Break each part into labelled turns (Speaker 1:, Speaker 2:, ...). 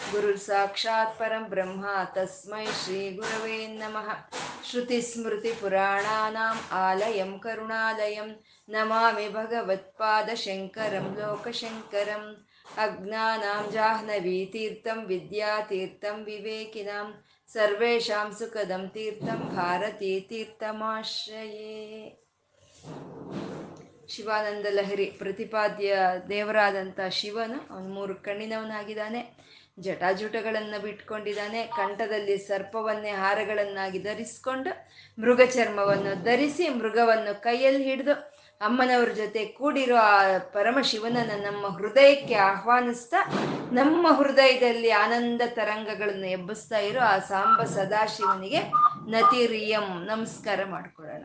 Speaker 1: ಪರಮೇಶ್ವರೌ ಗುರುಬ್ರಹ್ಮ ಗುರುರ್ವಿಷ್ಣು ಗುರುದೇವೋ ಮಹೇಶ್ವರಃ ಗುರು ಸಾಕ್ಷಾತ್ ಪರಂ ಬ್ರಹ್ಮ ತಸ್ಮೈ ಶ್ರೀ ಗುರವೇ ನಮಃ ಶ್ರುತಿಸ್ಮೃತಿಪುರಾಣಾನಾಂ ಆಲಯಂ ಕರುಣಾಲಯಂ ನಮಾಮಿ ಭಗವತ್ಪಾದಶಂಕರಂ ಲೋಕಶಂಕರಂ ಅಜ್ಞಾನಾಂ ಜಾಹ್ನವೀತೀರ್ಥಂ ವಿದ್ಯಾತೀರ್ಥಂ ವಿವೇಕಿನಾಂ ಸರ್ವೇಷಾಂ ಸುಖದಂ ತೀರ್ಥಂ ಭಾರತೀ ತೀರ್ಥಮಾಶ್ರಯೇ ಶಿವಾನಂದ ಲಹರಿ ಪ್ರತಿಪಾದ್ಯ ದೇವರಾದಂಥ ಶಿವನು, ಅವನು ಮೂರು ಕಣ್ಣಿನವನಾಗಿದ್ದಾನೆ. ಜಟಾಜುಟಗಳನ್ನು ಬಿಟ್ಕೊಂಡಿದ್ದಾನೆ. ಕಂಠದಲ್ಲಿ ಸರ್ಪವನ್ನೇ ಹಾರಗಳನ್ನಾಗಿ ಧರಿಸ್ಕೊಂಡು ಮೃಗ ಚರ್ಮವನ್ನು ಧರಿಸಿ ಮೃಗವನ್ನು ಕೈಯಲ್ಲಿ ಹಿಡಿದು ಅಮ್ಮನವ್ರ ಜೊತೆ ಕೂಡಿರೋ ಆ ಪರಮಶಿವನನ್ನು ನಮ್ಮ ಹೃದಯಕ್ಕೆ ಆಹ್ವಾನಿಸ್ತಾ ನಮ್ಮ ಹೃದಯದಲ್ಲಿ ಆನಂದ ತರಂಗಗಳನ್ನು ಎಬ್ಬಿಸ್ತಾ ಇರೋ ಆ ಸಾಂಬ ಸದಾಶಿವನಿಗೆ ನತಿರಿಯಂ ನಮಸ್ಕಾರ ಮಾಡ್ಕೊಳ್ಳೋಣ.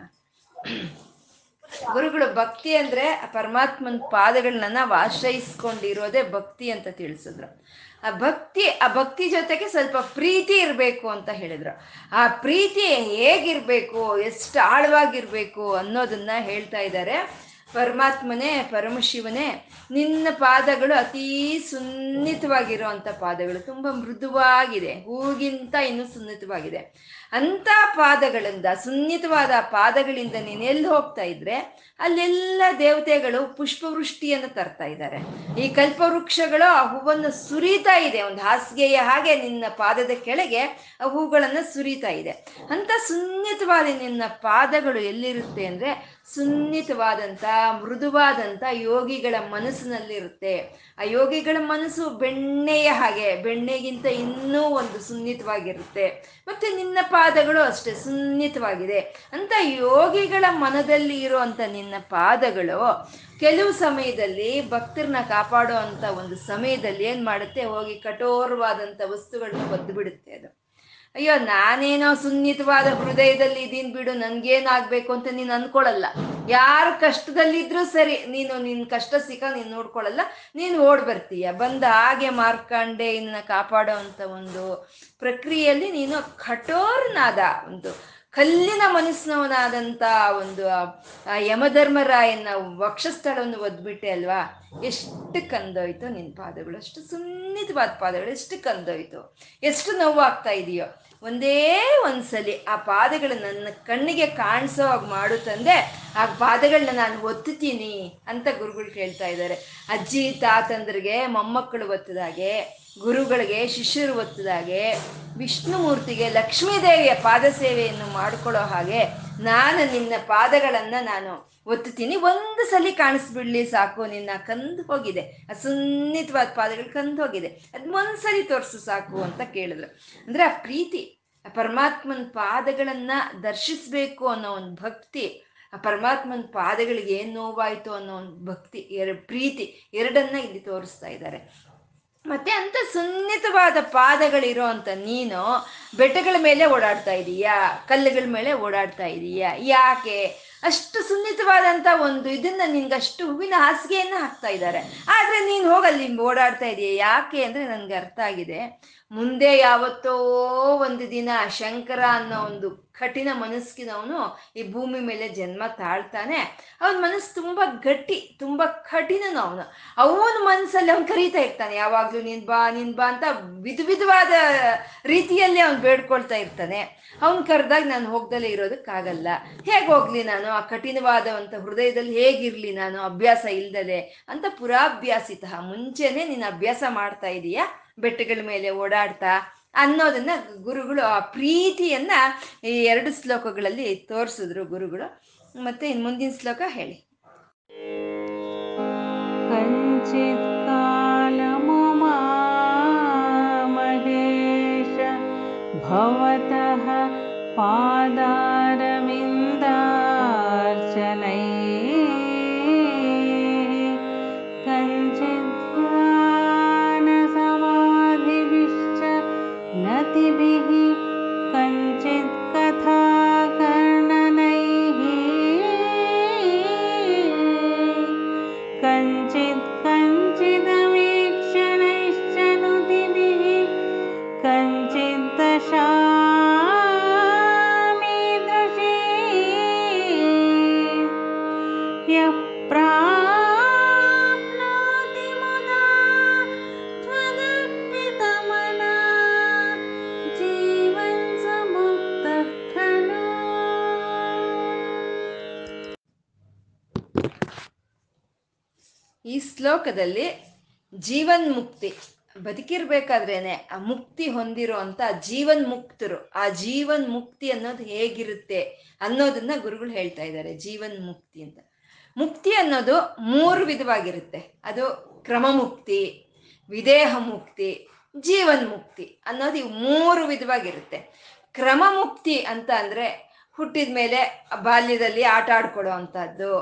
Speaker 1: ಗುರುಗಳು ಭಕ್ತಿ ಅಂದ್ರೆ ಪರಮಾತ್ಮನ ಪಾದಗಳನ್ನ ನಾವು ಆಶ್ರಯಿಸ್ಕೊಂಡಿರೋದೇ ಭಕ್ತಿ ಅಂತ ತಿಳಿಸಿದ್ರು. ಆ ಭಕ್ತಿ ಆ ಭಕ್ತಿ ಜೊತೆಗೆ ಸ್ವಲ್ಪ ಪ್ರೀತಿ ಇರಬೇಕು ಅಂತ ಹೇಳಿದ್ರು. ಆ ಪ್ರೀತಿ ಹೇಗಿರ್ಬೇಕು, ಎಷ್ಟು ಆಳವಾಗಿರ್ಬೇಕು ಅನ್ನೋದನ್ನ ಹೇಳ್ತಾ ಇದ್ದಾರೆ. ಪರಮಾತ್ಮನೇ, ಪರಮಶಿವನೇ, ನಿನ್ನ ಪಾದಗಳು ಅತೀ ಸುನ್ನಿತವಾಗಿರೋ ಅಂಥ ಪಾದಗಳು ತುಂಬ ಮೃದುವಾಗಿದೆ. ಹೂಗಿಂತ ಇನ್ನೂ ಸುನ್ನಿತವಾಗಿದೆ. ಅಂಥ ಪಾದಗಳಿಂದ, ಸುನ್ನಿತವಾದ ಪಾದಗಳಿಂದ ನೀನು ಎಲ್ಲಿ ಹೋಗ್ತಾ ಇದ್ರೆ ಅಲ್ಲೆಲ್ಲ ದೇವತೆಗಳು ಪುಷ್ಪವೃಷ್ಟಿಯನ್ನು ತರ್ತಾ ಇದ್ದಾರೆ. ಈ ಕಲ್ಪವೃಕ್ಷಗಳು ಆ ಹೂವನ್ನು ಸುರಿತಾ ಇದೆ. ಒಂದು ಹಾಸಿಗೆಯ ಹಾಗೆ ನಿನ್ನ ಪಾದದ ಕೆಳಗೆ ಆ ಹೂಗಳನ್ನು ಸುರಿತಾ ಇದೆ. ಅಂತ ಸುನ್ನಿತವಾದ ನಿನ್ನ ಪಾದಗಳು ಎಲ್ಲಿರುತ್ತೆ ಅಂದ್ರೆ ಸುನ್ನಿತವಾದಂಥ ಮೃದುವಾದಂಥ ಯೋಗಿಗಳ ಮನಸ್ಸಿನಲ್ಲಿರುತ್ತೆ. ಆ ಯೋಗಿಗಳ ಮನಸ್ಸು ಬೆಣ್ಣೆಯ ಹಾಗೆ, ಬೆಣ್ಣೆಗಿಂತ ಇನ್ನೂ ಒಂದು ಸುನ್ನಿತವಾಗಿರುತ್ತೆ. ಮತ್ತೆ ನಿನ್ನ ಪಾದಗಳು ಅಷ್ಟೇ ಸುನ್ನಿತವಾಗಿದೆ. ಅಂತ ಯೋಗಿಗಳ ಮನದಲ್ಲಿ ಇರುವಂತ ನಿನ್ನ ಪಾದಗಳು ಕೆಲವು ಸಮಯದಲ್ಲಿ ಭಕ್ತರನ್ನ ಕಾಪಾಡೋ ಅಂತ ಒಂದು ಸಮಯದಲ್ಲಿ ಏನ್ ಮಾಡುತ್ತೆ? ಹೋಗಿ ಕಠೋರವಾದಂತ ವಸ್ತುಗಳನ್ನ ಒದ್ದು ಬಿಡುತ್ತೆ ಅದು. ಅಯ್ಯೋ, ನಾನೇನೋ ಸುನ್ನಿತವಾದ ಹೃದಯದಲ್ಲಿ ಇದೀನ್ ಬಿಡು, ನನ್ಗೇನಾಗ್ಬೇಕು ಅಂತ ನೀನು ಅನ್ಕೊಳಲ್ಲ. ಯಾರು ಕಷ್ಟದಲ್ಲಿದ್ರು ಸರಿ, ನೀನು ನಿನ್ ಕಷ್ಟ ಸಿಕ್ಕ ನೀನು ನೋಡ್ಕೊಳಲ್ಲ, ನೀನು ಓಡ್ ಬರ್ತೀಯ. ಬಂದ ಹಾಗೆ ಮಾರ್ಕಂಡೆ ಇನ್ನ ಕಾಪಾಡೋ ಅಂತ ಒಂದು ಪ್ರಕ್ರಿಯೆಯಲ್ಲಿ ನೀನು ಕಠೋರನಾದ ಒಂದು ಕಲ್ಲಿನ ಮನಸ್ಸಿನವನಾದಂಥ ಒಂದು ಯಮಧರ್ಮರಾಯನ ವಕ್ಷಸ್ಥಳವನ್ನು ಒದ್ಬಿಟ್ಟೆ ಅಲ್ವಾ? ಎಷ್ಟು ಕಂದೋಯ್ತು ನಿನ್ನ ಪಾದಗಳು. ಅಷ್ಟು ಸುನ್ನಿತವಾದ ಪಾದಗಳು. ಎಷ್ಟು ಕಂದೋಯ್ತು. ಎಷ್ಟು ನೋವಾಗ್ತಾ ಇದೆಯೋ. ಒಂದೇ ಒಂದ್ಸಲಿ ಆ ಪಾದಗಳು ನನ್ನ ಕಣ್ಣಿಗೆ ಕಾಣಿಸೋ ಹಾಗೆ ಮಾಡು ತಂದೆ. ಆ ಪಾದಗಳನ್ನ ನಾನು ಒತ್ತುತ್ತೀನಿ ಅಂತ ಗುರುಗಳು ಕೇಳ್ತಾ ಇದ್ದಾರೆ. ಅಜ್ಜಿ, ತಾತಂದ್ರಿಗೆ, ಮೊಮ್ಮಕ್ಕಳು ಒತ್ತದಾಗೆ ಗುರುಗಳಿಗೆ ಶಿಷ್ಯರು ಒತ್ತದಾಗೆ ವಿಷ್ಣುಮೂರ್ತಿಗೆ ಲಕ್ಷ್ಮೀದೇವಿಯ ಪಾದ ಸೇವೆಯನ್ನು ಮಾಡಿಕೊಳ್ಳೋ ಹಾಗೆ ನಾನು ನಿನ್ನ ಪಾದಗಳನ್ನು ನಾನು ಒತ್ತುತ್ತೀನಿ. ಒಂದು ಸಲಿ ಕಾಣಿಸ್ಬಿಡ್ಲಿ ಸಾಕು, ನಿನ್ನ ಕಂದು ಹೋಗಿದೆ. ಅಸುನ್ನಿತವಾದ ಸುನ್ನಿತವಾದ ಪಾದಗಳು ಕಂದು ಹೋಗಿದೆ. ಅದ್ ಒಂದ್ಸಲಿ ತೋರಿಸು ಸಾಕು ಅಂತ ಕೇಳಿದ್ರು. ಅಂದ್ರೆ ಆ ಪ್ರೀತಿ, ಆ ಪರಮಾತ್ಮನ ಪಾದಗಳನ್ನ ದರ್ಶಿಸ್ಬೇಕು ಅನ್ನೋ ಒಂದು ಭಕ್ತಿ, ಆ ಪರಮಾತ್ಮನ ಪಾದಗಳಿಗೆ ಏನು ನೋವಾಯಿತು ಅನ್ನೋ ಒಂದು ಭಕ್ತಿ, ಎರಡು ಪ್ರೀತಿ ಎರಡನ್ನ ಇಲ್ಲಿ ತೋರಿಸ್ತಾ ಇದ್ದಾರೆ. ಮತ್ತೆ ಅಂತ ಸುನ್ನಿತವಾದ ಪಾದಗಳಿರೋ ಅಂತ ನೀನು ಬೆಟ್ಟಗಳ ಮೇಲೆ ಓಡಾಡ್ತಾ ಇದೀಯಾ? ಕಲ್ಲುಗಳ ಮೇಲೆ ಓಡಾಡ್ತಾ ಇದೀಯಾ? ಯಾಕೆ? ಅಷ್ಟು ಸುನ್ನಿತವಾದಂತ ಒಂದು ಇದನ್ನ ನಿನ್ಗೆ ಅಷ್ಟು ಹೂವಿನ ಹಾಸಿಗೆಯನ್ನ ಹಾಕ್ತಾ ಇದ್ದಾರೆ. ಆದ್ರೆ ನೀನು ಹೋಗಲ್ಲಿ ಓಡಾಡ್ತಾ ಇದೀಯ? ಯಾಕೆ? ಅಂದ್ರೆ ನನ್ಗೆ ಅರ್ಥ ಆಗಿದೆ. ಮುಂದೆ ಯಾವತ್ತೋ ಒಂದು ದಿನ ಶಂಕರ ಅನ್ನೋ ಒಂದು ಕಠಿಣ ಮನಸ್ಸಿನವನು ಈ ಭೂಮಿ ಮೇಲೆ ಜನ್ಮ ತಾಳ್ತಾನೆ. ಅವನ ಮನಸ್ಸು ತುಂಬ ಗಟ್ಟಿ, ತುಂಬ ಕಠಿಣನು ಅವನು. ಅವನ ಮನಸ್ಸಲ್ಲಿ ಅವನು ಕರೀತಾ ಇರ್ತಾನೆ. ಯಾವಾಗ್ಲೂ ನಿನ್ ಬಾ ನಿನ್ ಬಾ ಅಂತ ವಿಧ ವಿಧವಾದ ರೀತಿಯಲ್ಲಿ ಅವನು ಬೇಡ್ಕೊಳ್ತಾ ಇರ್ತಾನೆ. ಅವನ್ ಕರೆದಾಗ ನಾನು ಹೋಗ್ದಲೇ ಇರೋದಕ್ಕಾಗಲ್ಲ. ಹೇಗೆ ಹೋಗ್ಲಿ ನಾನು? ಆ ಕಠಿಣವಾದಂಥ ಹೃದಯದಲ್ಲಿ ಹೇಗಿರ್ಲಿ ನಾನು? ಅಭ್ಯಾಸ ಇಲ್ದಲೆ ಅಂತ ಪುರಾಭ್ಯಾಸಿತ. ಮುಂಚೆನೆ ನೀನು ಅಭ್ಯಾಸ ಮಾಡ್ತಾ ಇದೀಯಾ? ಬೆಟ್ಟಗಳ ಮೇಲೆ ಓಡಾಡ್ತಾ ಅನ್ನೋದನ್ನ ಗುರುಗಳು ಆ ಪ್ರೀತಿಯನ್ನ ಈ ಎರಡು ಶ್ಲೋಕಗಳಲ್ಲಿ ತೋರಿಸಿದ್ರು ಗುರುಗಳು ಮತ್ತೆ ಇನ್ ಮುಂದಿನ ಶ್ಲೋಕ ಹೇಳಿ
Speaker 2: कञ्चित् कालमुमा महेश भवतः पादारविन्दार्चनैः
Speaker 1: ಶ್ಲೋಕದಲ್ಲಿ ಜೀವನ್ ಮುಕ್ತಿ ಬದುಕಿರ್ಬೇಕಾದ್ರೇನೆ ಆ ಮುಕ್ತಿ ಹೊಂದಿರೋ ಜೀವನ್ ಮುಕ್ತರು ಆ ಜೀವನ್ ಮುಕ್ತಿ ಅನ್ನೋದು ಹೇಗಿರುತ್ತೆ ಅನ್ನೋದನ್ನ ಗುರುಗಳು ಹೇಳ್ತಾ ಇದ್ದಾರೆ ಜೀವನ್ ಮುಕ್ತಿ ಅಂತ. ಮುಕ್ತಿ ಅನ್ನೋದು ಮೂರು ವಿಧವಾಗಿರುತ್ತೆ. ಅದು ಕ್ರಮ ಮುಕ್ತಿ ವಿದೇಹ ಮುಕ್ತಿ ಜೀವನ್ ಮುಕ್ತಿ ಅನ್ನೋದು ಇವು ಮೂರು ವಿಧವಾಗಿರುತ್ತೆ. ಕ್ರಮ ಮುಕ್ತಿ ಅಂತ ಅಂದ್ರೆ ಹುಟ್ಟಿದ ಮೇಲೆ ಬಾಲ್ಯದಲ್ಲಿ ಆಟ ಆಡ್ಕೊಳ್ಳೋ ಅಂಥದ್ದು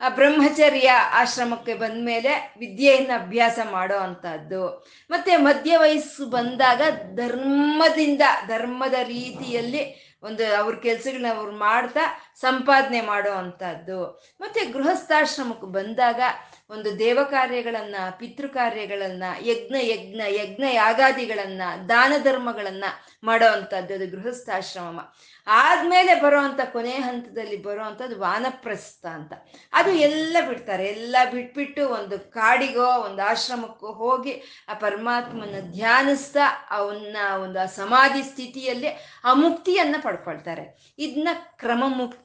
Speaker 1: ಆ ಬ್ರಹ್ಮಚರ್ಯ ಆಶ್ರಮಕ್ಕೆ ಬಂದ ಮೇಲೆ ವಿದ್ಯೆಯನ್ನು ಅಭ್ಯಾಸ ಮಾಡೋ ಅಂಥದ್ದು ಮತ್ತೆ ಮಧ್ಯ ವಯಸ್ಸು ಬಂದಾಗ ಧರ್ಮದಿಂದ, ಧರ್ಮದ ರೀತಿಯಲ್ಲಿ ಒಂದು ಅವ್ರ ಕೆಲ್ಸಗಳನ್ನ ಅವ್ರು ಮಾಡ್ತಾ ಸಂಪಾದನೆ ಮಾಡೋ ಅಂಥದ್ದು ಮತ್ತೆ ಗೃಹಸ್ಥಾಶ್ರಮಕ್ಕೆ ಬಂದಾಗ ಒಂದು ದೇವ ಕಾರ್ಯಗಳನ್ನ ಪಿತೃ ಕಾರ್ಯಗಳನ್ನ ಯಜ್ಞ ಯಜ್ಞ ಯಜ್ಞ ಯಾಗಾದಿಗಳನ್ನ, ದಾನ ಧರ್ಮಗಳನ್ನ ಮಾಡೋ ಅಂಥದ್ದು ಅದು ಗೃಹಸ್ಥಾಶ್ರಮ. ಆದ್ಮೇಲೆ ಬರೋವಂಥ ಕೊನೆ ಹಂತದಲ್ಲಿ ಬರೋವಂಥದ್ದು ವಾನಪ್ರಸ್ಥ ಅಂತ. ಅದು ಎಲ್ಲ ಬಿಡ್ತಾರೆ. ಎಲ್ಲ ಬಿಟ್ಬಿಟ್ಟು ಒಂದು ಕಾಡಿಗೋ, ಒಂದು ಆಶ್ರಮಕ್ಕೋ ಹೋಗಿ ಆ ಪರಮಾತ್ಮನ ಧ್ಯಾನಿಸ್ತಾ ಅವನ್ನ ಒಂದು ಆ ಸಮಾಧಿ ಸ್ಥಿತಿಯಲ್ಲಿ ಆ ಮುಕ್ತಿಯನ್ನ ಪಡ್ಕೊಳ್ತಾರೆ. ಇದನ್ನ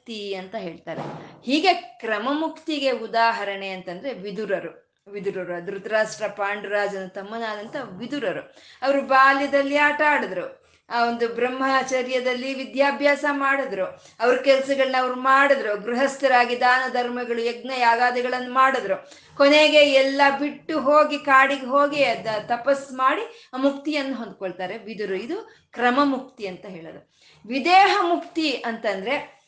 Speaker 1: ಕ್ರಮಮುಕ್ತಿ ಅಂತ ಹೇಳ್ತಾರೆ. ಹೀಗೆ ಕ್ರಮಮುಕ್ತಿಗೆ ಉದಾಹರಣೆ ಅಂತಂದ್ರೆ ವಿದುರರು. ವಿದುರರು, ಧೃತರಾಷ್ಟ್ರ ಪಾಂಡುರಾಜನ ತಮ್ಮನಾದಂಥ ವಿದುರರು. ಅವರು ಬಾಲ್ಯದಲ್ಲಿ ಆಟ ಆಡಿದ್ರು. ಆ ಒಂದು ಬ್ರಹ್ಮಚರ್ಯದಲ್ಲಿ ವಿದ್ಯಾಭ್ಯಾಸ ಮಾಡಿದ್ರು. ಅವ್ರ ಕೆಲ್ಸಗಳನ್ನ ಅವ್ರು ಮಾಡಿದ್ರು. ಗೃಹಸ್ಥರಾಗಿ ದಾನ ಧರ್ಮಗಳು ಯಜ್ಞ ಯಾಗಾದಿಗಳನ್ನು ಮಾಡಿದ್ರು. ಕೊನೆಗೆ ಎಲ್ಲ ಬಿಟ್ಟು ಹೋಗಿ ಕಾಡಿಗೆ ಹೋಗಿ ಅದ ತಪಸ್ ಮಾಡಿ ಆ ಮುಕ್ತಿಯನ್ನು ಹೊಂದ್ಕೊಳ್ತಾರೆ ವಿದುರು. ಇದು ಕ್ರಮ ಮುಕ್ತಿ ಅಂತ ಹೇಳೋದು. ವಿದೇಹ ಮುಕ್ತಿ ಅಂತಂದ್ರೆ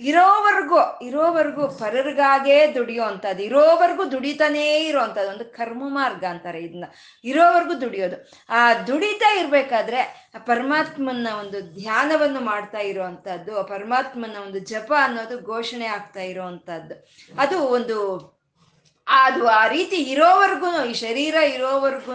Speaker 1: ಇರೋವರೆಗೂ ಇರೋವರೆಗೂ ಪರರಿಗಾಗೇ ದುಡಿಯೋ ಅಂಥದ್ದು, ಇರೋವರೆಗೂ ದುಡಿತಾನೇ ಇರೋವಂಥದ್ದು ಒಂದು ಕರ್ಮ ಮಾರ್ಗ ಅಂತಾರೆ ಇದನ್ನ. ಇರೋವರೆಗೂ ದುಡಿಯೋದು. ಆ ದುಡಿತಾ ಇರಬೇಕಾದ್ರೆ ಪರಮಾತ್ಮನ ಒಂದು ಧ್ಯಾನವನ್ನು ಮಾಡ್ತಾ ಇರೋವಂಥದ್ದು ಪರಮಾತ್ಮನ ಒಂದು ಜಪ ಅನ್ನೋದು ಘೋಷಣೆ ಆಗ್ತಾ ಇರೋವಂಥದ್ದು ಅದು ಒಂದು ಅದು ಆ ರೀತಿ ಇರೋವರೆಗೂ ಈ ಶರೀರ ಇರೋವರೆಗೂ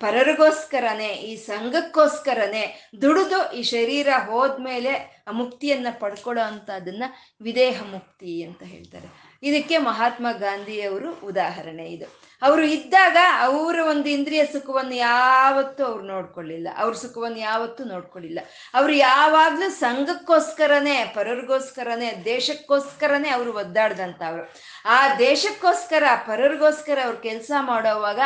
Speaker 1: ಪರರಿಗೋಸ್ಕರನೇ, ಈ ಸಂಘಕ್ಕೋಸ್ಕರನೇ ದುಡಿದು ಈ ಶರೀರ ಹೋದ್ಮೇಲೆ ಆ ಮುಕ್ತಿಯನ್ನ ಪಡ್ಕೊಳ್ಳೋ ಅಂಥದ್ದನ್ನ ವಿದೇಹ ಮುಕ್ತಿ ಅಂತ ಹೇಳ್ತಾರೆ. ಇದಕ್ಕೆ ಮಹಾತ್ಮ ಗಾಂಧಿಯವರು ಉದಾಹರಣೆ ಇದು. ಅವರು ಇದ್ದಾಗ ಅವರ ಒಂದು ಇಂದ್ರಿಯ ಸುಖವನ್ನು ಯಾವತ್ತೂ ಅವ್ರು ನೋಡ್ಕೊಳ್ಳಿಲ್ಲ. ಅವ್ರ ಸುಖವನ್ನು ಯಾವತ್ತೂ ನೋಡ್ಕೊಳ್ಳಿಲ್ಲ. ಅವರು ಯಾವಾಗಲೂ ಸಂಘಕ್ಕೋಸ್ಕರನೇ, ಪರರಿಗೋಸ್ಕರನೇ, ದೇಶಕ್ಕೋಸ್ಕರನೇ ಅವರು ಒದ್ದಾಡ್ದಂಥವ್ರು. ಆ ದೇಶಕ್ಕೋಸ್ಕರ, ಪರರಿಗೋಸ್ಕರ ಅವ್ರು ಕೆಲಸ ಮಾಡೋವಾಗ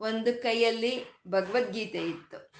Speaker 1: ಒಂದು ಕೈಯಲ್ಲಿ ಭಗವದ್ಗೀತೆ ಇತ್ತು.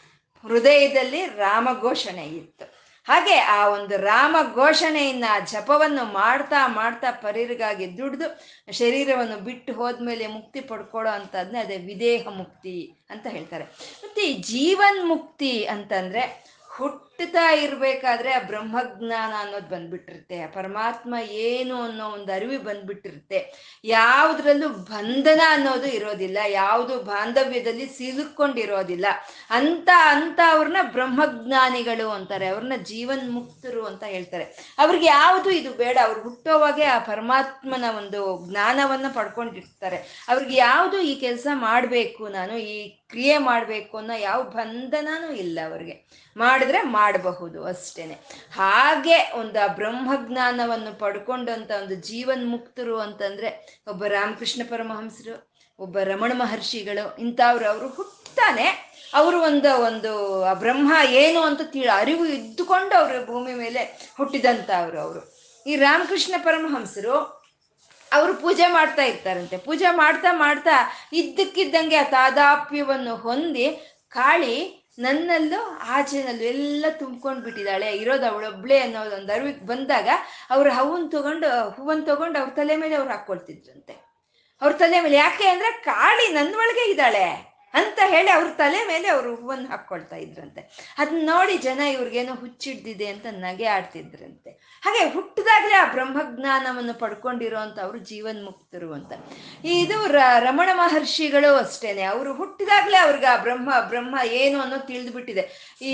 Speaker 1: ಹೃದಯದಲ್ಲಿ ರಾಮಘೋಷಣೆ ಇತ್ತು. ಹಾಗೆ ಆ ಒಂದು ರಾಮ ಘೋಷಣೆಯನ್ನ ಜಪವನ್ನು ಮಾಡ್ತಾ ಮಾಡ್ತಾ ಪರಿರಿಗಾಗಿ ದುಡಿದು ಶರೀರವನ್ನು ಬಿಟ್ಟು ಹೋದ್ಮೇಲೆ ಮುಕ್ತಿ ಪಡ್ಕೊಳ್ಳೋ ಅಂತದ್ನೆ ಅದೇ ವಿದೇಹ ಮುಕ್ತಿ ಅಂತ ಹೇಳ್ತಾರೆ. ಮತ್ತೆ ಜೀವನ್ ಮುಕ್ತಿ ಅಂತಂದ್ರೆ ಹುಟ್ಟುತ್ತಾ ಇರ್ಬೇಕಾದ್ರೆ ಆ ಬ್ರಹ್ಮಜ್ಞಾನ ಅನ್ನೋದು ಬಂದ್ಬಿಟ್ಟಿರುತ್ತೆ ಪರಮಾತ್ಮ ಏನು ಅನ್ನೋ ಒಂದು ಅರಿವು ಬಂದ್ಬಿಟ್ಟಿರುತ್ತೆ. ಯಾವುದ್ರಲ್ಲೂ ಬಂಧನ ಅನ್ನೋದು ಇರೋದಿಲ್ಲ, ಯಾವುದು ಬಾಂಧವ್ಯದಲ್ಲಿ ಸಿಲುಕೊಂಡಿರೋದಿಲ್ಲ ಅಂತ ಅಂತ ಅವ್ರನ್ನ ಬ್ರಹ್ಮಜ್ಞಾನಿಗಳು ಅಂತಾರೆ, ಅವ್ರನ್ನ ಜೀವನ್ ಮುಕ್ತರು ಅಂತ ಹೇಳ್ತಾರೆ. ಅವ್ರಿಗೆ ಯಾವುದು ಇದು ಬೇಡ, ಅವ್ರು ಹುಟ್ಟೋವಾಗೆ ಆ ಪರಮಾತ್ಮನ ಒಂದು ಜ್ಞಾನವನ್ನ ಪಡ್ಕೊಂಡಿರ್ತಾರೆ. ಅವ್ರಿಗೆ ಯಾವುದು ಈ ಕೆಲಸ ಮಾಡಬೇಕು, ನಾನು ಈ ಕ್ರಿಯೆ ಮಾಡಬೇಕು ಅನ್ನೋ ಯಾವ ಬಂಧನನೂ ಇಲ್ಲ ಅವ್ರಿಗೆ. ಮಾಡಿದ್ರೆ ಮಾಡಬಹುದು ಅಷ್ಟೇನೆ. ಹಾಗೆ ಒಂದು ಆ ಬ್ರಹ್ಮಜ್ಞಾನವನ್ನು ಪಡ್ಕೊಂಡಂತ ಒಂದು ಜೀವನ್ ಮುಕ್ತರು ಅಂತಂದ್ರೆ ಒಬ್ಬ ರಾಮಕೃಷ್ಣ ಪರಮಹಂಸರು, ಒಬ್ಬ ರಮಣ ಮಹರ್ಷಿಗಳು, ಇಂಥವ್ರು ಅವರು ಹುಟ್ಟಾನೆ ಅವರು ಒಂದು ಒಂದು ಆ ಬ್ರಹ್ಮ ಏನು ಅಂತ ತಿಳ, ಅರಿವು ಇದ್ದುಕೊಂಡು ಅವರು ಭೂಮಿ ಮೇಲೆ ಹುಟ್ಟಿದಂಥವ್ರು ಅವರು. ಈ ರಾಮಕೃಷ್ಣ ಪರಮಹಂಸರು ಅವರು ಪೂಜೆ ಮಾಡ್ತಾ ಇರ್ತಾರಂತೆ. ಪೂಜೆ ಮಾಡ್ತಾ ಮಾಡ್ತಾ ಇದ್ದಕ್ಕಿದ್ದಂಗೆ ಆ ತಾದಾಪ್ಯವನ್ನು ಹೊಂದಿ ಕಾಳಿ ನನ್ನಲ್ಲೂ, ಆಚೆನಲ್ಲೂ ಎಲ್ಲ ತುಂಬ್ಕೊಂಡು ಬಿಟ್ಟಿದ್ದಾಳೆ. ಇರೋದು ಅವಳೊಬ್ಳೆ ಅನ್ನೋದೊಂದು ಅರಿವಿಗೆ ಬಂದಾಗ ಅವ್ರು ಹೂವನ್ ತಗೊಂಡು ಹೂವನ್ ತಗೊಂಡು ಅವ್ರ ತಲೆ ಮೇಲೆ ಅವ್ರು ಹಾಕೊಳ್ತಿದ್ರಂತೆ. ಅವ್ರ ತಲೆ ಮೇಲೆ ಯಾಕೆ ಅಂದ್ರೆ ಕಾಳಿ ನನ್ನ ಒಳಗೆ ಇದ್ದಾಳೆ. ಅಂತ ಹೇಳಿ ಅವ್ರ ತಲೆ ಮೇಲೆ ಅವರು ಹೂವನ್ನು ಹಾಕ್ಕೊಳ್ತಾ ಇದ್ರಂತೆ. ಅದನ್ನ ನೋಡಿ ಜನ ಇವ್ರಿಗೇನೋ ಹುಚ್ಚಿಡ್ದಿದೆ ಅಂತ ನಗೆ ಆಡ್ತಿದ್ರಂತೆ. ಹಾಗೆ ಹುಟ್ಟಿದಾಗಲೇ ಆ ಬ್ರಹ್ಮಜ್ಞಾನವನ್ನು ಪಡ್ಕೊಂಡಿರೋ ಅವರು ಜೀವನ್ ಮುಕ್ತರು ಅಂತ. ಇದು ರಮಣ ಮಹರ್ಷಿಗಳು ಅಷ್ಟೇನೆ. ಅವರು ಹುಟ್ಟಿದಾಗ್ಲೇ ಅವ್ರಿಗೆ ಆ ಬ್ರಹ್ಮ ಬ್ರಹ್ಮ ಏನು ಅನ್ನೋದು ತಿಳಿದ್ಬಿಟ್ಟಿದೆ. ಈ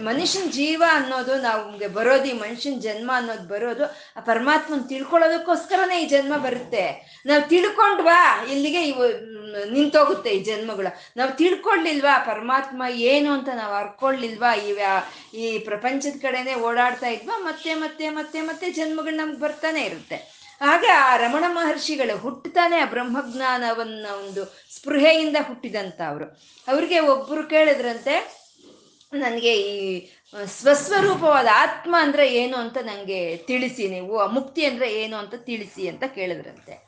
Speaker 1: ಮನುಷ್ಯನ ಜೀವ ಅನ್ನೋದು ನಮ್ಗೆ ಬರೋದು, ಈ ಮನುಷ್ಯನ ಜನ್ಮ ಅನ್ನೋದು ಬರೋದು, ಆ ಪರಮಾತ್ಮನ ತಿಳ್ಕೊಳ್ಳೋದಕ್ಕೋಸ್ಕರನೇ ಈ ಜನ್ಮ ಬರುತ್ತೆ. ನಾವು ತಿಳ್ಕೊಂಡ್ವಾ, ಇಲ್ಲಿಗೆ ಇವು ನಿಂತೋಗುತ್ತೆ ಈ ಜನ್ಮಗಳು. ನಾವು ತಿಳ್ಕೊಳ್ಳಿಲ್ವಾ ಪರಮಾತ್ಮ ಏನು ಅಂತ ನಾವು ಅರ್ಕೊಳ್ಳಿಲ್ವಾ ಈ ಈ ಪ್ರಪಂಚದ ಕಡೆನೆ ಓಡಾಡ್ತಾ ಇದ್ವಾ? ಮತ್ತೆ ಮತ್ತೆ ಮತ್ತೆ ಮತ್ತೆ ಜನ್ಮಗಳು ನಮ್ಗೆ ಬರ್ತಾನೆ ಇರುತ್ತೆ. ಹಾಗೆ ಆ ರಮಣ ಮಹರ್ಷಿಗಳು ಹುಟ್ಟುತ್ತಾನೆ ಆ ಬ್ರಹ್ಮಜ್ಞಾನವನ್ನ ಒಂದು ಸ್ಪೃಹೆಯಿಂದ ಹುಟ್ಟಿದಂತ ಅವರು. ಅವ್ರಿಗೆ ಒಬ್ರು ಕೇಳಿದ್ರಂತೆ, ನನಗೆ ಈ ಸ್ವಸ್ವರೂಪವಾದ ಆತ್ಮ ಅಂದ್ರೆ ಏನು ಅಂತ ನನಗೆ ತಿಳಿಸಿ ನೀವು, ಆ ಮುಕ್ತಿ ಅಂದ್ರೆ ಏನು ಅಂತ ತಿಳಿಸಿ ಅಂತ ಕೇಳಿದ್ರಂತೆ.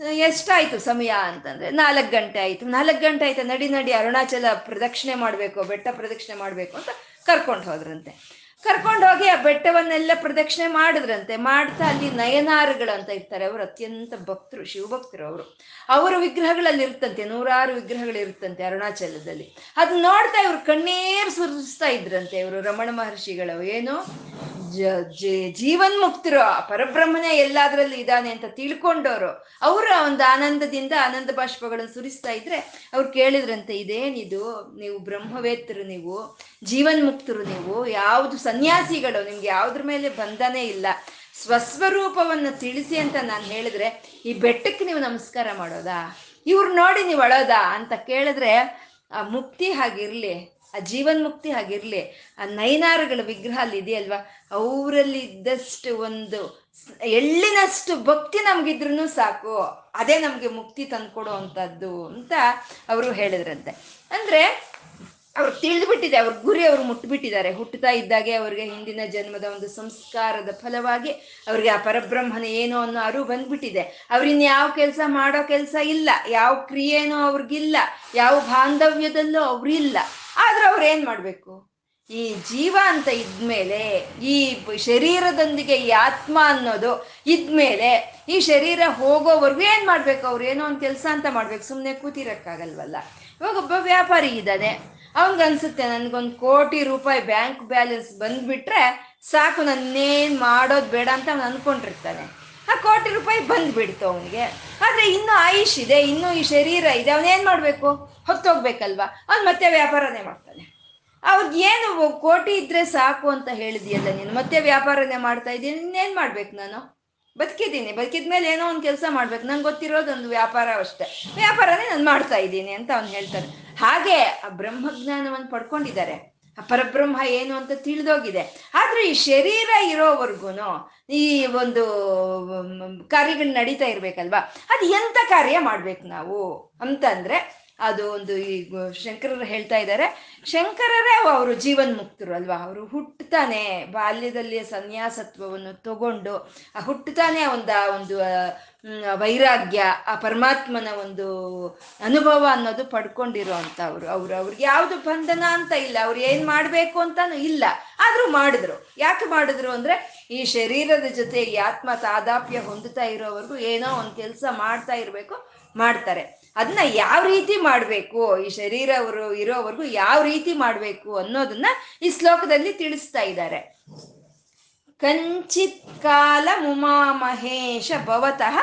Speaker 1: ಎಷ್ಟಾಯ್ತು ಸಮಯ ಅಂತಂದ್ರೆ ನಾಲ್ಕು ಗಂಟೆ ಆಯ್ತು. ನಾಲ್ಕು ಗಂಟೆ ಆಯ್ತು. ನಡಿ ನಡಿ, ಅರುಣಾಚಲ ಪ್ರದಕ್ಷಿಣೆ ಮಾಡಬೇಕು, ಬೆಟ್ಟ ಪ್ರದಕ್ಷಿಣೆ ಮಾಡಬೇಕು ಅಂತ ಕರ್ಕೊಂಡು ಹೋದ್ರಂತೆ. ಕರ್ಕೊಂಡು ಹೋಗಿ ಆ ಬೆಟ್ಟವನ್ನೆಲ್ಲ ಪ್ರದಕ್ಷಿಣೆ ಮಾಡಿದ್ರಂತೆ. ಮಾಡ್ತಾ ಅಲ್ಲಿ ನಯನಾರುಗಳು ಅಂತ ಇರ್ತಾರೆ ಅವರು, ಅತ್ಯಂತ ಭಕ್ತರು, ಶಿವಭಕ್ತರು ಅವರು. ಅವರ ವಿಗ್ರಹಗಳಲ್ಲಿ ಇರ್ತಂತೆ ನೂರಾರು ವಿಗ್ರಹಗಳು ಇರ್ತಂತೆ ಅರುಣಾಚಲದಲ್ಲಿ. ಅದು ನೋಡ್ತಾ ಇವ್ರು ಕಣ್ಣೀರು ಸುರಿಸ್ತಾ ಇದ್ರಂತೆ ಇವರು ರಮಣ ಮಹರ್ಷಿಗಳು. ಏನು? ಜೀವನ್ ಮುಕ್ತರು ಪರಬ್ರಹ್ಮನೇ ಎಲ್ಲಾದ್ರಲ್ಲಿ ಇದ್ದಾನೆ ಅಂತ ತಿಳ್ಕೊಂಡವರು ಅವರ ಒಂದು ಆನಂದದಿಂದ ಆನಂದ ಬಾಷ್ಪಗಳನ್ನು ಸುರಿಸ್ತಾ ಇದ್ರೆ ಅವ್ರು ಕೇಳಿದ್ರಂತೆ, ಇದೇನಿದು? ನೀವು ಬ್ರಹ್ಮವೇತ್ತರು ನೀವು ಜೀವನ್ ಮುಕ್ತರು ನೀವು, ಯಾವುದು ಸನ್ಯಾಸಿಗಳು, ನಿಮ್ಗೆ ಯಾವ್ದ್ರ ಮೇಲೆ ಬಂಧನೇ ಇಲ್ಲ. ಸ್ವಸ್ವರೂಪವನ್ನು ತಿಳಿಸಿ ಅಂತ ನಾನು ಹೇಳಿದ್ರೆ, ಈ ಬೆಟ್ಟಕ್ಕೆ ನೀವು ನಮಸ್ಕಾರ ಮಾಡೋದಾ? ಇವ್ರು ನೋಡಿ ನೀವು ಅಳೋದಾ? ಅಂತ ಕೇಳಿದ್ರೆ, ಆ ಮುಕ್ತಿ ಹಾಗಿರ್ಲಿ, ಆ ಜೀವನ್ ಮುಕ್ತಿ ಹಾಗಿರ್ಲಿ, ಆ ನೈನಾರುಗಳ ವಿಗ್ರಹ ಅಲ್ಲಿ ಇದೆಯಲ್ವಾ? ಅವರಲ್ಲಿ ಇದ್ದಷ್ಟು ಒಂದು ಎಳ್ಳಿನಷ್ಟು ಭಕ್ತಿ ನಮ್ಗಿದ್ರು ಸಾಕು. ಅದೇ ನಮ್ಗೆ ಮುಕ್ತಿ ತಂದ್ಕೊಡೋ ಅಂಥದ್ದು ಅಂತ ಅವರು ಹೇಳಿದ್ರಂತೆ. ಅಂದ್ರೆ ಅವ್ರು ತಿಳಿದ್ಬಿಟ್ಟಿದೆ, ಅವ್ರ ಗುರಿ ಅವ್ರು ಮುಟ್ಬಿಟ್ಟಿದ್ದಾರೆ. ಹುಟ್ಟುತ್ತಾ ಇದ್ದಾಗೆ ಅವ್ರಿಗೆ ಹಿಂದಿನ ಜನ್ಮದ ಒಂದು ಸಂಸ್ಕಾರದ ಫಲವಾಗಿ ಅವ್ರಿಗೆ ಆ ಪರಬ್ರಹ್ಮನ ಏನು ಅನ್ನೋ ಅರಿವು ಬಂದ್ಬಿಟ್ಟಿದೆ. ಅವ್ರಿನ್ ಯಾವ ಕೆಲಸ ಮಾಡೋ ಕೆಲಸ ಇಲ್ಲ, ಯಾವ ಕ್ರಿಯೆನೂ ಅವ್ರಿಗಿಲ್ಲ, ಯಾವ ಬಾಂಧವ್ಯದಲ್ಲೂ ಅವ್ರಿಲ್ಲ. ಆದ್ರೆ ಅವ್ರು ಏನ್ ಮಾಡ್ಬೇಕು? ಈ ಜೀವ ಅಂತ ಇದ್ಮೇಲೆ, ಈ ಶರೀರದೊಂದಿಗೆ ಈ ಆತ್ಮ ಅನ್ನೋದು ಇದ್ಮೇಲೆ, ಈ ಶರೀರ ಹೋಗೋವರೆಗೂ ಏನ್ ಮಾಡ್ಬೇಕು? ಅವ್ರು ಏನೋ ಒಂದು ಕೆಲಸ ಅಂತ ಮಾಡ್ಬೇಕು. ಸುಮ್ಮನೆ ಕೂತಿರಕ್ಕಾಗಲ್ವಲ್ಲ? ಇವಾಗ ಒಬ್ಬ ವ್ಯಾಪಾರಿ ಇದ್ದಾನೆ. ಅನ್ಸುತ್ತೆ ನನ್ಗೊಂದು ಕೋಟಿ ರೂಪಾಯಿ ಬ್ಯಾಂಕ್ ಬ್ಯಾಲೆನ್ಸ್ ಬಂದ್ಬಿಟ್ರೆ ಸಾಕು, ನನ್ನೇನ್ ಮಾಡೋದು ಬೇಡ ಅಂತ ಅವ್ನು ಅನ್ಕೊಂಡಿರ್ತಾನೆ. ಆ ಕೋಟಿ ರೂಪಾಯಿ ಬಂದ್ಬಿಡ್ತು ಅವನಿಗೆ. ಆದ್ರೆ ಇನ್ನು ಆಯುಷ್ ಇದೆ, ಇನ್ನು ಈ ಶರೀರ ಇದೆ ಅವನೇನ್ ಮಾಡ್ಬೇಕು? ಹೊತ್ತೋಗ್ಬೇಕಲ್ವಾ? ಅವ್ನು ಮತ್ತೆ ವ್ಯಾಪಾರನೇ ಮಾಡ್ತಾನೆ. ಅವ್ರಿಗೇನು ಕೋಟಿ ಇದ್ರೆ ಸಾಕು ಅಂತ ಹೇಳಿದ್ಯಲ್ಲ ನೀನು, ಮತ್ತೆ ವ್ಯಾಪಾರನೇ ಮಾಡ್ತಾ ಇದ್ದೀನಿ ಇನ್ನೇನ್ ಮಾಡ್ಬೇಕು ನಾನು? ಬದುಕಿದ್ದೀನಿ ಬದುಕಿದ್ಮೇಲೆ ಏನೋ ಒಂದು ಕೆಲಸ ಮಾಡ್ಬೇಕು, ನಂಗೆ ಗೊತ್ತಿರೋದೊಂದು ವ್ಯಾಪಾರ ಅಷ್ಟೇ. ವ್ಯಾಪಾರನೇ ನಾನು ಮಾಡ್ತಾ ಇದ್ದೀನಿ ಅಂತ ಅವ್ನು ಹೇಳ್ತಾನೆ. ಹಾಗೆ ಆ ಬ್ರಹ್ಮಜ್ಞಾನವನ್ನು ಪಡ್ಕೊಂಡಿದ್ದಾರೆ. ಆ ಪರಬ್ರಹ್ಮ ಏನು ಅಂತ ತಿಳಿದೋಗಿದೆ. ಆದ್ರೆ ಈ ಶರೀರ ಇರೋವರೆಗೂ ಈ ಒಂದು ಕಾರ್ಯಗಳು ನಡೀತಾ ಇರ್ಬೇಕಲ್ವಾ? ಅದು ಎಂತ ಕಾರ್ಯ ಮಾಡ್ಬೇಕು ನಾವು? ಅಂತಂದ್ರೆ ಅದು ಒಂದು ಈ ಶಂಕರರು ಹೇಳ್ತಾ ಇದ್ದಾರೆ. ಶಂಕರರೇ ಅವರು ಜೀವನ್ ಮುಕ್ತರು ಅಲ್ವಾ? ಅವರು ಹುಟ್ಟುತ್ತಾನೆ ಬಾಲ್ಯದಲ್ಲಿ ಸನ್ಯಾಸತ್ವವನ್ನು ತಗೊಂಡು, ಆ ಹುಟ್ಟುತ್ತಾನೆ ಒಂದು ಆ ಒಂದು ವೈರಾಗ್ಯ, ಆ ಪರಮಾತ್ಮನ ಒಂದು ಅನುಭವ ಅನ್ನೋದು ಪಡ್ಕೊಂಡಿರೋ ಅಂತ ಅವರು. ಅವ್ರು, ಅವ್ರಿಗೆ ಯಾವುದು ಬಂಧನ ಅಂತ ಇಲ್ಲ. ಅವ್ರು ಏನ್ ಮಾಡ್ಬೇಕು ಅಂತಾನು ಇಲ್ಲ. ಆದ್ರೂ ಮಾಡಿದ್ರು. ಯಾಕೆ ಮಾಡಿದ್ರು ಅಂದ್ರೆ, ಈ ಶರೀರದ ಜೊತೆ ಆತ್ಮ ತಾದಾಪ್ಯ ಹೊಂದುತ್ತಾ ಇರೋವರೆಗೂ ಏನೋ ಒಂದು ಕೆಲಸ ಮಾಡ್ತಾ ಇರಬೇಕು, ಮಾಡ್ತಾರೆ. ಅದನ್ನ ಯಾವ ರೀತಿ ಮಾಡಬೇಕು? ಈ ಶರೀರ ಅವರು ಇರೋವರೆಗೂ ಯಾವ ರೀತಿ ಮಾಡಬೇಕು ಅನ್ನೋದನ್ನ ಈ ಶ್ಲೋಕದಲ್ಲಿ ತಿಳಿಸ್ತಾ ಇದ್ದಾರೆ. ಕಂಚಿತ್ ಕಾಲ ಮುಮಾ ಮಹೇಶ ಭವತಃ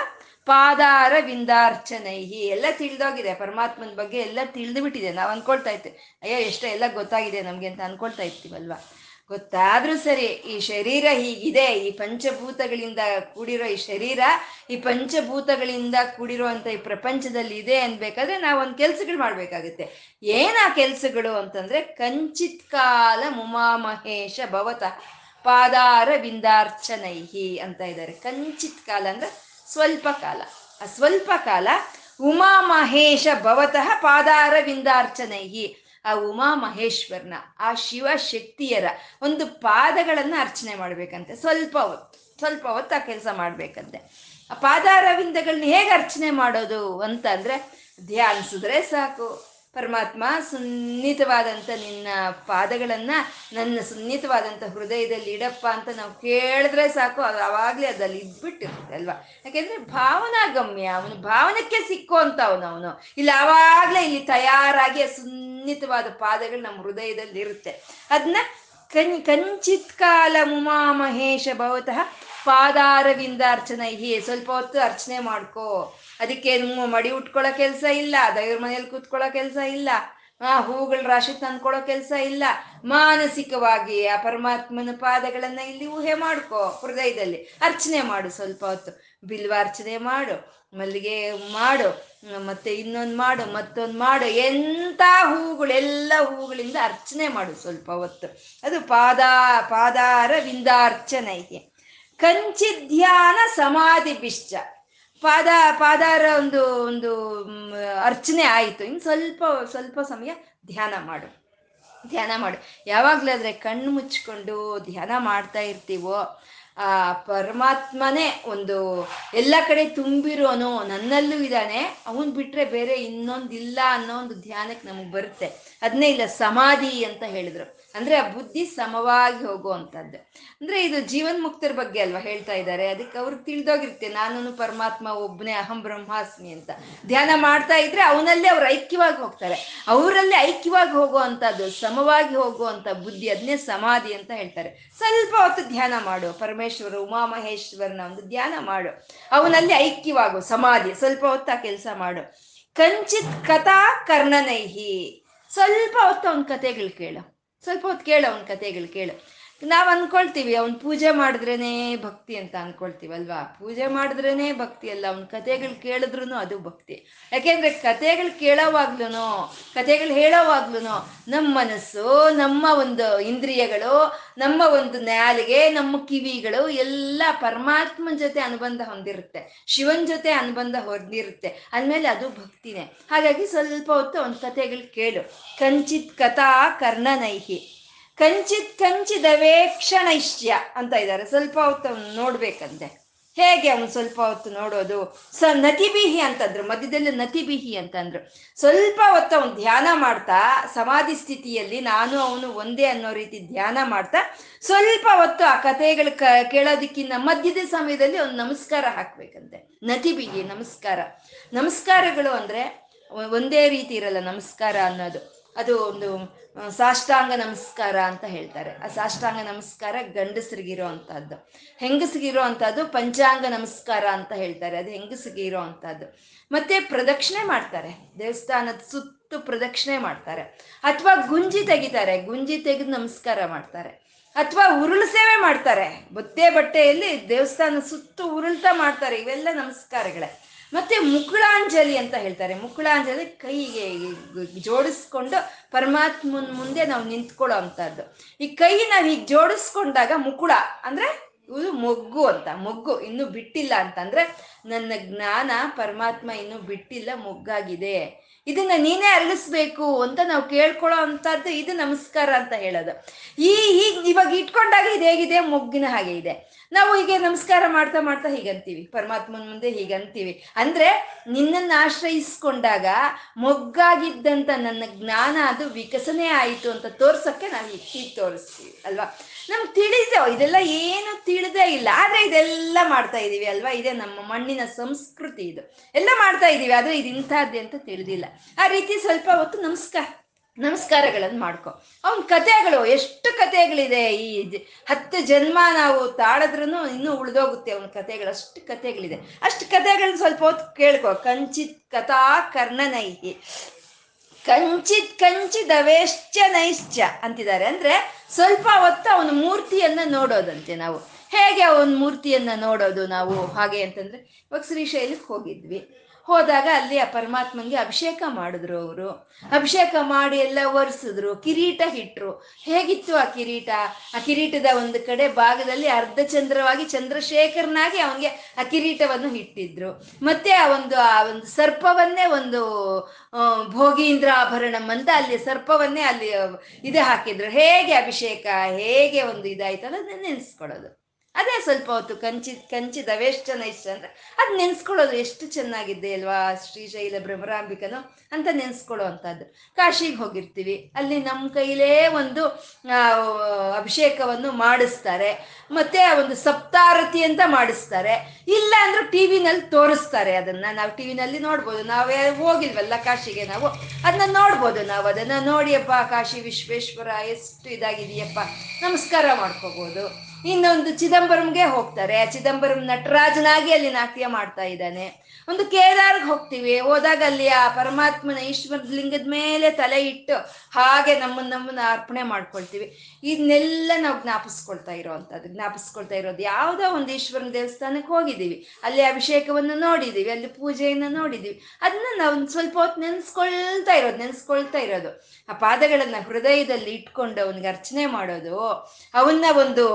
Speaker 1: ಪಾದಾರ ವಿಂದಾರ್ಚನೈಹಿ. ಎಲ್ಲ ತಿಳಿದೋಗಿದೆ. ಪರಮಾತ್ಮನ ಬಗ್ಗೆ ಎಲ್ಲ ತಿಳಿದು ಬಿಟ್ಟಿದೆ. ನಾವು ಅನ್ಕೊಳ್ತಾ ಇರ್ತೀವಿ. ಅಯ್ಯೋ, ಎಷ್ಟೋ ಎಲ್ಲ ಗೊತ್ತಾಗಿದೆ ನಮ್ಗೆ ಅಂತ ಅನ್ಕೊಳ್ತಾ ಇರ್ತೀವಲ್ವಾ? ಗೊತ್ತಾದ್ರೂ ಸರಿ, ಈ ಶರೀರ ಹೀಗಿದೆ, ಈ ಪಂಚಭೂತಗಳಿಂದ ಕೂಡಿರೋ ಈ ಶರೀರ, ಈ ಪಂಚಭೂತಗಳಿಂದ ಕೂಡಿರುವಂತ ಈ ಪ್ರಪಂಚದಲ್ಲಿ ಇದೆ ಅನ್ಬೇಕಾದ್ರೆ ನಾವೊಂದು ಕೆಲ್ಸಗಳು ಮಾಡ್ಬೇಕಾಗುತ್ತೆ. ಏನ ಕೆಲ್ಸಗಳು ಅಂತಂದ್ರೆ, ಕಂಚಿತ್ ಕಾಲ ಮುಮಾ ಮಹೇಶ ಭವತಃ ಪಾದಾರ ವಿಂದಾರ್ಚನೈಹಿ ಅಂತ ಇದ್ದಾರೆ ಕಂಚಿತ್ ಕಾಲ ಅಂದ್ರೆ ಸ್ವಲ್ಪ ಕಾಲ. ಆ ಸ್ವಲ್ಪ ಕಾಲ ಉಮಾ ಮಹೇಶ ಭವತಃ ಪಾದಾರ ವಿಂದಾರ್ಚನೈಹಿ. ಆ ಉಮಾ ಮಹೇಶ್ವರನ, ಆ ಶಿವ ಶಕ್ತಿಯರ ಒಂದು ಪಾದಗಳನ್ನು ಅರ್ಚನೆ ಮಾಡ್ಬೇಕಂತೆ. ಸ್ವಲ್ಪ ಹೊತ್ತು ಸ್ವಲ್ಪ ಹೊತ್ತು ಆ ಕೆಲಸ ಮಾಡ್ಬೇಕಂತೆ. ಆ ಪಾದಾರವಿಂದಗಳನ್ನ ಹೇಗೆ ಅರ್ಚನೆ ಮಾಡೋದು ಅಂತ ಅಂದ್ರೆ ಧ್ಯಾನಿಸಿದ್ರೆ ಸಾಕು. ಪರಮಾತ್ಮ ಸುನ್ನಿತವಾದಂಥ ನಿನ್ನ ಪಾದಗಳನ್ನ ನನ್ನ ಸುನ್ನಿತವಾದಂಥ ಹೃದಯದಲ್ಲಿ ಇಡಪ್ಪ ಅಂತ ನಾವು ಕೇಳಿದ್ರೆ ಸಾಕು. ಅದು ಅವಾಗಲೇ ಅದಲ್ಲಿ ಇದ್ಬಿಟ್ಟಿರುತ್ತೆ ಅಲ್ವಾ? ಯಾಕೆಂದ್ರೆ ಭಾವನಾಗಮ್ಯ, ಅವನು ಭಾವನಕ್ಕೆ ಅಂತ ಅವನು. ಅವನು ಇಲ್ಲಿ ಆವಾಗಲೇ ಇಲ್ಲಿ ತಯಾರಾಗಿ ಸುನ್ನಿತವಾದ ಪಾದಗಳು ನಮ್ಮ ಹೃದಯದಲ್ಲಿ ಇರುತ್ತೆ ಅದನ್ನ ಕಂ ಕಂಚಿತ್ ಕಾಲ ಮುಮಾ ಮಹೇಶ ಭವತಃ ಪಾದಾರವಿಂದ ಅರ್ಚನೆ ಸ್ವಲ್ಪ ಹೊತ್ತು ಅರ್ಚನೆ ಮಾಡ್ಕೋ. ಅದಕ್ಕೆ ಮಡಿ ಉಟ್ಕೊಳ್ಳೋ ಕೆಲಸ ಇಲ್ಲ, ದೇವ್ರ ಮನೇಲಿ ಕೂತ್ಕೊಳ್ಳೋ ಕೆಲಸ ಇಲ್ಲ, ಆ ಹೂಗಳ ರಾಶಿ ತಂದ್ಕೊಳ್ಳೋ ಕೆಲಸ ಇಲ್ಲ. ಮಾನಸಿಕವಾಗಿ ಆ ಪರಮಾತ್ಮನ ಪಾದಗಳನ್ನ ಇಲ್ಲಿ ಊಹೆ ಮಾಡ್ಕೋ, ಹೃದಯದಲ್ಲಿ. ಅರ್ಚನೆ ಮಾಡು ಸ್ವಲ್ಪ ಹೊತ್ತು. ಬಿಲ್ವಾರ್ಚನೆ ಮಾಡು, ಮಲ್ಲಿಗೆ ಮಾಡು, ಮತ್ತೆ ಇನ್ನೊಂದು ಮಾಡು, ಮತ್ತೊಂದು ಮಾಡು. ಎಂಥ ಹೂಗಳು ಎಲ್ಲ ಹೂಗಳಿಂದ ಅರ್ಚನೆ ಮಾಡು ಸ್ವಲ್ಪ ಹೊತ್ತು. ಅದು ಪಾದ ಪಾದಾರ ವಿಂದಾರ್ಚನೈಗೆ ಕಂಚಿಧ್ಯಾನ ಸಮಾಧಿ ಬಿಶ್ಚ ಪಾದ, ಪಾದಾರ ಒಂದು ಒಂದು ಅರ್ಚನೆ ಆಯಿತು. ಇನ್ನು ಸ್ವಲ್ಪ ಸ್ವಲ್ಪ ಸಮಯ ಧ್ಯಾನ ಮಾಡು. ಧ್ಯಾನ ಮಾಡು. ಯಾವಾಗಲಾದ್ರೆ ಕಣ್ಣು ಮುಚ್ಕೊಂಡು ಧ್ಯಾನ ಮಾಡ್ತಾ ಇರ್ತೀವೋ, ಆ ಪರಮಾತ್ಮನೇ ಒಂದು ಎಲ್ಲ ಕಡೆ ತುಂಬಿರೋನು, ನನ್ನಲ್ಲೂ ಇದ್ದಾನೆ, ಅವನ್ ಬಿಟ್ರೆ ಬೇರೆ ಇನ್ನೊಂದಿಲ್ಲ ಅನ್ನೋ ಒಂದು ಧ್ಯಾನಕ್ಕೆ ನಮಗೆ ಬರುತ್ತೆ. ಅದನ್ನೇ ಇಲ್ಲ, ಸಮಾಧಿ ಅಂತ ಹೇಳಿದ್ರು. ಅಂದ್ರೆ ಆ ಬುದ್ಧಿ ಸಮವಾಗಿ ಹೋಗುವಂಥದ್ದು ಅಂದ್ರೆ ಇದು ಜೀವನ್ ಮುಕ್ತರ ಬಗ್ಗೆ ಅಲ್ವಾ ಹೇಳ್ತಾ ಇದ್ದಾರೆ. ಅದಕ್ಕೆ ಅವ್ರಿಗೆ ತಿಳಿದೋಗಿರುತ್ತೆ ನಾನು ಪರಮಾತ್ಮ ಒಬ್ಬನೇ ಅಹಂ ಬ್ರಹ್ಮಾಸ್ಮಿ ಅಂತ. ಧ್ಯಾನ ಮಾಡ್ತಾ ಇದ್ರೆ ಅವನಲ್ಲೇ ಅವ್ರು ಐಕ್ಯವಾಗಿ ಹೋಗ್ತಾರೆ. ಅವರಲ್ಲಿ ಐಕ್ಯವಾಗಿ ಹೋಗುವಂಥದ್ದು ಸಮವಾಗಿ ಹೋಗುವಂಥ ಬುದ್ಧಿ ಅದನ್ನೇ ಸಮಾಧಿ ಅಂತ ಹೇಳ್ತಾರೆ. ಸ್ವಲ್ಪ ಹೊತ್ತು ಧ್ಯಾನ ಮಾಡು, ಪರಮೇಶ್ವರ, ಉಮಾಮಹೇಶ್ವರನ ಒಂದು ಧ್ಯಾನ ಮಾಡು. ಅವನಲ್ಲಿ ಐಕ್ಯವಾಗು, ಸಮಾಧಿ, ಸ್ವಲ್ಪ ಹೊತ್ತು ಆ ಕೆಲಸ ಮಾಡು. ಕಂಚಿತ್ ಕಥಾ ಕರ್ಣನೈಹಿ. ಸ್ವಲ್ಪ ಹೊತ್ತು ಅವನ ಕಥೆಗಳು ಕೇಳು. ಸ್ವಲ್ಪ ಹೊತ್ತು ಕೇಳು ಅವನ ಕಥೆಗಳು ಕೇಳು. ನಾವು ಅನ್ಕೊಳ್ತೀವಿ, ಅವ್ನ್ ಪೂಜೆ ಮಾಡಿದ್ರೇನೆ ಭಕ್ತಿ ಅಂತ ಅನ್ಕೊಳ್ತೀವಲ್ವಾ? ಪೂಜೆ ಮಾಡಿದ್ರೇನೆ ಭಕ್ತಿ ಅಲ್ಲ, ಅವ್ನ ಕಥೆಗಳು ಕೇಳಿದ್ರು ಅದು ಭಕ್ತಿ. ಯಾಕೆಂದ್ರೆ ಕಥೆಗಳು ಕೇಳೋವಾಗ್ಲೂ ಕಥೆಗಳು ಹೇಳೋವಾಗ್ಲೂ ನಮ್ಮ ಮನಸ್ಸು, ನಮ್ಮ ಒಂದು ಇಂದ್ರಿಯಗಳು, ನಮ್ಮ ಒಂದು ನ್ಯಾಲಿಗೆ, ನಮ್ಮ ಕಿವಿಗಳು ಎಲ್ಲ ಪರಮಾತ್ಮನ ಜೊತೆ ಅನುಬಂಧ ಹೊಂದಿರುತ್ತೆ. ಶಿವನ್ ಜೊತೆ ಅನುಬಂಧ ಹೊಂದಿರುತ್ತೆ. ಅಂದಮೇಲೆ ಅದು ಭಕ್ತಿನೇ. ಹಾಗಾಗಿ ಸ್ವಲ್ಪ ಹೊತ್ತು ಅವನ ಕಥೆಗಳು ಕೇಳು. ಕಂಚಿತ್ ಕಥಾ ಕರ್ಣನೈಹಿ. ಕಂಚಿತ್ ಇಷ್ಟ ಅಂತ ಇದ್ದಾರೆ. ಸ್ವಲ್ಪ ಹೊತ್ತು ಅವ್ನು ನೋಡ್ಬೇಕಂತೆ. ಹೇಗೆ ಅವನು ಸ್ವಲ್ಪ ಹೊತ್ತು ನೋಡೋದು? ಸ ನತಿಬಿಹಿ ಅಂತಂದ್ರು. ಮಧ್ಯದಲ್ಲಿ ನತಿಬಿಹಿ ಅಂತಂದ್ರು. ಸ್ವಲ್ಪ ಹೊತ್ತು ಅವನು ಧ್ಯಾನ ಮಾಡ್ತಾ, ಸಮಾಧಿ ಸ್ಥಿತಿಯಲ್ಲಿ ನಾನು ಅವನು ಒಂದೇ ಅನ್ನೋ ರೀತಿ ಧ್ಯಾನ ಮಾಡ್ತಾ, ಸ್ವಲ್ಪ ಹೊತ್ತು ಆ ಕಥೆಗಳು ಕ ಕೇಳೋದಕ್ಕಿಂತ ಮಧ್ಯದ ಸಮಯದಲ್ಲಿ ಒಂದು ನಮಸ್ಕಾರ ಹಾಕ್ಬೇಕಂತೆ. ನತಿಬಿಹಿ ನಮಸ್ಕಾರ. ನಮಸ್ಕಾರಗಳು ಅಂದ್ರೆ ಒಂದೇ ರೀತಿ ಇರಲ್ಲ ನಮಸ್ಕಾರ ಅನ್ನೋದು. ಅದು ಒಂದು ಸಾಷ್ಟಾಂಗ ನಮಸ್ಕಾರ ಅಂತ ಹೇಳ್ತಾರೆ. ಆ ಸಾಷ್ಟಾಂಗ ನಮಸ್ಕಾರ ಗಂಡಸರಿಗಿರೋ ಅಂಥದ್ದು ಹೆಂಗಸಿಗಿರೋ ಅಂಥದ್ದು ಪಂಚಾಂಗ ನಮಸ್ಕಾರ ಅಂತ ಹೇಳ್ತಾರೆ. ಅದು ಹೆಂಗಸಿಗಿರೋ ಅಂಥದ್ದು ಮತ್ತೆ ಪ್ರದಕ್ಷಿಣೆ ಮಾಡ್ತಾರೆ. ದೇವಸ್ಥಾನದ ಸುತ್ತು ಪ್ರದಕ್ಷಿಣೆ ಮಾಡ್ತಾರೆ. ಅಥವಾ ಗುಂಜಿ ತೆಗಿತಾರೆ. ಗುಂಜಿ ತೆಗೆದು ನಮಸ್ಕಾರ ಮಾಡ್ತಾರೆ. ಅಥವಾ ಉರುಳು ಸೇವೆ ಮಾಡ್ತಾರೆ. ಬೊತ್ತೆ ಬಟ್ಟೆಯಲ್ಲಿ ದೇವಸ್ಥಾನ ಸುತ್ತು ಉರುಳ್ತಾ ಮಾಡ್ತಾರೆ. ಇವೆಲ್ಲ ನಮಸ್ಕಾರಗಳೇ. ಮತ್ತೆ ಮುಕುಳಾಂಜಲಿ ಅಂತ ಹೇಳ್ತಾರೆ. ಮುಕುಳಾಂಜಲಿ ಕೈಗೆ ಜೋಡಿಸ್ಕೊಂಡು ಪರಮಾತ್ಮನ ಮುಂದೆ ನಾವು ನಿಂತ್ಕೊಳ್ಳೋ ಅಂತದ್ದು ಈ ಕೈ ನಾವು ಹೀಗೆ ಜೋಡಿಸ್ಕೊಂಡಾಗ ಮುಕುಳ ಅಂದ್ರೆ ಇದು ಮೊಗ್ಗು ಅಂತ. ಮೊಗ್ಗು ಇನ್ನು ಬಿಟ್ಟಿಲ್ಲ ಅಂತಂದ್ರೆ ನನ್ನ ಜ್ಞಾನ ಪರಮಾತ್ಮ ಇನ್ನು ಬಿಟ್ಟಿಲ್ಲ, ಮೊಗ್ಗಾಗಿದೆ. ಇದನ್ನ ನೀನೇ ಅರಳಿಸ್ಬೇಕು ಅಂತ ನಾವು ಕೇಳ್ಕೊಳ್ಳೋ ಅಂತದ್ದು ಇದು ನಮಸ್ಕಾರ ಅಂತ ಹೇಳೋದು. ಈ ಈಗ ಇವಾಗ ಇಟ್ಕೊಂಡಾಗ ಇದು ಹೇಗಿದೆ? ಮೊಗ್ಗಿನ ಹಾಗೆ ಇದೆ. ನಾವು ಹೀಗೆ ನಮಸ್ಕಾರ ಮಾಡ್ತಾ ಮಾಡ್ತಾ ಹೀಗಂತೀವಿ, ಪರಮಾತ್ಮನ ಮುಂದೆ ಹೀಗಂತೀವಿ. ಅಂದ್ರೆ ನಿನ್ನನ್ನು ಆಶ್ರಯಿಸ್ಕೊಂಡಾಗ ಮೊಗ್ಗಾಗಿದ್ದಂತ ನನ್ನ ಜ್ಞಾನ ಅದು ವಿಕಸನೆ ಆಯಿತು ಅಂತ ತೋರ್ಸಕ್ಕೆ ನಾವು ಹೀಗೆ ತೋರಿಸ್ತೀವಿ, ಅಲ್ವಾ? ನಮ್ಗೆ ತಿಳಿದ, ಇದೆಲ್ಲ ಏನು ತಿಳಿದೇ ಇಲ್ಲ. ಆದ್ರೆ ಇದೆಲ್ಲ ಮಾಡ್ತಾ ಇದ್ದೀವಿ ಅಲ್ವಾ? ಇದೆ ನಮ್ಮ ಮಣ್ಣಿನ ಸಂಸ್ಕೃತಿ ಇದು. ಎಲ್ಲ ಮಾಡ್ತಾ ಇದ್ದೀವಿ ಆದ್ರೆ ಇದು ಇಂಥದ್ದೇ ಅಂತ ತಿಳಿದಿಲ್ಲ. ಆ ರೀತಿ ಸ್ವಲ್ಪ ಹೊತ್ತು ನಮಸ್ಕಾರ. ನಮಸ್ಕಾರಗಳನ್ನು ಮಾಡ್ಕೊ. ಅವನ ಕಥೆಗಳು, ಎಷ್ಟು ಕಥೆಗಳಿದೆ ಈ ಹತ್ತು ಜನ್ಮ ನಾವು ತಾಳದ್ರೂ ಇನ್ನೂ ಉಳಿದೋಗುತ್ತೆ ಅವನ ಕಥೆಗಳು, ಅಷ್ಟು ಕಥೆಗಳಿದೆ. ಅಷ್ಟು ಕಥೆಗಳನ್ನ ಸ್ವಲ್ಪ ಹೊತ್ತು ಕೇಳ್ಕೊ. ಕಂಚಿತ್ ಕಥಾ ಕರ್ಣನೈಹಿ. ಕಂಚಿತ್ ಕಂಚಿದವೇಶ್ಚ ನೈಶ್ಚ ಅಂತಿದ್ದಾರೆ. ಅಂದ್ರೆ ಸ್ವಲ್ಪ ಹೊತ್ತು ಅವನ ಮೂರ್ತಿಯನ್ನ ನೋಡೋದಂತೆ ನಾವು. ಹೇಗೆ ಅವನ ಮೂರ್ತಿಯನ್ನ ನೋಡೋದು ನಾವು? ಹಾಗೆ ಅಂತಂದ್ರೆ ಇವಾಗ ಶ್ರೀಶೈಲಕ್ಕೆ ಹೋಗಿದ್ವಿ. ಹೋದಾಗ ಅಲ್ಲಿ ಆ ಪರಮಾತ್ಮಂಗೆ ಅಭಿಷೇಕ ಮಾಡಿದ್ರು ಅವರು. ಅಭಿಷೇಕ ಮಾಡಿ ಎಲ್ಲ ಒರೆಸಿದ್ರು, ಕಿರೀಟ ಇಟ್ರು. ಹೇಗಿತ್ತು ಆ ಕಿರೀಟ? ಆ ಕಿರೀಟದ ಒಂದು ಕಡೆ ಭಾಗದಲ್ಲಿ ಅರ್ಧ ಚಂದ್ರವಾಗಿ ಚಂದ್ರಶೇಖರನಾಗಿ ಅವನಿಗೆ ಆ ಕಿರೀಟವನ್ನು ಇಟ್ಟಿದ್ರು. ಮತ್ತೆ ಆ ಒಂದು ಆ ಒಂದು ಸರ್ಪವನ್ನೇ ಒಂದು ಭೋಗೀಂದ್ರ ಆಭರಣಂ ಅಂತ ಅಲ್ಲಿ ಸರ್ಪವನ್ನೇ ಅಲ್ಲಿ ಇದು ಹಾಕಿದ್ರು. ಹೇಗೆ ಅಭಿಷೇಕ? ಹೇಗೆ ಒಂದು ಇದಾಯ್ತು ಅನ್ನೋದನ್ನ ನೆನೆಸ್ಕೊಳ್ಳೋದು. ಅದೇ ಸ್ವಲ್ಪ ಹೊತ್ತು ಕಂಚಿ, ಕಂಚಿದ ಚೆನ್ನ ಇಷ್ಟ ಅಂದ್ರೆ ಅದು ನೆನ್ಸ್ಕೊಳ್ಳೋದು ಎಷ್ಟು ಚೆನ್ನಾಗಿದೆ ಅಲ್ವಾ ಶ್ರೀಶೈಲ ಭ್ರಮರಾಂಬಿಕನು ಅಂತ ನೆನ್ಸ್ಕೊಳ್ಳೋ ಅಂಥದ್ದು. ಕಾಶಿಗೆ ಹೋಗಿರ್ತೀವಿ. ಅಲ್ಲಿ ನಮ್ಮ ಕೈಲೇ ಒಂದು ಅಭಿಷೇಕವನ್ನು ಮಾಡಿಸ್ತಾರೆ. ಮತ್ತೆ ಒಂದು ಸಪ್ತಾರತಿ ಅಂತ ಮಾಡಿಸ್ತಾರೆ. ಇಲ್ಲ ಅಂದ್ರೆ ಟಿ ವಿನಲ್ಲಿ ತೋರಿಸ್ತಾರೆ ಅದನ್ನ. ನಾವು ಟಿ ವಿನಲ್ಲಿ ನೋಡ್ಬೋದು. ನಾವೇ ಹೋಗಿಲ್ವಲ್ಲ ಕಾಶಿಗೆ ನಾವು? ಅದನ್ನ ನೋಡ್ಬೋದು ನಾವು. ಅದನ್ನ ನೋಡಿಯಪ್ಪ ಕಾಶಿ ವಿಶ್ವೇಶ್ವರ, ಎಷ್ಟು ಇದಾಗಿದೆಯಪ್ಪ. ನಮಸ್ಕಾರ ಮಾಡ್ಕೋಬೋದು. ಇನ್ನೊಂದು ಚಿದಂಬರಂಗೆ ಹೋಗ್ತಾರೆ. ಚಿದಂಬರಂ ನಟರಾಜನಾಗಿ ಅಲ್ಲಿ ನಾಟ್ಯ ಮಾಡ್ತಾ ಇದ್ದಾನೆ. ಒಂದು ಕೇದಾರ್ಗೆ ಹೋಗ್ತೀವಿ. ಹೋದಾಗ ಅಲ್ಲಿ ಆ ಪರಮಾತ್ಮನ ಈಶ್ವರ ಲಿಂಗದ ಮೇಲೆ ತಲೆ ಇಟ್ಟು ಹಾಗೆ ನಮ್ಮನ್ನ ನಮ್ಮನ್ನ ಅರ್ಪಣೆ ಮಾಡ್ಕೊಳ್ತೀವಿ. ಇದನ್ನೆಲ್ಲ ನಾವು ಜ್ಞಾಪಿಸ್ಕೊಳ್ತಾ ಇರೋವಂಥದ್ದು. ಜ್ಞಾಪಿಸ್ಕೊಳ್ತಾ ಇರೋದು ಯಾವುದೋ ಒಂದು ಈಶ್ವರನ ದೇವಸ್ಥಾನಕ್ಕೆ ಹೋಗಿದ್ದೀವಿ. ಅಲ್ಲಿ ಅಭಿಷೇಕವನ್ನು ನೋಡಿದ್ದೀವಿ. ಅಲ್ಲಿ ಪೂಜೆಯನ್ನು ನೋಡಿದ್ದೀವಿ. ಅದನ್ನ ನಾವು ಸ್ವಲ್ಪ ಹೊತ್ತು ನೆನೆಸ್ಕೊಳ್ತಾ ಇರೋದು ನೆನೆಸ್ಕೊಳ್ತಾ ಇರೋದು. ಆ ಪಾದಗಳನ್ನ ಹೃದಯದಲ್ಲಿ ಇಟ್ಕೊಂಡು ಅವನಿಗೆ ಅರ್ಚನೆ ಮಾಡೋದು, ಅವನ್ನ ಒಂದು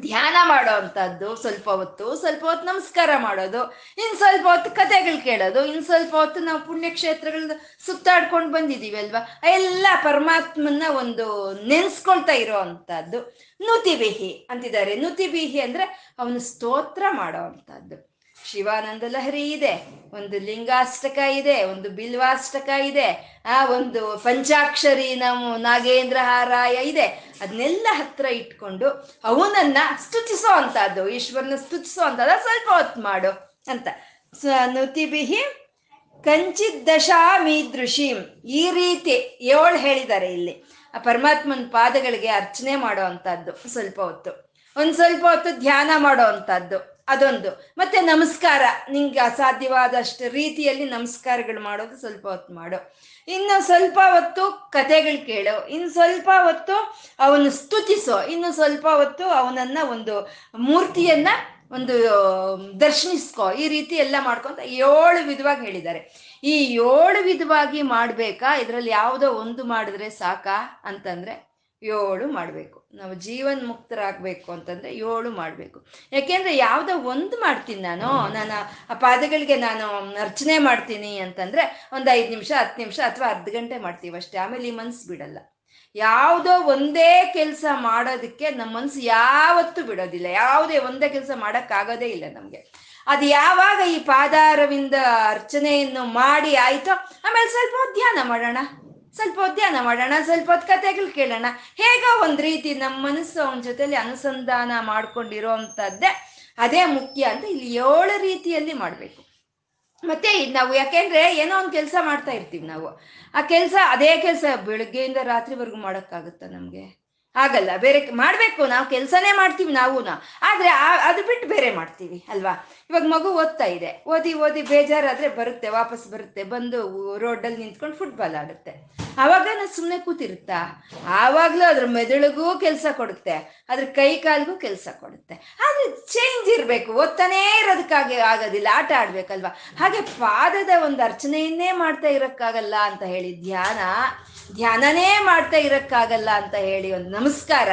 Speaker 1: ಧ್ಯಾನ ಮಾಡೋ ಅಂಥದ್ದು ಸ್ವಲ್ಪ ಹೊತ್ತು ಸ್ವಲ್ಪ ಹೊತ್ತು ನಮಸ್ಕಾರ ಮಾಡೋದು ಇನ್ನು ಸ್ವಲ್ಪ ಹೊತ್ತು ಕಥೆಗಳು ಕೇಳೋದು ಇನ್ನು ಸ್ವಲ್ಪ ಹೊತ್ತು ನಾವು ಪುಣ್ಯಕ್ಷೇತ್ರಗಳನ್ನ ಸುತ್ತಾಡ್ಕೊಂಡು ಬಂದಿದ್ದೀವಿ ಅಲ್ವಾ? ಎಲ್ಲ ಪರಮಾತ್ಮನ ಒಂದು ನೆನೆಸ್ಕೊಳ್ತಾ ಇರೋ ಅಂಥದ್ದು ನುತಿಬಿಹಿ ಅಂತಿದ್ದಾರೆ. ನುತಿಬಿಹಿ ಅಂದ್ರೆ ಅವನು ಸ್ತೋತ್ರ ಮಾಡೋ ಅಂಥದ್ದು. ಶಿವಾನಂದ ಲಹರಿ ಇದೆ, ಒಂದು ಲಿಂಗಾಷ್ಟಕ ಇದೆ, ಒಂದು ಬಿಲ್ವಾಷ್ಟಕ ಇದೆ, ಆ ಒಂದು ಪಂಚಾಕ್ಷರಿ ನಾವು ನಾಗೇಂದ್ರ ಹಾರಾಯ ಇದೆ. ಅದನ್ನೆಲ್ಲ ಹತ್ರ ಇಟ್ಕೊಂಡು ಅವನನ್ನ ಸ್ತುತಿಸೋ ಅಂತದ್ದು ಈಶ್ವರನ ಸ್ತುತಿಸೋ ಅಂತದ ಸ್ವಲ್ಪ ಹೊತ್ತು ಮಾಡು ಅಂತ. ನುತಿ ನುತಿಬಿಹಿ ಕಂಚಿತ್ ದಶಾಮೀದೃಶೀಂ ಈ ರೀತಿ ಏಳು ಹೇಳಿದ್ದಾರೆ ಇಲ್ಲಿ. ಆ ಪರಮಾತ್ಮನ ಪಾದಗಳಿಗೆ ಅರ್ಚನೆ ಮಾಡೋ ಅಂತದ್ದು ಸ್ವಲ್ಪ ಹೊತ್ತು. ಒಂದು ಸ್ವಲ್ಪ ಹೊತ್ತು ಧ್ಯಾನ ಮಾಡೋ ಅಂಥದ್ದು. ಅದೊಂದು. ಮತ್ತೆ ನಮಸ್ಕಾರ. ನಿಂಗೆ ಅಸಾಧ್ಯವಾದಷ್ಟು ರೀತಿಯಲ್ಲಿ ನಮಸ್ಕಾರಗಳು ಮಾಡೋದು ಸ್ವಲ್ಪ ಹೊತ್ತು ಮಾಡು. ಇನ್ನು ಸ್ವಲ್ಪ ಹೊತ್ತು ಕತೆಗಳು ಕೇಳು. ಇನ್ನು ಸ್ವಲ್ಪ ಹೊತ್ತು ಅವನು ಸ್ತುತಿಸೋ. ಇನ್ನು ಸ್ವಲ್ಪ ಹೊತ್ತು ಅವನನ್ನ ಒಂದು ಮೂರ್ತಿಯನ್ನ ಒಂದು ದರ್ಶನಿಸ್ಕೋ. ಈ ರೀತಿ ಎಲ್ಲ ಮಾಡ್ಕೊಂತ ಏಳು ವಿಧವಾಗಿ ಹೇಳಿದ್ದಾರೆ. ಈ ಏಳು ವಿಧವಾಗಿ ಮಾಡ್ಬೇಕಾ? ಇದರಲ್ಲಿ ಯಾವುದೋ ಒಂದು ಮಾಡಿದ್ರೆ ಸಾಕಾ? ಅಂತಂದ್ರೆ ಏಳು ಮಾಡಬೇಕು. ನಾವು ಜೀವನ್ ಮುಕ್ತರಾಗಬೇಕು ಅಂತಂದ್ರೆ ಏಳು ಮಾಡಬೇಕು. ಯಾಕೆಂದ್ರೆ ಯಾವುದೋ ಒಂದು ಮಾಡ್ತೀನಿ ನಾನು ನಾನು ಆ ಪಾದಗಳಿಗೆ ನಾನು ಅರ್ಚನೆ ಮಾಡ್ತೀನಿ ಅಂತಂದ್ರೆ ಒಂದು ಐದು ನಿಮಿಷ, ಹತ್ತು ನಿಮಿಷ ಅಥವಾ ಅರ್ಧ ಗಂಟೆ ಮಾಡ್ತೀವಿ ಅಷ್ಟೇ. ಆಮೇಲೆ ಈ ಮನ್ಸು ಬಿಡಲ್ಲ. ಯಾವುದೋ ಒಂದೇ ಕೆಲಸ ಮಾಡೋದಕ್ಕೆ ನಮ್ಮ ಮನಸ್ಸು ಯಾವತ್ತೂ ಬಿಡೋದಿಲ್ಲ. ಯಾವುದೇ ಒಂದೇ ಕೆಲಸ ಮಾಡೋಕ್ಕಾಗೋದೇ ಇಲ್ಲ ನಮಗೆ. ಅದು ಯಾವಾಗ ಈ ಪಾದಾರವಿಂದ ಅರ್ಚನೆಯನ್ನು ಮಾಡಿ ಆಯ್ತೋ, ಆಮೇಲೆ ಸ್ವಲ್ಪ ಧ್ಯಾನ ಮಾಡೋಣ. ಸ್ವಲ್ಪ ಧ್ಯಾನ ಮಾಡೋಣ, ಸ್ವಲ್ಪ ಹೊತ್ತು ಕಥೆಗಳು ಕೇಳೋಣ. ಹೇಗೋ ಒಂದು ರೀತಿ ನಮ್ಮ ಮನಸ್ಸು ಅವನ ಜೊತೆಲಿ ಅನುಸಂಧಾನ ಮಾಡ್ಕೊಂಡಿರೋ ಅಂಥದ್ದೇ ಅದೇ ಮುಖ್ಯ ಅಂತ ಇಲ್ಲಿ ಏಳು ರೀತಿಯಲ್ಲಿ ಮಾಡಬೇಕು. ಮತ್ತೆ ನಾವು ಯಾಕೆಂದ್ರೆ ಏನೋ ಒಂದು ಕೆಲಸ ಮಾಡ್ತಾ ಇರ್ತೀವಿ ನಾವು. ಆ ಕೆಲಸ, ಅದೇ ಕೆಲಸ ಬೆಳಗ್ಗೆಯಿಂದ ರಾತ್ರಿವರೆಗೂ ಮಾಡೋಕ್ಕಾಗುತ್ತಾ ನಮಗೆ? ಆಗಲ್ಲ, ಬೇರೆ ಮಾಡಬೇಕು, ನಾವು ಕೆಲಸನೇ ಮಾಡ್ತೀವಿ ನಾವು ಆದ್ರೆ ಅದು ಬಿಟ್ಟು ಬೇರೆ ಮಾಡ್ತೀವಿ, ಅಲ್ವಾ? ಇವಾಗ ಮಗು ಓದ್ತಾ ಇದೆ. ಓದಿ ಓದಿ ಬೇಜಾರಾದ್ರೆ ಬರುತ್ತೆ, ವಾಪಸ್ ಬರುತ್ತೆ. ಬಂದು ರೋಡಲ್ಲಿ ನಿಂತ್ಕೊಂಡು ಫುಟ್ಬಾಲ್ ಆಡುತ್ತೆ. ಆವಾಗ ನಾನು ಸುಮ್ಮನೆ ಕೂತಿರುತ್ತಾ? ಆವಾಗಲೂ ಅದ್ರ ಮೆದುಳಿಗೂ ಕೆಲಸ ಕೊಡುತ್ತೆ. ಅದ್ರ ಕೈ ಕಾಲಿಗೂ ಕೆಲಸ ಕೊಡುತ್ತೆ. ಆದ್ರೆ ಚೇಂಜ್ ಇರಬೇಕು. ಓದ್ತಾನೇ ಇರೋದಕ್ಕಾಗಿ ಆಗೋದಿಲ್ಲ. ಆಟ ಆಡ್ಬೇಕಲ್ವಾ? ಹಾಗೆ ಪಾದದ ಒಂದು ಅರ್ಚನೆಯನ್ನೇ ಮಾಡ್ತಾ ಇರೋಕ್ಕಾಗಲ್ಲ ಅಂತ ಹೇಳಿ ಧ್ಯಾನ, ಧ್ಯಾನನೇ ಮಾಡ್ತಾ ಇರೋಕ್ಕಾಗಲ್ಲ ಅಂತ ಹೇಳಿ ಒಂದು ನಮಸ್ಕಾರ,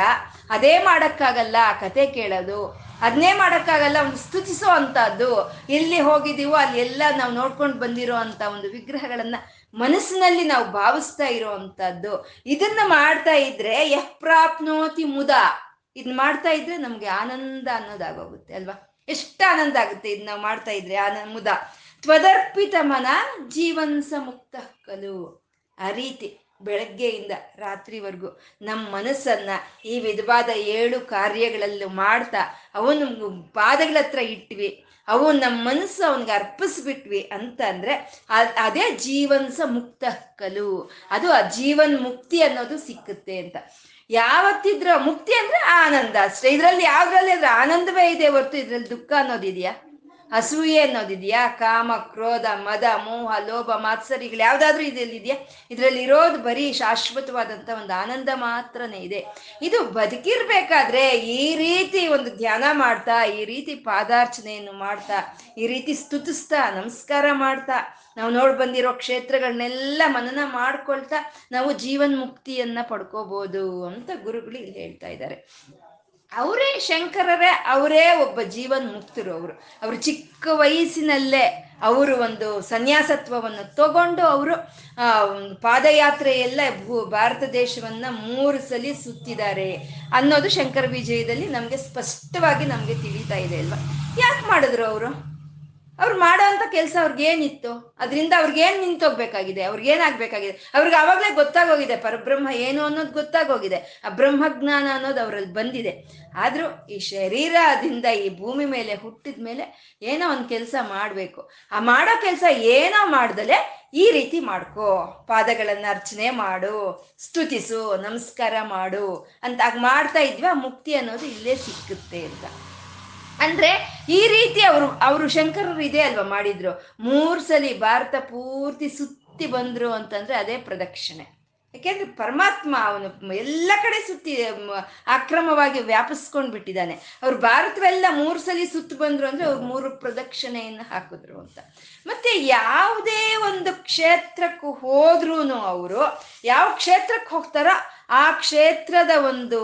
Speaker 1: ಅದೇ ಮಾಡೋಕ್ಕಾಗಲ್ಲ ಕತೆ ಕೇಳೋದು. ಅದನ್ನೇ ಮಾಡೋಕ್ಕಾಗಲ್ಲ, ಒಂದು ಸ್ತುತಿಸೋ ಅಂಥದ್ದು. ಎಲ್ಲಿ ಹೋಗಿದ್ದೀವೋ, ಅಲ್ಲಿ ಎಲ್ಲ ನಾವು ನೋಡ್ಕೊಂಡು ಬಂದಿರೋ ಅಂಥ ಒಂದು ವಿಗ್ರಹಗಳನ್ನ ಮನಸ್ಸಿನಲ್ಲಿ ನಾವು ಭಾವಿಸ್ತಾ ಇರೋ ಅಂಥದ್ದು. ಇದನ್ನ ಮಾಡ್ತಾ ಇದ್ರೆ ಯಹ್ ಪ್ರಾಪ್ನೋತಿ ಮುದ. ಇದನ್ನ ಮಾಡ್ತಾ ಇದ್ರೆ ನಮಗೆ ಆನಂದ ಅನ್ನೋದಾಗೋಗುತ್ತೆ, ಅಲ್ವಾ? ಎಷ್ಟು ಆನಂದ ಆಗುತ್ತೆ ಇದನ್ನ ನಾವು ಮಾಡ್ತಾ ಇದ್ರೆ ಆನಂದ ಮುದ. ತ್ವದರ್ಪಿತ ಮನ ಜೀವನ್ಸ ಮುಕ್ತ ಕಲು. ಆ ರೀತಿ. ಬೆಳಗ್ಗೆಯಿಂದ ರಾತ್ರಿವರೆಗೂ ನಮ್ಮ ಮನಸ್ಸನ್ನ ಈ ವಿಧವಾದ ಏಳು ಕಾರ್ಯಗಳಲ್ಲೂ ಮಾಡ್ತಾ ಅವನು ಪಾದಗಳ ಹತ್ರ ಇಟ್ವಿ. ಅವು ನಮ್ಮ ಮನಸ್ಸು ಅವನಿಗೆ ಅರ್ಪಿಸ್ಬಿಟ್ವಿ ಅಂತ ಅಂದ್ರೆ ಅದೇ ಜೀವನ್ಸ ಮುಕ್ತ ಕಲು. ಅದು ಆ ಜೀವನ್ ಮುಕ್ತಿ ಅನ್ನೋದು ಸಿಕ್ಕುತ್ತೆ ಅಂತ. ಯಾವತ್ತಿದ್ರ ಮುಕ್ತಿ ಅಂದ್ರೆ ಆನಂದ. ಅಷ್ಟೇ. ಇದ್ರಲ್ಲಿ ಯಾವ್ದ್ರಲ್ಲಿ ಅದ್ರ ಆನಂದವೇ ಇದೆ ಹೊರತು ಇದ್ರಲ್ಲಿ ದುಃಖ ಅನ್ನೋದಿದೆಯಾ? ಅಸೂಯೆ ಅನ್ನೋದಿದೆಯಾ? ಕಾಮ, ಕ್ರೋಧ, ಮದ, ಮೋಹ, ಲೋಭ, ಮಾತ್ಸರಿಗಳು ಯಾವ್ದಾದ್ರೂ ಇದ್ರಲ್ಲಿ ಇದೆಯಾ ಇದ್ರಲ್ಲಿ ಇರೋದು ಬರೀ ಶಾಶ್ವತವಾದಂತ ಒಂದು ಆನಂದ ಮಾತ್ರನೇ ಇದೆ. ಇದು ಬದುಕಿರ್ಬೇಕಾದ್ರೆ ಈ ರೀತಿ ಒಂದು ಧ್ಯಾನ ಮಾಡ್ತಾ, ಈ ರೀತಿ ಪಾದಾರ್ಚನೆಯನ್ನು ಮಾಡ್ತಾ, ಈ ರೀತಿ ಸ್ತುತಿಸ್ತಾ, ನಮಸ್ಕಾರ ಮಾಡ್ತಾ, ನಾವು ನೋಡ್ ಬಂದಿರೋ ಕ್ಷೇತ್ರಗಳನ್ನೆಲ್ಲ ಮನನ ಮಾಡ್ಕೊಳ್ತಾ ನಾವು ಜೀವನ್ ಮುಕ್ತಿಯನ್ನ ಪಡ್ಕೋಬಹುದು ಅಂತ ಗುರುಗಳು ಇಲ್ಲಿ ಹೇಳ್ತಾ ಇದ್ದಾರೆ. ಅವರೇ ಶಂಕರರೇ ಅವರೇ ಒಬ್ಬ ಜೀವನ್ ಮುಕ್ತರು ಅವರು. ಅವರು ಚಿಕ್ಕ ವಯಸ್ಸಿನಲ್ಲೇ ಅವರು ಒಂದು ಸನ್ಯಾಸತ್ವವನ್ನು ತಗೊಂಡು ಅವರು ಆ, ಒಂದು ಪಾದಯಾತ್ರೆ ಎಲ್ಲ ಭೂ ಭಾರತ ದೇಶವನ್ನ ಮೂರು ಸಲ ಸುತ್ತಿದ್ದಾರೆ ಅನ್ನೋದು ಶಂಕರ ವಿಜಯದಲ್ಲಿ ನಮಗೆ ಸ್ಪಷ್ಟವಾಗಿ ನಮಗೆ ತಿಳಿತಾ ಇದೆ ಅಲ್ವಾ? ಯಾಕೆ ಮಾಡಿದ್ರು ಅವರು? ಅವ್ರು ಮಾಡೋ ಅಂತ ಕೆಲಸ ಅವ್ರಿಗೇನಿತ್ತು ಅದರಿಂದ ಅವ್ರಿಗೇನು ನಿಂತೋಗ್ಬೇಕಾಗಿದೆ ಅವ್ರಿಗೇನಾಗ್ಬೇಕಾಗಿದೆ ಅವ್ರಿಗೆ ಅವಾಗಲೇ ಗೊತ್ತಾಗೋಗಿದೆ ಪರಬ್ರಹ್ಮ ಏನು ಅನ್ನೋದು ಗೊತ್ತಾಗೋಗಿದೆ, ಆ ಬ್ರಹ್ಮಜ್ಞಾನ ಅನ್ನೋದು ಅವರಲ್ಲಿ ಬಂದಿದೆ. ಆದರೂ ಈ ಶರೀರದಿಂದ ಈ ಭೂಮಿ ಮೇಲೆ ಹುಟ್ಟಿದ ಮೇಲೆ ಏನೋ ಒಂದು ಕೆಲಸ ಮಾಡಬೇಕು. ಆ ಮಾಡೋ ಕೆಲಸ ಏನೋ ಮಾಡ್ದಲೆ ಈ ರೀತಿ ಮಾಡ್ಕೋ, ಪಾದಗಳನ್ನು ಅರ್ಚನೆ ಮಾಡು, ಸ್ತುತಿಸು, ನಮಸ್ಕಾರ ಮಾಡು ಅಂತ ಆಗ ಮಾಡ್ತಾ ಇದ್ವಿ, ಆ ಮುಕ್ತಿ ಅನ್ನೋದು ಇಲ್ಲೇ ಸಿಕ್ಕುತ್ತೆ ಅಂತ. ಅಂದ್ರೆ ಈ ರೀತಿ ಅವರು ಅವರು ಶಂಕರರು ಇದೆ ಅಲ್ವಾ ಮಾಡಿದ್ರು? ಮೂರ್ ಸಲಿ ಭಾರತ ಪೂರ್ತಿ ಸುತ್ತಿ ಬಂದ್ರು ಅಂತಂದ್ರೆ ಅದೇ ಪ್ರದಕ್ಷಿಣೆ. ಯಾಕೆಂದ್ರೆ ಪರಮಾತ್ಮ ಅವನು ಎಲ್ಲ ಕಡೆ ಸುತ್ತಿ ಅಕ್ರಮವಾಗಿ ವ್ಯಾಪಿಸ್ಕೊಂಡ್ ಬಿಟ್ಟಿದ್ದಾನೆ. ಅವ್ರು ಭಾರತವೆಲ್ಲ ಮೂರು ಸಲಿ ಸುತ್ತು ಬಂದ್ರು ಅಂದ್ರೆ ಅವ್ರು ಮೂರು ಪ್ರದಕ್ಷಿಣೆಯನ್ನು ಹಾಕಿದ್ರು ಅಂತ. ಮತ್ತೆ ಯಾವುದೇ ಒಂದು ಕ್ಷೇತ್ರಕ್ಕೂ ಹೋದ್ರೂ ಅವರು, ಯಾವ ಕ್ಷೇತ್ರಕ್ಕೆ ಹೋಗ್ತಾರೋ ಆ ಕ್ಷೇತ್ರದ ಒಂದು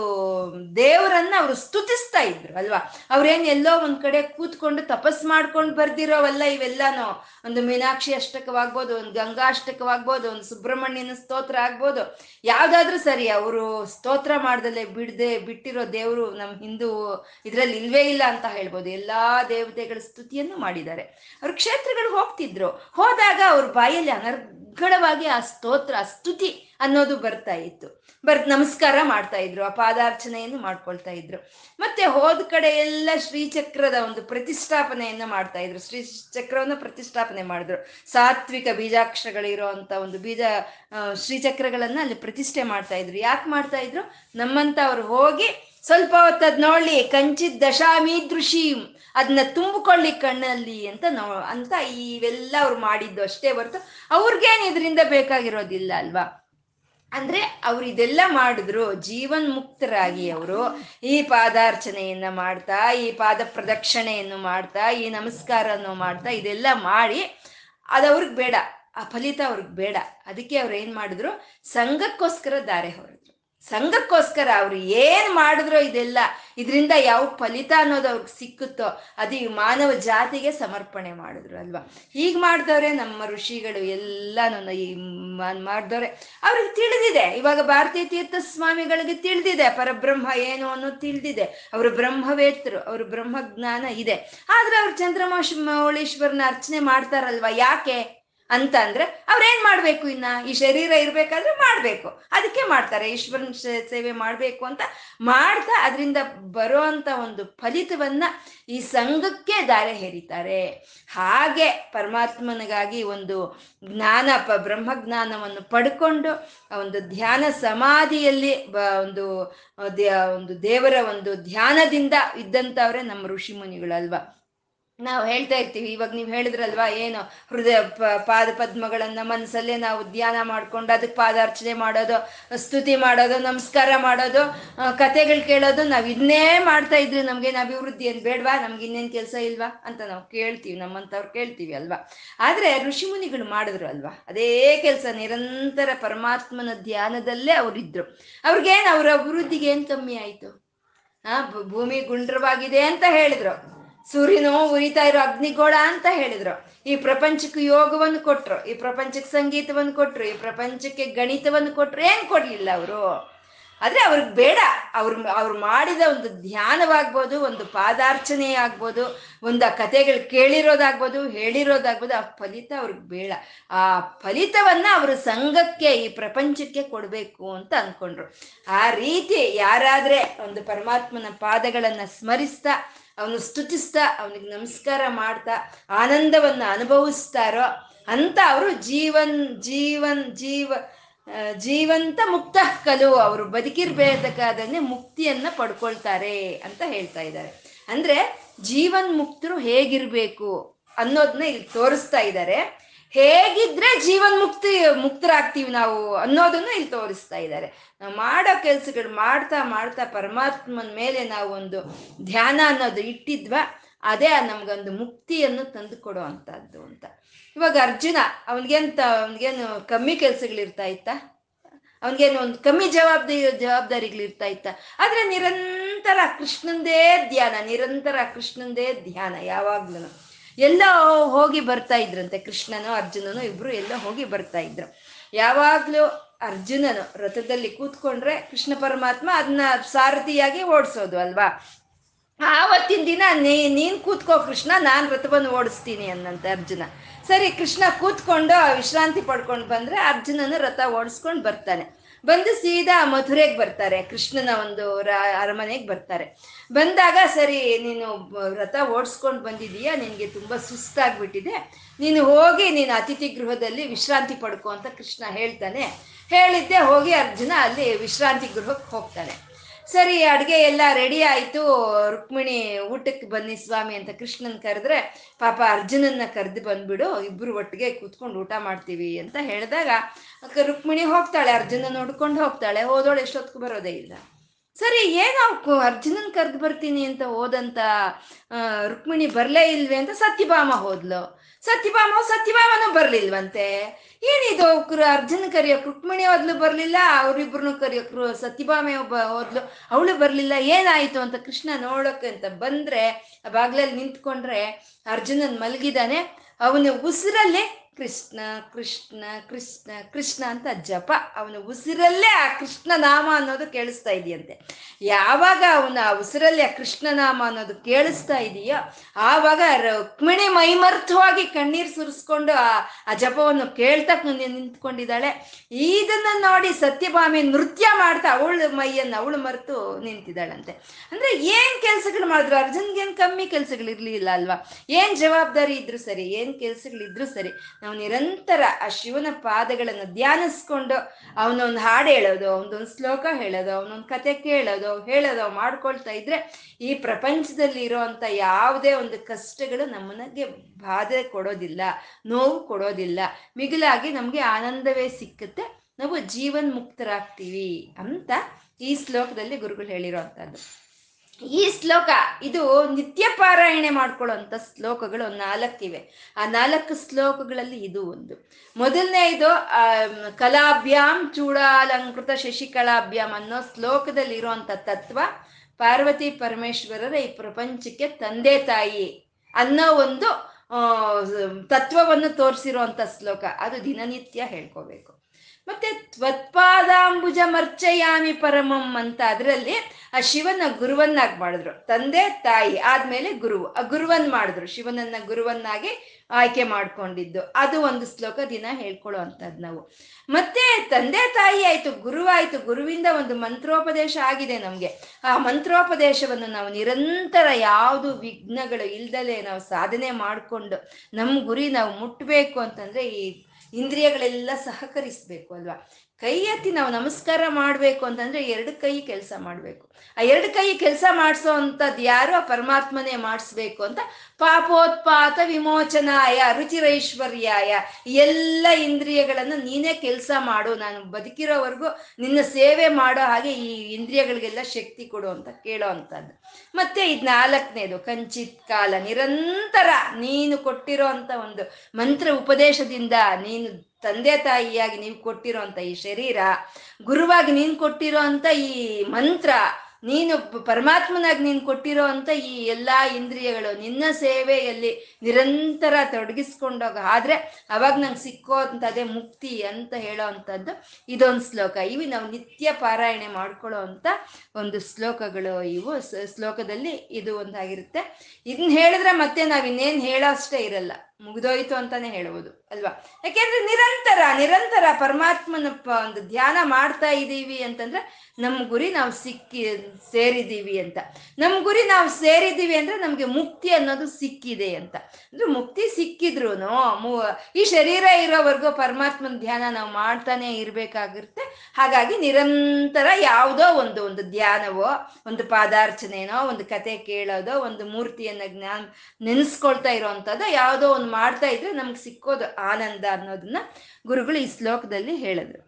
Speaker 1: ದೇವರನ್ನ ಅವರು ಸ್ತುತಿಸ್ತಾ ಇದ್ರು, ಅಲ್ವಾ? ಅವ್ರೇನ್ ಎಲ್ಲೋ ಒಂದ್ ಕಡೆ ಕೂತ್ಕೊಂಡು ತಪಸ್ ಮಾಡ್ಕೊಂಡು ಬರ್ದಿರೋವಲ್ಲ ಇವೆಲ್ಲಾನು? ಒಂದು ಮೀನಾಕ್ಷಿ ಅಷ್ಟಕವಾಗ್ಬೋದು, ಒಂದು ಗಂಗಾ ಅಷ್ಟಕವಾಗ್ಬೋದು, ಒಂದು ಸುಬ್ರಹ್ಮಣ್ಯನ ಸ್ತೋತ್ರ ಆಗ್ಬೋದು. ಯಾವ್ದಾದ್ರೂ ಸರಿ ಅವರು ಸ್ತೋತ್ರ ಮಾಡ್ದಲೆ ಬಿಡದೆ, ಬಿಟ್ಟಿರೋ ದೇವರು ನಮ್ಮ ಹಿಂದೂ ಇದ್ರಲ್ಲಿ ಇಲ್ವೇ ಇಲ್ಲ ಅಂತ ಹೇಳ್ಬೋದು. ಎಲ್ಲಾ ದೇವತೆಗಳ ಸ್ತುತಿಯನ್ನು ಮಾಡಿದ್ದಾರೆ. ಅವ್ರ ಕ್ಷೇತ್ರಗಳು ಹೋಗ್ತಿದ್ರು. ಹೋದಾಗ ಅವ್ರ ಬಾಯಲ್ಲಿ ಅನರ್ಘಡವಾಗಿ ಆ ಸ್ತೋತ್ರ ಸ್ತುತಿ ಅನ್ನೋದು ಬರ್ತಾ ಇತ್ತು. ಬರ್ ನಮಸ್ಕಾರ ಮಾಡ್ತಾ ಇದ್ರು, ಆ ಪಾದಾರ್ಚನೆಯನ್ನು ಮಾಡ್ಕೊಳ್ತಾ ಇದ್ರು. ಮತ್ತೆ ಹೋದ ಕಡೆ ಎಲ್ಲ ಶ್ರೀಚಕ್ರದ ಒಂದು ಪ್ರತಿಷ್ಠಾಪನೆಯನ್ನ ಮಾಡ್ತಾ ಇದ್ರು. ಶ್ರೀ ಚಕ್ರವನ್ನ ಪ್ರತಿಷ್ಠಾಪನೆ ಮಾಡಿದ್ರು. ಸಾತ್ವಿಕ ಬೀಜಾಕ್ಷರಗಳಿರೋ ಅಂತ ಒಂದು ಬೀಜ ಶ್ರೀಚಕ್ರಗಳನ್ನ ಅಲ್ಲಿ ಪ್ರತಿಷ್ಠೆ ಮಾಡ್ತಾ ಇದ್ರು. ಯಾಕೆ ಮಾಡ್ತಾ ಇದ್ರು? ನಮ್ಮಂತ ಅವ್ರು ಹೋಗಿ ಸ್ವಲ್ಪ ಹೊತ್ತದ್ ನೋಡ್ಲಿ, ಕಂಚಿದ್ ದಶಾಮೀದೃಶಿ ಅದನ್ನ ತುಂಬಿಕೊಳ್ಳಿ ಕಣ್ಣಲ್ಲಿ ಅಂತ ನೋ, ಅಂತ ಇವೆಲ್ಲ ಅವ್ರು ಮಾಡಿದ್ದು ಅಷ್ಟೇ ಹೊರ್ತು ಅವ್ರಿಗೇನು ಇದರಿಂದ ಬೇಕಾಗಿರೋದಿಲ್ಲ ಅಲ್ವಾ? ಅಂದ್ರೆ ಅವ್ರು ಇದೆಲ್ಲ ಮಾಡಿದ್ರು ಜೀವನ್ ಮುಕ್ತರಾಗಿ ಅವರು ಈ ಪಾದಾರ್ಚನೆಯನ್ನ ಮಾಡ್ತಾ, ಈ ಪಾದ ಪ್ರದಕ್ಷಿಣೆಯನ್ನು ಮಾಡ್ತಾ, ಈ ನಮಸ್ಕಾರವನ್ನು ಮಾಡ್ತಾ ಇದೆಲ್ಲ ಮಾಡಿ ಅದವ್ರಿಗೆ ಬೇಡ, ಆ ಫಲಿತ ಅವ್ರಿಗೆ ಬೇಡ. ಅದಕ್ಕೆ ಅವ್ರು ಏನ್ ಮಾಡಿದ್ರು, ಸಂಘಕ್ಕೋಸ್ಕರ ದಾರೆ ಹೊರದ್ರು ಸಂಘಕ್ಕೋಸ್ಕರ ಅವ್ರು ಏನ್ ಮಾಡಿದ್ರೋ ಇದೆಲ್ಲ ಇದರಿಂದ ಯಾವ ಫಲಿತ ಅನ್ನೋದು ಅವ್ರಿಗೆ ಸಿಕ್ಕುತ್ತೋ ಅದು ಮಾನವ ಜಾತಿಗೆ ಸಮರ್ಪಣೆ ಮಾಡಿದ್ರು ಅಲ್ವಾ? ಹೀಗ್ ಮಾಡಿದವ್ರೆ ನಮ್ಮ ಋಷಿಗಳು ಎಲ್ಲಾನು ಈ ಮಾಡಿದವ್ರೆ. ಅವ್ರಿಗೆ ತಿಳಿದಿದೆ. ಇವಾಗ ಭಾರತೀಯ ತೀರ್ಥ ಸ್ವಾಮಿಗಳಿಗೆ ತಿಳಿದಿದೆ. ಪರಬ್ರಹ್ಮ ಏನು ಅನ್ನೋದು ತಿಳಿದಿದೆ. ಅವರು ಬ್ರಹ್ಮವೇತ್ತರು ಅವರು ಬ್ರಹ್ಮಜ್ಞಾನ ಇದೆ. ಆದ್ರೆ ಅವ್ರು ಚಂದ್ರಮಾಶ ಮೌಳೇಶ್ವರನ ಅರ್ಚನೆ ಮಾಡ್ತಾರಲ್ವಾ? ಯಾಕೆ? ಅಂತ ಅಂದ್ರೆ ಅವ್ರೇನ್ ಮಾಡ್ಬೇಕು ಇನ್ನ? ಈ ಶರೀರ ಇರ್ಬೇಕಾದ್ರೆ ಮಾಡ್ಬೇಕು. ಅದಕ್ಕೆ ಮಾಡ್ತಾರೆ. ಈಶ್ವರನ ಸೇವೆ ಮಾಡ್ಬೇಕು ಅಂತ ಮಾಡ್ತಾ ಅದರಿಂದ ಬರೋ ಅಂತ ಒಂದು ಫಲಿತವನ್ನ ಈ ಸಂಘಕ್ಕೆ ದಾರೆ ಹೇರಿತಾರೆ. ಹಾಗೆ ಪರಮಾತ್ಮನಿಗಾಗಿ ಒಂದು ಜ್ಞಾನ, ಪ, ಬ್ರಹ್ಮಜ್ಞಾನವನ್ನು ಪಡ್ಕೊಂಡು ಒಂದು ಧ್ಯಾನ ಸಮಾಧಿಯಲ್ಲಿ ಒಂದು ಒಂದು ದೇವರ ಒಂದು ಧ್ಯಾನದಿಂದ ಇದ್ದಂಥವ್ರೆ ನಮ್ಮ ಋಷಿ ಮುನಿಗಳಲ್ವಾ. ನಾವು ಹೇಳ್ತಾ ಇರ್ತೀವಿ, ಇವಾಗ ನೀವು ಹೇಳಿದ್ರಲ್ವಾ ಏನು ಹೃದಯ ಪಾದ ಪದ್ಮಗಳನ್ನ ಮನಸ್ಸಲ್ಲೇ ನಾವು ಧ್ಯಾನ ಮಾಡ್ಕೊಂಡು ಅದಕ್ಕೆ ಪಾದಾರ್ಚನೆ ಮಾಡೋದು, ಸ್ತುತಿ ಮಾಡೋದು, ನಮಸ್ಕಾರ ಮಾಡೋದು ಕಥೆಗಳು ಕೇಳೋದು ನಾವು ಇದನ್ನೇ ಮಾಡ್ತಾ ಇದ್ರೆ ನಮ್ಗೇನು ಅಭಿವೃದ್ಧಿ ಏನು ಬೇಡವಾ? ನಮ್ಗೆ ಇನ್ನೇನು ಕೆಲಸ ಇಲ್ವಾ? ಅಂತ ನಾವು ಕೇಳ್ತೀವಿ ನಮ್ಮಂಥವ್ರು ಕೇಳ್ತೀವಿ ಅಲ್ವಾ? ಆದ್ರೆ ಋಷಿಮುನಿಗಳು ಮಾಡಿದ್ರು ಅಲ್ವಾ? ಅದೇ ಕೆಲಸ, ನಿರಂತರ ಪರಮಾತ್ಮನ ಧ್ಯಾನದಲ್ಲೇ ಅವರಿದ್ರು. ಅವ್ರಿಗೇನು ಅವ್ರ ಅಭಿವೃದ್ಧಿಗೆ ಏನು ಕಮ್ಮಿ ಆಯಿತು? ಆ ಭೂಮಿ ಗುಂಡ್ರವಾಗಿದೆ ಅಂತ ಹೇಳಿದ್ರು. ಸೂರ್ಯನು ಉರಿತಾ ಇರೋ ಅಗ್ನಿಗೋಳ ಅಂತ ಹೇಳಿದ್ರು. ಈ ಪ್ರಪಂಚಕ್ಕೆ ಯೋಗವನ್ನು ಕೊಟ್ರು, ಈ ಪ್ರಪಂಚಕ್ಕೆ ಸಂಗೀತವನ್ನು ಕೊಟ್ರು, ಈ ಪ್ರಪಂಚಕ್ಕೆ ಗಣಿತವನ್ನು ಕೊಟ್ರು ಏನ್ ಕೊಡ್ಲಿಲ್ಲ ಅವರು? ಆದ್ರೆ ಅವ್ರಿಗೆ ಬೇಡ. ಅವ್ರು ಅವ್ರು ಮಾಡಿದ ಒಂದು ಧ್ಯಾನವಾಗ್ಬೋದು, ಒಂದು ಪಾದಾರ್ಚನೆ ಆಗ್ಬೋದು ಒಂದು ಆ ಕಥೆಗಳು ಕೇಳಿರೋದಾಗ್ಬೋದು, ಹೇಳಿರೋದಾಗ್ಬೋದು, ಆ ಫಲಿತ ಅವ್ರಿಗೆ ಬೇಡ. ಆ ಫಲಿತವನ್ನ ಅವರು ಸಂಘಕ್ಕೆ, ಈ ಪ್ರಪಂಚಕ್ಕೆ ಕೊಡಬೇಕು ಅಂತ ಅನ್ಕೊಂಡ್ರು. ಆ ರೀತಿ ಯಾರಾದ್ರೆ ಒಂದು ಪರಮಾತ್ಮನ ಪಾದಗಳನ್ನ ಸ್ಮರಿಸ್ತಾ ಅವನು ಸ್ತುತಿಸ್ತಾ, ಅವನಿಗೆ ನಮಸ್ಕಾರ ಮಾಡ್ತಾ, ಆನಂದವನ್ನು ಅನುಭವಿಸ್ತಾರೋ ಅಂತ ಅವರು ಜೀವನ್ ಜೀವನ್, ಜೀವ ಜೀವಂತ ಮುಕ್ತ ಕಲು. ಅವರು ಬದುಕಿರ್ಬೇಕಾದನ್ನೇ ಮುಕ್ತಿಯನ್ನ ಪಡ್ಕೊಳ್ತಾರೆ ಅಂತ ಹೇಳ್ತಾ ಇದ್ದಾರೆ. ಅಂದ್ರೆ ಜೀವನ್ ಮುಕ್ತರು ಹೇಗಿರ್ಬೇಕು ಅನ್ನೋದನ್ನ ಇಲ್ಲಿ ತೋರಿಸ್ತಾ ಇದ್ದಾರೆ. ಹೇಗಿದ್ರೆ ಜೀವನ್ ಮುಕ್ತಿ, ಮುಕ್ತರಾಗ್ತೀವಿ ನಾವು ಅನ್ನೋದನ್ನ ಇಲ್ಲಿ ತೋರಿಸ್ತಾ ಇದ್ದಾರೆ. ನಾವು ಮಾಡೋ ಕೆಲ್ಸಗಳು ಮಾಡ್ತಾ ಮಾಡ್ತಾ ಪರಮಾತ್ಮನ ಮೇಲೆ ನಾವು ಒಂದು ಧ್ಯಾನ ಅನ್ನೋದು ಇಟ್ಟಿದ್ವಾ, ಅದೇ ನಮ್ಗೊಂದು ಮುಕ್ತಿಯನ್ನು ತಂದು ಕೊಡೋ ಅಂತ. ಇವಾಗ ಅರ್ಜುನ, ಅವನಿಗೆಂತ, ಅವನಿಗೇನು ಕಮ್ಮಿ ಕೆಲ್ಸಗಳಿರ್ತಾ ಇತ್ತಾ? ಅವನಿಗೇನು ಒಂದು ಕಮ್ಮಿ ಜವಾಬ್ದಾರಿ ಜವಾಬ್ದಾರಿಗಳಿರ್ತಾ ಇತ್ತ? ಆದ್ರೆ ನಿರಂತರ ಕೃಷ್ಣಂದೇ ಧ್ಯಾನ, ನಿರಂತರ ಕೃಷ್ಣಂದೇ ಧ್ಯಾನ ಯಾವಾಗ್ಲೂ ಎಲ್ಲೋ ಹೋಗಿ ಬರ್ತಾ ಇದ್ರಂತೆ, ಕೃಷ್ಣನು ಅರ್ಜುನನು ಇಬ್ರು ಎಲ್ಲೋ ಹೋಗಿ ಬರ್ತಾ ಇದ್ರು. ಯಾವಾಗ್ಲೂ ಅರ್ಜುನನು ರಥದಲ್ಲಿ ಕೂತ್ಕೊಂಡ್ರೆ ಕೃಷ್ಣ ಪರಮಾತ್ಮ ಅದನ್ನ ಸಾರಥಿಯಾಗಿ ಓಡಿಸೋದು ಅಲ್ವಾ? ಆವತ್ತಿನ ದಿನ ನೀ, ನೀನು ಕೂತ್ಕೋ ಕೃಷ್ಣ, ನಾನು ರಥವನ್ನು ಓಡಿಸ್ತೀನಿ ಅನ್ನಂತೆ ಅರ್ಜುನ. ಸರಿ, ಕೃಷ್ಣ ಕೂತ್ಕೊಂಡು ವಿಶ್ರಾಂತಿ ಪಡ್ಕೊಂಡು ಬಂದರೆ ಅರ್ಜುನನು ರಥ ಓಡಿಸ್ಕೊಂಡು ಬರ್ತಾನೆ. ಬಂದು ಸೀದಾ ಮಥುರೆಗೆ ಬರ್ತಾರೆ, ಕೃಷ್ಣನ ಒಂದು ಅರಮನೆಗೆ ಬರ್ತಾರೆ. ಬಂದಾಗ, ಸರಿ, ನೀನು ರಥ ಓಡಿಸ್ಕೊಂಡು ಬಂದಿದೀಯ? ನಿನಗೆ ತುಂಬ ಸುಸ್ತಾಗ್ಬಿಟ್ಟಿದೆ. ನೀನು ಹೋಗಿ, ನೀನು ಅತಿಥಿ ಗೃಹದಲ್ಲಿ ವಿಶ್ರಾಂತಿ ಪಡ್ಕೊ ಅಂತ ಕೃಷ್ಣ ಹೇಳ್ತಾನೆ. ಹೇಳಿದ್ದೆ ಹೋಗಿ ಅರ್ಜುನ ಅಲ್ಲಿ ವಿಶ್ರಾಂತಿ ಗೃಹಕ್ಕೆ ಹೋಗ್ತಾನೆ. ಸರಿ, ಅಡುಗೆ ಎಲ್ಲ ರೆಡಿ ಆಯಿತು. ರುಕ್ಮಿಣಿ ಊಟಕ್ಕೆ ಬನ್ನಿ ಸ್ವಾಮಿ ಅಂತ ಕೃಷ್ಣನ್ ಕರೆದ್ರೆ, ಪಾಪ ಅರ್ಜುನನ್ನ ಕರೆದು ಬಂದ್ಬಿಡು, ಇಬ್ರು ಒಟ್ಟಿಗೆ ಕೂತ್ಕೊಂಡು ಊಟ ಮಾಡ್ತೀವಿ ಅಂತ ಹೇಳಿದಾಗ ರುಕ್ಮಿಣಿ ಹೋಗ್ತಾಳೆ ಅರ್ಜುನ ನೋಡ್ಕೊಂಡು ಹೋಗ್ತಾಳೆ, ಹೋದೋಳು ಎಷ್ಟೊತ್ತಿಗೆ ಬರೋದೇ ಇಲ್ಲ. ಸರಿ ಏನು ಅರ್ಜುನನ್ ಕರೆದು ಬರ್ತೀನಿ ಅಂತ ಹೋದಂತ ರುಕ್ಮಿಣಿ ಬರಲೇ ಇಲ್ವೇ ಅಂತ ಸತ್ಯಭಾಮ ಹೋದ್ಲು. ಸತ್ಯಭಾಮ ಸತ್ಯಭಾಮನು ಬರ್ಲಿಲ್ವಂತೆ. ಏನಿದು ಅರ್ಜುನ್ ಕರಿಯೋಕ್ ರುಕ್ಮಿಣಿ ಹೋದ್ಲು ಬರ್ಲಿಲ್ಲ ಅವ್ರಿಬ್ರು ಕರಿಯೋಕ್ ರು- ಸತ್ಯಭಾಮೆ ಒಬ್ಬ ಹೋದ್ಲು ಅವಳು ಬರ್ಲಿಲ್ಲ. ಏನಾಯ್ತು ಅಂತ ಕೃಷ್ಣ ನೋಡೋಕೆ ಅಂತ ಬಂದ್ರೆ, ಆ ಬಾಗ್ಲಲ್ಲಿ ನಿಂತ್ಕೊಂಡ್ರೆ ಅರ್ಜುನನ್ ಮಲಗಿದಾನೆ. ಅವನ ಉಸಿರಲ್ಲೇ ಕೃಷ್ಣ ಕೃಷ್ಣ ಕೃಷ್ಣ ಕೃಷ್ಣ ಅಂತ ಜಪ. ಅವನ ಉಸಿರಲ್ಲೇ ಆ ಕೃಷ್ಣ ನಾಮ ಅನ್ನೋದು ಕೇಳಿಸ್ತಾ ಇದೆಯಂತೆ. ಯಾವಾಗ ಅವನ ಆ ಉಸಿರಲ್ಲೇ ಆ ಕೃಷ್ಣ ನಾಮ ಅನ್ನೋದು ಕೇಳಿಸ್ತಾ ಇದೆಯೋ, ಆವಾಗ ರುಕ್ಮಿಣಿ ಮೈಮರ್ಥವಾಗಿ ಕಣ್ಣೀರು ಸುರಿಸ್ಕೊಂಡು ಆ ಆ ಜಪವನ್ನು ಕೇಳ್ತಾ ನಿಂತ್ಕೊಂಡಿದ್ದಾಳೆ. ಇದನ್ನ ನೋಡಿ ಸತ್ಯಭಾಮಿ ನೃತ್ಯ ಮಾಡ್ತಾ ಅವಳು ಮೈಯನ್ನು ಅವಳು ಮರೆತು ನಿಂತಿದ್ದಾಳಂತೆ. ಅಂದ್ರೆ ಏನ್ ಕೆಲ್ಸಗಳು ಮಾಡಿದ್ರು? ಅರ್ಜುನ್ಗೇನ್ ಕಮ್ಮಿ ಕೆಲ್ಸಗಳು ಇರ್ಲಿಲ್ಲ ಅಲ್ವಾ? ಏನ್ ಜವಾಬ್ದಾರಿ ಇದ್ರು ಸರಿ, ಏನ್ ಕೆಲ್ಸಗಳಿದ್ರು ಸರಿ. ನಾವು ನಿರಂತರ ಆ ಶಿವನ ಪಾದಗಳನ್ನು ಧ್ಯಾನಿಸ್ಕೊಂಡು ಅವನೊಂದು ಹಾಡು ಹೇಳೋದು, ಅವನೊಂದು ಶ್ಲೋಕ ಹೇಳೋದು, ಅವನೊಂದು ಕತೆ ಕೇಳೋದು, ಹೇಳೋದು, ಮಾಡ್ಕೊಳ್ತಾ ಇದ್ರೆ ಈ ಪ್ರಪಂಚದಲ್ಲಿ ಇರುವಂತ ಯಾವುದೇ ಒಂದು ಕಷ್ಟಗಳು ನಮ್ಮನಿಗೆ ಬಾಧೆ ಕೊಡೋದಿಲ್ಲ, ನೋವು ಕೊಡೋದಿಲ್ಲ. ಮಿಗಿಲಾಗಿ ನಮಗೆ ಆನಂದವೇ ಸಿಕ್ಕುತ್ತೆ. ನಾವು ಜೀವನ್ ಮುಕ್ತರಾಗ್ತೀವಿ ಅಂತ ಈ ಶ್ಲೋಕದಲ್ಲಿ ಗುರುಗಳು ಹೇಳಿರೋವಂಥದ್ದು ಈ ಶ್ಲೋಕ, ಇದು ನಿತ್ಯ ಪಾರಾಯಣೆ ಮಾಡ್ಕೊಳ್ಳೋಂಥ ಶ್ಲೋಕಗಳು ನಾಲ್ಕಿವೆ. ಆ ನಾಲ್ಕು ಶ್ಲೋಕಗಳಲ್ಲಿ ಇದು ಒಂದು. ಮೊದಲನೇ ಇದು ಕಲಾಭ್ಯಾಮ್ ಚೂಡಾಲಂಕೃತ ಶಶಿಕಲಾಭ್ಯಾಮ್ ಅನ್ನೋ ಶ್ಲೋಕದಲ್ಲಿ ಇರುವಂತ ತತ್ವ. ಪಾರ್ವತಿ ಪರಮೇಶ್ವರರ ಈ ಪ್ರಪಂಚಕ್ಕೆ ತಂದೆ ತಾಯಿ ಅನ್ನೋ ಒಂದು ತತ್ವವನ್ನು ತೋರಿಸಿರುವಂತ ಶ್ಲೋಕ. ಅದು ದಿನನಿತ್ಯ ಹೇಳ್ಕೋಬೇಕು. ಮತ್ತೆ ತ್ವತ್ಪಾದಾಂಬುಜ ಮರ್ಚಯಾಮಿ ಪರಮಂ ಅಂತ ಅದರಲ್ಲಿ ಆ ಶಿವನ ಗುರುವನ್ನಾಗಿ ಮಾಡಿದ್ರು. ತಂದೆ, ತಾಯಿ ಆದ್ಮೇಲೆ ಗುರು ಆ ಗುರುವನ್ ಮಾಡಿದ್ರು. ಶಿವನನ್ನ ಗುರುವನ್ನಾಗಿ ಆಯ್ಕೆ ಮಾಡ್ಕೊಂಡಿದ್ದು. ಅದು ಒಂದು ಶ್ಲೋಕ ದಿನ ಹೇಳ್ಕೊಳ್ಳೋ ಅಂತದ್ ನಾವು. ಮತ್ತೆ ತಂದೆ, ತಾಯಿ ಆಯ್ತು, ಗುರು ಆಯ್ತು, ಗುರುವಿಂದ ಒಂದು ಮಂತ್ರೋಪದೇಶ ಆಗಿದೆ ನಮ್ಗೆ. ಆ ಮಂತ್ರೋಪದೇಶವನ್ನು ನಾವು ನಿರಂತರ ಯಾವುದು ವಿಘ್ನಗಳು ಇಲ್ದಲೆ ನಾವು ಸಾಧನೆ ಮಾಡಿಕೊಂಡು ನಮ್ಮ ಗುರಿ ನಾವು ಮುಟ್ಟಬೇಕು ಅಂತಂದ್ರೆ ಈ ಇಂದ್ರಿಯಗಳೆಲ್ಲ ಸಹಕರಿಸ್ಬೇಕು ಅಲ್ವಾ? ಕೈ ಎತ್ತಿ ನಾವು ನಮಸ್ಕಾರ ಮಾಡಬೇಕು ಅಂತಂದ್ರೆ ಎರಡು ಕೈ ಕೆಲಸ ಮಾಡಬೇಕು. ಆ ಎರಡು ಕೈ ಕೆಲಸ ಮಾಡಿಸೋ ಅಂಥದ್ದು ಯಾರು? ಆ ಪರಮಾತ್ಮನೇ ಮಾಡಿಸ್ಬೇಕು ಅಂತ ಪಾಪೋತ್ಪಾತ ವಿಮೋಚನಾಯ ರುಚಿರೈಶ್ವರ್ಯಾಯ ಎಲ್ಲ ಇಂದ್ರಿಯಗಳನ್ನು ನೀನೇ ಕೆಲಸ ಮಾಡು. ನಾನು ಬದುಕಿರೋವರೆಗೂ ನಿನ್ನ ಸೇವೆ ಮಾಡೋ ಹಾಗೆ ಈ ಇಂದ್ರಿಯಗಳಿಗೆಲ್ಲ ಶಕ್ತಿ ಕೊಡು ಅಂತ ಕೇಳೋ ಅಂಥದ್ದು. ಮತ್ತೆ ಇದು ನಾಲ್ಕನೇದು, ಕಂಚಿತ್ ಕಾಲ. ನಿರಂತರ ನೀನು ಕೊಟ್ಟಿರೋ ಅಂತ ಒಂದು ಮಂತ್ರ ಉಪದೇಶದಿಂದ ನೀನು ತಂದೆ ತಾಯಿಯಾಗಿ ನೀವು ಕೊಟ್ಟಿರೋ ಅಂತ ಈ ಶರೀರ, ಗುರುವಾಗಿ ನೀನು ಕೊಟ್ಟಿರೋ ಅಂತ ಈ ಮಂತ್ರ, ನೀನು ಪರಮಾತ್ಮನಾಗಿ ನೀನು ಕೊಟ್ಟಿರೋ ಅಂತ ಈ ಎಲ್ಲಾ ಇಂದ್ರಿಯಗಳು ನಿನ್ನ ಸೇವೆಯಲ್ಲಿ ನಿರಂತರ ತೊಡಗಿಸ್ಕೊಂಡೋಗ. ಆದ್ರೆ ಅವಾಗ ನಂಗೆ ಸಿಕ್ಕೋ ಅಂತದೇ ಮುಕ್ತಿ ಅಂತ ಹೇಳೋ ಅಂಥದ್ದು ಇದೊಂದು ಶ್ಲೋಕ. ಇವು ನಾವು ನಿತ್ಯ ಪಾರಾಯಣೆ ಮಾಡ್ಕೊಳ್ಳೋ ಅಂತ ಒಂದು ಶ್ಲೋಕಗಳು ಇವು. ಶ್ಲೋಕದಲ್ಲಿ ಇದು ಒಂದಾಗಿರುತ್ತೆ. ಇದನ್ನ ಹೇಳಿದ್ರೆ ಮತ್ತೆ ನಾವು ಇನ್ನೇನು ಹೇಳೋ ಅಷ್ಟೇ ಇರಲ್ಲ. ಮುಗಿದೋಯ್ತು ಅಂತಾನೆ ಹೇಳ್ಬೋದು, ಅಲ್ವಾ? ಯಾಕೆಂದ್ರೆ ನಿರಂತರ ನಿರಂತರ ಪರಮಾತ್ಮನ ಒಂದು ಧ್ಯಾನ ಮಾಡ್ತಾ ಇದ್ದೀವಿ ಅಂತಂದ್ರೆ ನಮ್ಮ ಗುರಿ ನಾವು ಸಿಕ್ಕಿ ಸೇರಿದ್ದೀವಿ ಅಂತ. ನಮ್ಮ ಗುರಿ ನಾವು ಸೇರಿದ್ದೀವಿ ಅಂದ್ರೆ ನಮ್ಗೆ ಮುಕ್ತಿ ಅನ್ನೋದು ಸಿಕ್ಕಿದೆ ಅಂತ. ಅಂದ್ರೆ ಮುಕ್ತಿ ಸಿಕ್ಕಿದ್ರು ಈ ಶರೀರ ಇರೋವರೆಗೂ ಪರಮಾತ್ಮನ ಧ್ಯಾನ ನಾವು ಮಾಡ್ತಾನೆ ಇರ್ಬೇಕಾಗಿರುತ್ತೆ. ಹಾಗಾಗಿ ನಿರಂತರ ಯಾವುದೋ ಒಂದು ಒಂದು ಧ್ಯಾನವೋ, ಒಂದು ಪಾದಾರ್ಚನೆನೋ, ಒಂದು ಕತೆ ಕೇಳೋದೋ, ಒಂದು ಮೂರ್ತಿಯನ್ನ ಜ್ಞಾನ ನೆನೆಸ್ಕೊಳ್ತಾ ಇರೋವಂಥದ್ದು ಯಾವುದೋ ಒಂದು ಮಾಡ್ತಾ ಇದ್ರೆ ನಮ್ಗೆ ಸಿಕ್ಕೋದು ಆನಂದ ಅನ್ನೋದನ್ನ ಗುರುಗಳು ಈ ಶ್ಲೋಕದಲ್ಲಿ ಹೇಳಿದ್ರು.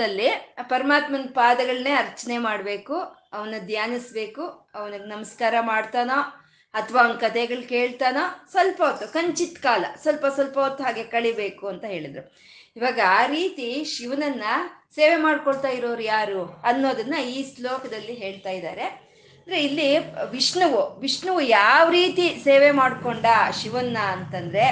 Speaker 1: ಶ್ಲೋಕದಲ್ಲಿ ಪರಮಾತ್ಮನ ಪಾದಗಳನ್ನೇ ಅರ್ಚನೆ ಮಾಡಬೇಕು ಅವನ ಧ್ಯಾನಿಸ್ಬೇಕು, ಅವನಿಗೆ ನಮಸ್ಕಾರ ಮಾಡ್ತಾನೋ ಅಥವಾ ಅವನ ಕಥೆಗಳು ಕೇಳ್ತಾನೋ ಸ್ವಲ್ಪ ಹೊತ್ತು, ಕಂಚಿತ್ ಕಾಲ, ಸ್ವಲ್ಪ ಸ್ವಲ್ಪ ಹೊತ್ತು ಹಾಗೆ ಕಳಿಬೇಕು ಅಂತ ಹೇಳಿದ್ರು. ಇವಾಗ ಆ ರೀತಿ ಶಿವನನ್ನ ಸೇವೆ ಮಾಡ್ಕೊಳ್ತಾ ಇರೋರು ಯಾರು ಅನ್ನೋದನ್ನ ಈ ಶ್ಲೋಕದಲ್ಲಿ ಹೇಳ್ತಾ ಇದ್ದಾರೆ. ಅಂದ್ರೆ ಇಲ್ಲಿ ವಿಷ್ಣುವು ವಿಷ್ಣುವು ಯಾವ ರೀತಿ ಸೇವೆ ಮಾಡ್ಕೊಂಡ ಶಿವನ್ನ ಅಂತಂದ್ರೆ,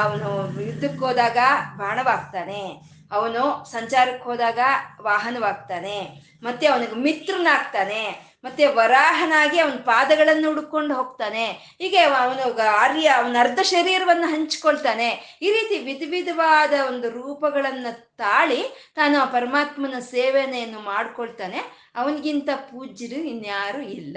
Speaker 1: ಅವನು ಯುದ್ಧಕ್ಕೆ ಹೋದಾಗ ಬಾಣವಾಗ್ತಾನೆ ಅವನು ಸಂಚಾರಕ್ಕೆ ಹೋದಾಗ ವಾಹನವಾಗ್ತಾನೆ. ಮತ್ತೆ ಅವನಿಗೆ ಮಿತ್ರನಾಗ್ತಾನೆ. ಮತ್ತೆ ವರಾಹನಾಗಿ ಅವನ ಪಾದಗಳನ್ನು ಹುಡುಕೊಂಡು ಹೋಗ್ತಾನೆ. ಹೀಗೆ ಅವನು ಆರ್ಯ ಅವನ ಅರ್ಧ ಶರೀರವನ್ನು ಹಂಚಿಕೊಳ್ತಾನೆ. ಈ ರೀತಿ ವಿಧ ವಿಧವಾದ ಒಂದು ರೂಪಗಳನ್ನು ತಾಳಿ ತಾನು ಆ ಪರಮಾತ್ಮನ ಸೇವನೆಯನ್ನು ಮಾಡ್ಕೊಳ್ತಾನೆ. ಅವನಿಗಿಂತ ಪೂಜ್ಯರು ಇನ್ಯಾರು ಇಲ್ಲ.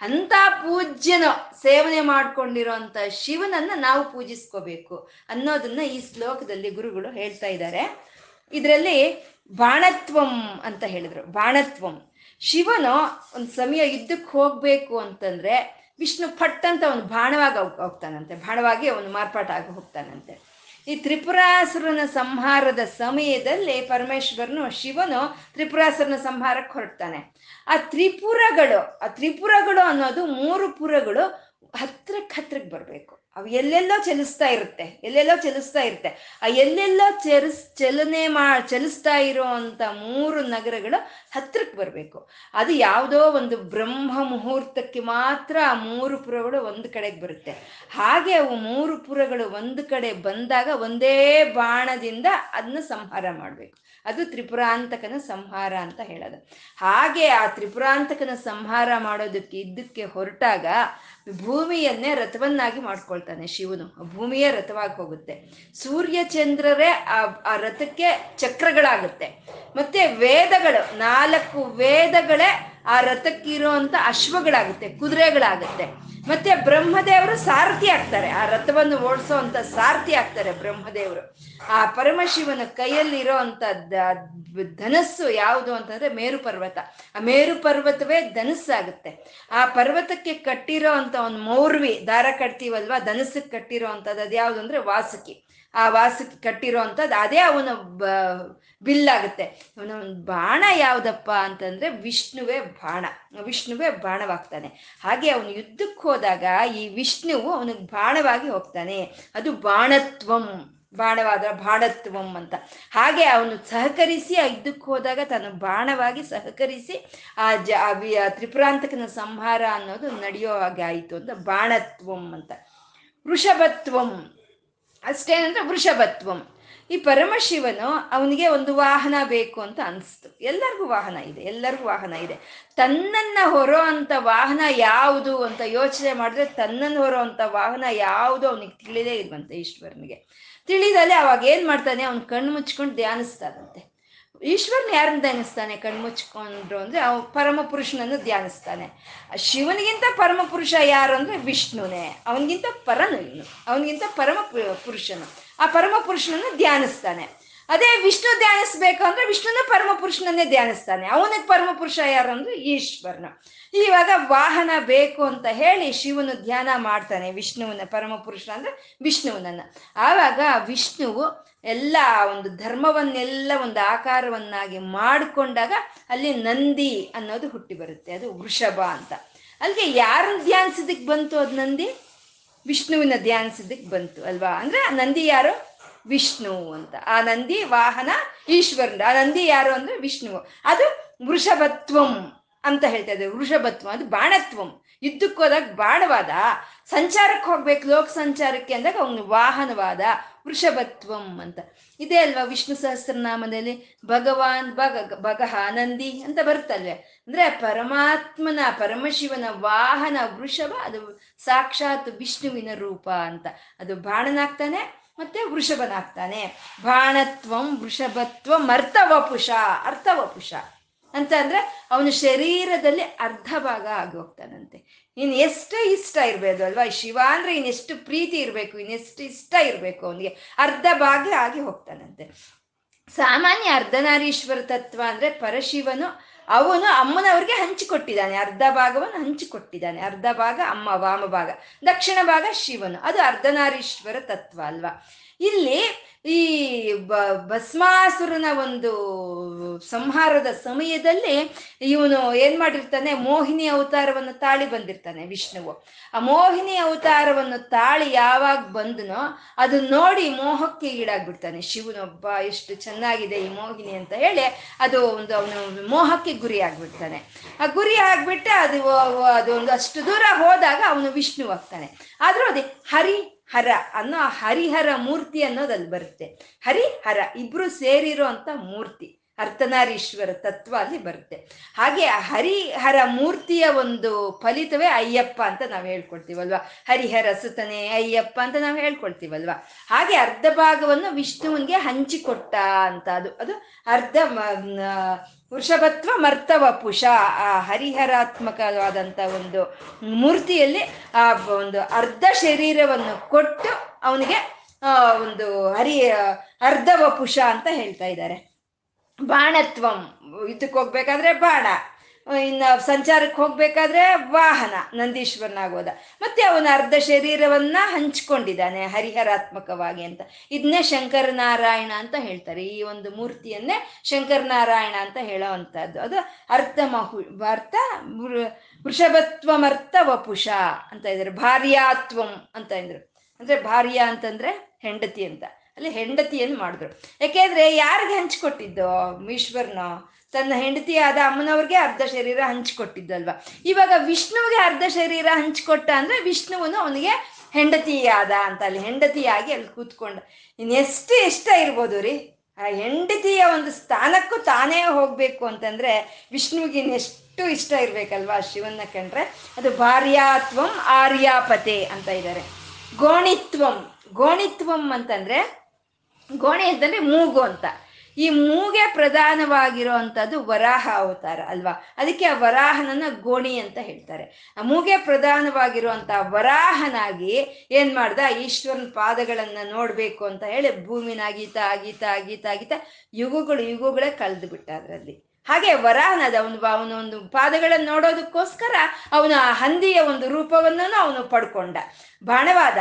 Speaker 1: ಅಂತ ಪೂಜ್ಯನ ಸೇವನೆ ಮಾಡ್ಕೊಂಡಿರೋಂಥ ಶಿವನನ್ನ ನಾವು ಪೂಜಿಸ್ಕೋಬೇಕು ಅನ್ನೋದನ್ನ ಈ ಶ್ಲೋಕದಲ್ಲಿ ಗುರುಗಳು ಹೇಳ್ತಾ ಇದ್ದಾರೆ. ಇದರಲ್ಲಿ ಬಾಣತ್ವಂ ಅಂತ ಹೇಳಿದ್ರು. ಬಾಣತ್ವಂ. ಶಿವನು ಒಂದು ಸಮಯ ಯುದ್ಧಕ್ಕೆ ಹೋಗ್ಬೇಕು ಅಂತಂದ್ರೆ ವಿಷ್ಣು ಪಟ್ ಅಂತ ಅವನು ಬಾಣವಾಗಿ ಹೋಗ್- ಹೋಗ್ತಾನಂತೆ. ಬಾಣವಾಗಿ ಅವನು ಮಾರ್ಪಾಟಾಗಿ ಹೋಗ್ತಾನಂತೆ. ಈ ತ್ರಿಪುರಾಸುರನ ಸಂಹಾರದ ಸಮಯದಲ್ಲಿ ಪರಮೇಶ್ವರನು ಶಿವನು ತ್ರಿಪುರಾಸುರನ ಸಂಹಾರಕ್ಕೆ ಹೊರಡ್ತಾನೆ. ಆ ತ್ರಿಪುರಗಳು ಆ ತ್ರಿಪುರಗಳು ಅನ್ನೋದು ಮೂರು ಪುರಗಳು ಹತ್ರಕ್ಕೆ ಹತ್ರಕ್ಕೆ ಬರಬೇಕು. ಅವು ಎಲ್ಲೆಲ್ಲೋ ಚಲಿಸ್ತಾ ಇರುತ್ತೆ, ಎಲ್ಲೆಲ್ಲೋ ಚಲಿಸ್ತಾ ಇರುತ್ತೆ. ಆ ಎಲ್ಲೆಲ್ಲೋ ಚಲಿಸ್ ಚಲನೆ ಮಾ, ಚಲಿಸ್ತಾ ಇರೋವಂಥ ಮೂರು ನಗರಗಳು ಹತ್ರಕ್ಕೆ ಬರಬೇಕು. ಅದು ಯಾವುದೋ ಒಂದು ಬ್ರಹ್ಮ ಮುಹೂರ್ತಕ್ಕೆ ಮಾತ್ರ ಆ ಮೂರು ಪುರಗಳು ಒಂದು ಕಡೆಗೆ ಬರುತ್ತೆ. ಹಾಗೆ ಅವು ಮೂರು ಪುರಗಳು ಒಂದು ಕಡೆ ಬಂದಾಗ ಒಂದೇ ಬಾಣದಿಂದ ಅದನ್ನ ಸಂಹಾರ ಮಾಡಬೇಕು. ಅದು ತ್ರಿಪುರಾಂತಕನ ಸಂಹಾರ ಅಂತ ಹೇಳೋದು. ಹಾಗೆ ಆ ತ್ರಿಪುರಾಂತಕನ ಸಂಹಾರ ಮಾಡೋದಕ್ಕೆ ಇದ್ದಕ್ಕೆ ಹೊರಟಾಗ ಭೂಮಿಯನ್ನೇ ರಥವನ್ನಾಗಿ ಮಾಡ್ಕೊಳ್ತಾನೆ ಶಿವನು. ಭೂಮಿಯೇ ರಥವಾಗಿ ಹೋಗುತ್ತೆ. ಸೂರ್ಯ ಚಂದ್ರರೇ ಆ ಆ ರಥಕ್ಕೆ ಚಕ್ರಗಳಾಗುತ್ತೆ. ಮತ್ತೆ ವೇದಗಳು, ನಾಲ್ಕು ವೇದಗಳೇ ಆ ರಥಕ್ಕಿರುವಂತ ಅಶ್ವಗಳಾಗುತ್ತೆ, ಕುದುರೆಗಳಾಗುತ್ತೆ. ಮತ್ತೆ ಬ್ರಹ್ಮದೇವರು ಸಾರಥಿ ಆಗ್ತಾರೆ. ಆ ರಥವನ್ನು ಓಡಿಸುವಂತ ಸಾರಥಿ ಆಗ್ತಾರೆ ಬ್ರಹ್ಮದೇವರು. ಆ ಪರಮಶಿವನ ಕೈಯಲ್ಲಿರೋ ಅಂತ ಧನಸ್ಸು ಯಾವುದು ಅಂತಂದ್ರೆ ಮೇರು ಪರ್ವತ. ಆ ಮೇರು ಪರ್ವತವೇ ಧನಸ್ಸಾಗುತ್ತೆ. ಆ ಪರ್ವತಕ್ಕೆ ಕಟ್ಟಿರೋ ಅಂತ ಒಂದು ಮೌರ್ವಿ ದಾರ ಕಟ್ತೀವಲ್ವಾ? ಧನಸ್ಸಕ್ಕೆ ಕಟ್ಟಿರೋ ಅಂತದ್ದು ಅದ್ಯಾವುದು ಅಂದ್ರೆ ವಾಸುಕಿ. ಆ ವಾಸಕ್ಕೆ ಕಟ್ಟಿರೋ ಅಂಥದ್ದು ಅದೇ ಅವನ ಬ ಬಿಲ್ಲಾಗುತ್ತೆ ಅವನ ಬಾಣ ಯಾವುದಪ್ಪ ಅಂತಂದ್ರೆ ವಿಷ್ಣುವೇ ಬಾಣ. ವಿಷ್ಣುವೇ ಬಾಣವಾಗ್ತಾನೆ. ಹಾಗೆ ಅವನು ಯುದ್ಧಕ್ಕೆ ಹೋದಾಗ ಈ ವಿಷ್ಣುವು ಅವನಿಗೆ ಬಾಣವಾಗಿ ಹೋಗ್ತಾನೆ. ಅದು ಬಾಣತ್ವಂ, ಬಾಣವಾದ ಬಾಣತ್ವಂ ಅಂತ. ಹಾಗೆ ಅವನು ಸಹಕರಿಸಿ ಆ ಯುದ್ಧಕ್ಕೆ ಹೋದಾಗ ತಾನು ಬಾಣವಾಗಿ ಸಹಕರಿಸಿ ಆ ಜ ತ್ರಿಪುರಾಂತಕನ ಸಂಹಾರ ಅನ್ನೋದು ನಡೆಯೋ ಹಾಗೆ ಆಯಿತು ಅಂತ. ಬಾಣತ್ವಂ ಅಂತ. ವೃಷಭತ್ವಂ. ಅಷ್ಟೇನಂದ್ರೆ ವೃಷಭತ್ವಂ. ಈ ಪರಮಶಿವನು ಅವನಿಗೆ ಒಂದು ವಾಹನ ಬೇಕು ಅಂತ ಅನಿಸ್ತು. ಎಲ್ಲರಿಗೂ ವಾಹನ ಇದೆ, ಎಲ್ಲರಿಗೂ ವಾಹನ ಇದೆ. ತನ್ನನ್ನ ಹೊರೋ ಅಂತ ವಾಹನ ಯಾವುದು ಅಂತ ಯೋಚನೆ ಮಾಡಿದ್ರೆ ತನ್ನನ್ನು ಹೊರೋ ಅಂತ ವಾಹನ ಯಾವುದು ಅವನಿಗೆ ತಿಳಿದೇ ಇಲ್ವಂತೆ ಈಶ್ವರನಿಗೆ. ತಿಳಿದಲ್ಲೇ ಅವಾಗ ಏನ್ ಮಾಡ್ತಾನೆ? ಅವ್ನು ಕಣ್ಣು ಮುಚ್ಕೊಂಡು ಧ್ಯಾನಿಸ್ತಾನಂತೆ. ಈಶ್ವರನ ಯಾರನ್ನ ಧ್ಯಾನಿಸ್ತಾನೆ ಕಣ್ಮುಚ್ಕೊಂಡ್ರು ಅಂದ್ರೆ ಅವ ಪರಮ ಪುರುಷನನ್ನು ಧ್ಯಾನಿಸ್ತಾನೆ. ಶಿವನಿಗಿಂತ ಪರಮ ಪುರುಷ ಯಾರು ಅಂದ್ರೆ ವಿಷ್ಣುನೇ, ಅವನಿಗಿಂತ ಪರನು ಇನ್ನು ಅವನಿಗಿಂತ ಪರಮ ಪುರುಷನು. ಆ ಪರಮ ಪುರುಷನನ್ನು ಧ್ಯಾನಿಸ್ತಾನೆ. ಅದೇ ವಿಷ್ಣು ಧ್ಯಾನಿಸ್ಬೇಕು ಅಂದ್ರೆ ವಿಷ್ಣುನ ಪರಮ ಪುರುಷನನ್ನೇ ಧ್ಯಾನಿಸ್ತಾನೆ. ಅವನಿಗೆ ಪರಮ ಪುರುಷ ಯಾರು ಅಂದ್ರೆ ಈಶ್ವರನ. ಇವಾಗ ವಾಹನ ಬೇಕು ಅಂತ ಹೇಳಿ ಶಿವನು ಧ್ಯಾನ ಮಾಡ್ತಾನೆ ವಿಷ್ಣುವನ್ನ ಪರಮ ಪುರುಷ ಅಂದ್ರೆ ವಿಷ್ಣುವನನ್ನ. ಆವಾಗ ವಿಷ್ಣುವು ಎಲ್ಲ ಒಂದು ಧರ್ಮವನ್ನೆಲ್ಲ ಒಂದು ಆಕಾರವನ್ನಾಗಿ ಮಾಡಿಕೊಂಡಾಗ ಅಲ್ಲಿ ನಂದಿ ಅನ್ನೋದು ಹುಟ್ಟಿ ಬರುತ್ತೆ, ಅದು ವೃಷಭ ಅಂತ. ಅಲ್ಲಿಗೆ ಯಾರನ್ನ ಧ್ಯಾನಿಸಿದಕ್ಕೆ ಬಂತು ಅದು ನಂದಿ? ವಿಷ್ಣುವಿನ ಧ್ಯಾನಿಸಿದಕ್ಕೆ ಬಂತು ಅಲ್ವಾ? ಅಂದ್ರೆ ನಂದಿ ಯಾರು? ವಿಷ್ಣು ಅಂತ. ಆ ನಂದಿ ವಾಹನ ಈಶ್ವರನ ಆ ನಂದಿ ಯಾರು ಅಂದ್ರೆ ವಿಷ್ಣುವು. ಅದು ವೃಷಭತ್ವಂ ಅಂತ ಹೇಳ್ತಾ ಇದ್ದಾರೆ. ವೃಷಭತ್ವ, ಅದು ಬಾಣತ್ವಂ. ಯುದ್ಧಕ್ಕೆ ಹೋದಾಗ ಬಾಣವಾದ. ಸಂಚಾರಕ್ಕೆ ಹೋಗ್ಬೇಕು, ಲೋಕ ಸಂಚಾರಕ್ಕೆ ಅಂದಾಗ ಅವನು ವಾಹನವಾದ ವೃಷಭತ್ವಂ ಅಂತ. ಇದೇ ಅಲ್ವಾ ವಿಷ್ಣು ಸಹಸ್ರನಾಮದಲ್ಲಿ ಭಗವಾನ್ ಭಗ, ಭಗಹ ನಂದಿ ಅಂತ ಬರುತ್ತಲ್ವೇ? ಅಂದ್ರೆ ಪರಮಾತ್ಮನ, ಪರಮಶಿವನ ವಾಹನ ವೃಷಭ, ಅದು ಸಾಕ್ಷಾತ್ ವಿಷ್ಣುವಿನ ರೂಪ ಅಂತ. ಅದು ಬಾಣನಾಗ್ತಾನೆ ಮತ್ತೆ ವೃಷಭನಾಗ್ತಾನೆ. ಬಾಣತ್ವಂ ವೃಷಭತ್ವಂ ಅರ್ಥವಪುಷ ಅರ್ಥವಪುಷ. ಅಂತ ಅಂದ್ರೆ ಅವನ ಶರೀರದಲ್ಲಿ ಅರ್ಧ ಭಾಗ ಆಗಿ ಹೋಗ್ತಾನಂತೆ ಇನ್ ಎಷ್ಟು ಇಷ್ಟ ಇರಬೇಕು ಅಲ್ವಾ? ಶಿವ ಅಂದ್ರೆ ಇನ್ನೆಷ್ಟು ಪ್ರೀತಿ ಇರಬೇಕು ಇನ್ನೆಷ್ಟು ಇಷ್ಟ ಇರಬೇಕು ಅವನಿಗೆ, ಅರ್ಧ ಭಾಗ ಆಗಿ ಹೋಗ್ತಾನಂತೆ. ಸಾಮಾನ್ಯ ಅರ್ಧನಾರೀಶ್ವರ ತತ್ವ ಅಂದ್ರೆ ಪರಶಿವನು, ಅವನು ಅಮ್ಮನವ್ರಿಗೆ ಹಂಚಿಕೊಟ್ಟಿದ್ದಾನೆ ಅರ್ಧ ಭಾಗವನ್ನು ಹಂಚಿಕೊಟ್ಟಿದ್ದಾನೆ ಅರ್ಧ ಭಾಗ ಅಮ್ಮ ವಾಮ ಭಾಗ, ದಕ್ಷಿಣ ಭಾಗ ಶಿವನು. ಅದು ಅರ್ಧನಾರೀಶ್ವರ ತತ್ವ ಅಲ್ವಾ? ಇಲ್ಲಿ ಈ ಭಸ್ಮಾಸುರನ ಒಂದು ಸಂಹಾರದ ಸಮಯದಲ್ಲಿ ಇವನು ಏನ್ ಮಾಡಿರ್ತಾನೆ? ಮೋಹಿನಿ ಅವತಾರವನ್ನು ತಾಳಿ ಬಂದಿರ್ತಾನೆ ವಿಷ್ಣುವು. ಆ ಮೋಹಿನಿ ಅವತಾರವನ್ನು ತಾಳಿ ಯಾವಾಗ ಬಂದನೋ ಅದು ನೋಡಿ ಮೋಹಕ್ಕೆ ಈಡಾಗ್ಬಿಡ್ತಾನೆ. ಶಿವನೊಬ್ಬ ಎಷ್ಟು ಚೆನ್ನಾಗಿದೆ ಈ ಮೋಹಿನಿ ಅಂತ ಹೇಳಿ ಅದು ಒಂದು ಅವನು ಮೋಹಕ್ಕೆ ಗುರಿ ಆಗ್ಬಿಡ್ತಾನೆ. ಆ ಗುರಿ ಆಗ್ಬಿಟ್ಟೆ ಅದು ಅದು ಒಂದು ಅಷ್ಟು ದೂರ ಹೋದಾಗ ಅವನು ವಿಷ್ಣು ಆಗ್ತಾನೆ ಆದ್ರೂ ಅದೇ ಹರಿ ಹರ ಅನ್ನೋ ಹರಿಹರ ಮೂರ್ತಿ ಅನ್ನೋದು ಅಲ್ಲಿ ಬರುತ್ತೆ. ಹರಿಹರ ಇಬ್ರು ಸೇರಿರೋ ಅಂತ ಮೂರ್ತಿ, ಅರ್ಥನಾರೀಶ್ವರ ತತ್ವ ಅಲ್ಲಿ ಬರುತ್ತೆ. ಹಾಗೆ ಹರಿಹರ ಮೂರ್ತಿಯ ಒಂದು ಫಲಿತವೇ ಅಯ್ಯಪ್ಪ ಅಂತ ನಾವು ಹೇಳ್ಕೊಳ್ತೀವಲ್ವಾ? ಹರಿಹರ ಸುತನೆ ಅಯ್ಯಪ್ಪ ಅಂತ ನಾವು ಹೇಳ್ಕೊಳ್ತೀವಲ್ವಾ? ಹಾಗೆ ಅರ್ಧ ಭಾಗವನ್ನು ವಿಷ್ಣುವನ್ಗೆ ಹಂಚಿಕೊಟ್ಟ ಅಂತ ಅದು. ಅದು ಅರ್ಧ ವೃಷಭತ್ವ ಮರ್ತವ ಪುಷ. ಆ ಹರಿಹರಾತ್ಮಕವಾದಂಥ ಒಂದು ಮೂರ್ತಿಯಲ್ಲಿ ಆ ಒಂದು ಅರ್ಧ ಶರೀರವನ್ನು ಕೊಟ್ಟು ಅವನಿಗೆ ಒಂದು ಹರಿ, ಅರ್ಧವ ಪುಷ ಅಂತ ಹೇಳ್ತಾ ಇದ್ದಾರೆ. ಬಾಣತ್ವಂ ಇದಕ್ಕೆ ಹೋಗ್ಬೇಕಾದ್ರೆ ಬಾಣ. ಇನ್ನು ಸಂಚಾರಕ್ಕೆ ಹೋಗ್ಬೇಕಾದ್ರೆ ವಾಹನ, ನಂದೀಶ್ವರನಾಗೋದ. ಮತ್ತೆ ಅವನ ಅರ್ಧ ಶರೀರವನ್ನ ಹಂಚ್ಕೊಂಡಿದ್ದಾನೆ, ಹರಿಹರಾತ್ಮಕವಾಗಿ ಅಂತ. ಇದನ್ನೇ ಶಂಕರನಾರಾಯಣ ಅಂತ ಹೇಳ್ತಾರೆ. ಈ ಒಂದು ಮೂರ್ತಿಯನ್ನೇ ಶಂಕರನಾರಾಯಣ ಅಂತ ಹೇಳೋವಂಥದ್ದು ಅದು ಅರ್ಥ ಮಹು, ಅರ್ಥ ವೃಷಭತ್ವಮರ್ಥ ವಪುಷ ಅಂತ ಇದ್ರು ಭಾರ್ಯಾತ್ವಂ ಅಂತ ಇದ್ರು. ಅಂದ್ರೆ ಭಾರ್ಯ ಅಂತಂದ್ರೆ ಹೆಂಡತಿ ಅಂತ. ಅಲ್ಲಿ ಹೆಂಡತಿಯನ್ನು ಮಾಡಿದ್ರು. ಯಾಕೆಂದ್ರೆ ಯಾರಿಗೆ ಹಂಚಿಕೊಟ್ಟಿದ್ದೋ ಈಶ್ವರನ ತನ್ನ ಹೆಂಡತಿಯಾದ ಅಮ್ಮನವ್ರಿಗೆ ಅರ್ಧ ಶರೀರ ಹಂಚಿಕೊಟ್ಟಿದ್ದಲ್ವ. ಇವಾಗ ವಿಷ್ಣುವಿಗೆ ಅರ್ಧ ಶರೀರ ಹಂಚಿಕೊಟ್ಟ ಅಂದ್ರೆ ವಿಷ್ಣುವನು ಅವನಿಗೆ ಹೆಂಡತಿಯಾದ ಅಂತ. ಅಲ್ಲಿ ಹೆಂಡತಿಯಾಗಿ ಅಲ್ಲಿ ಕೂತ್ಕೊಂಡ. ಇನ್ನೆಷ್ಟು ಇಷ್ಟ ಇರ್ಬೋದು ರೀ. ಆ ಹೆಂಡತಿಯ ಒಂದು ಸ್ಥಾನಕ್ಕೂ ತಾನೇ ಹೋಗ್ಬೇಕು ಅಂತಂದ್ರೆ ವಿಷ್ಣುವಿಗೆ ಇನ್ನೆಷ್ಟು ಇಷ್ಟ ಇರ್ಬೇಕಲ್ವಾ ಶಿವನ ಕಂಡ್ರೆ. ಅದು ಭಾರ್ಯಾತ್ವಂ ಆರ್ಯಾಪತೆ ಅಂತ ಇದ್ದಾರೆ ಗೋಣಿತ್ವಂ. ಗೋಣಿತ್ವಂ ಅಂತಂದ್ರೆ, ಗೋಣಿ ಅಂತಂದ್ರೆ ಮೂಗು ಅಂತ. ಈ ಮೂಗೆ ಪ್ರಧಾನವಾಗಿರೋ ಅಂಥದ್ದು ವರಾಹ ಅವತಾರ ಅಲ್ವಾ? ಅದಕ್ಕೆ ಆ ವರಾಹನನ್ನ ಗೋಣಿ ಅಂತ ಹೇಳ್ತಾರೆ. ಆ ಮೂಗೆ ಪ್ರಧಾನವಾಗಿರುವಂಥ ವರಾಹನಾಗಿ ಏನ್ ಮಾಡ್ದ? ಈಶ್ವರನ ಪಾದಗಳನ್ನ ನೋಡ್ಬೇಕು ಅಂತ ಹೇಳಿ ಭೂಮಿನ ಆಗೀತ ಆಗೀತ ಆಗೀತ ಆಗೀತ ಯುಗಗಳು, ಯುಗಗಳೇ ಕಳೆದು ಬಿಟ್ಟ ಅದರಲ್ಲಿ. ಹಾಗೆ ವರಾಹನದ ಅವನು ಅವನ ಒಂದು ಪಾದಗಳನ್ನು ನೋಡೋದಕ್ಕೋಸ್ಕರ ಅವನ ಹಂದಿಯ ಒಂದು ರೂಪವನ್ನು ಅವನು ಪಡ್ಕೊಂಡ. ಬಾಣವಾದ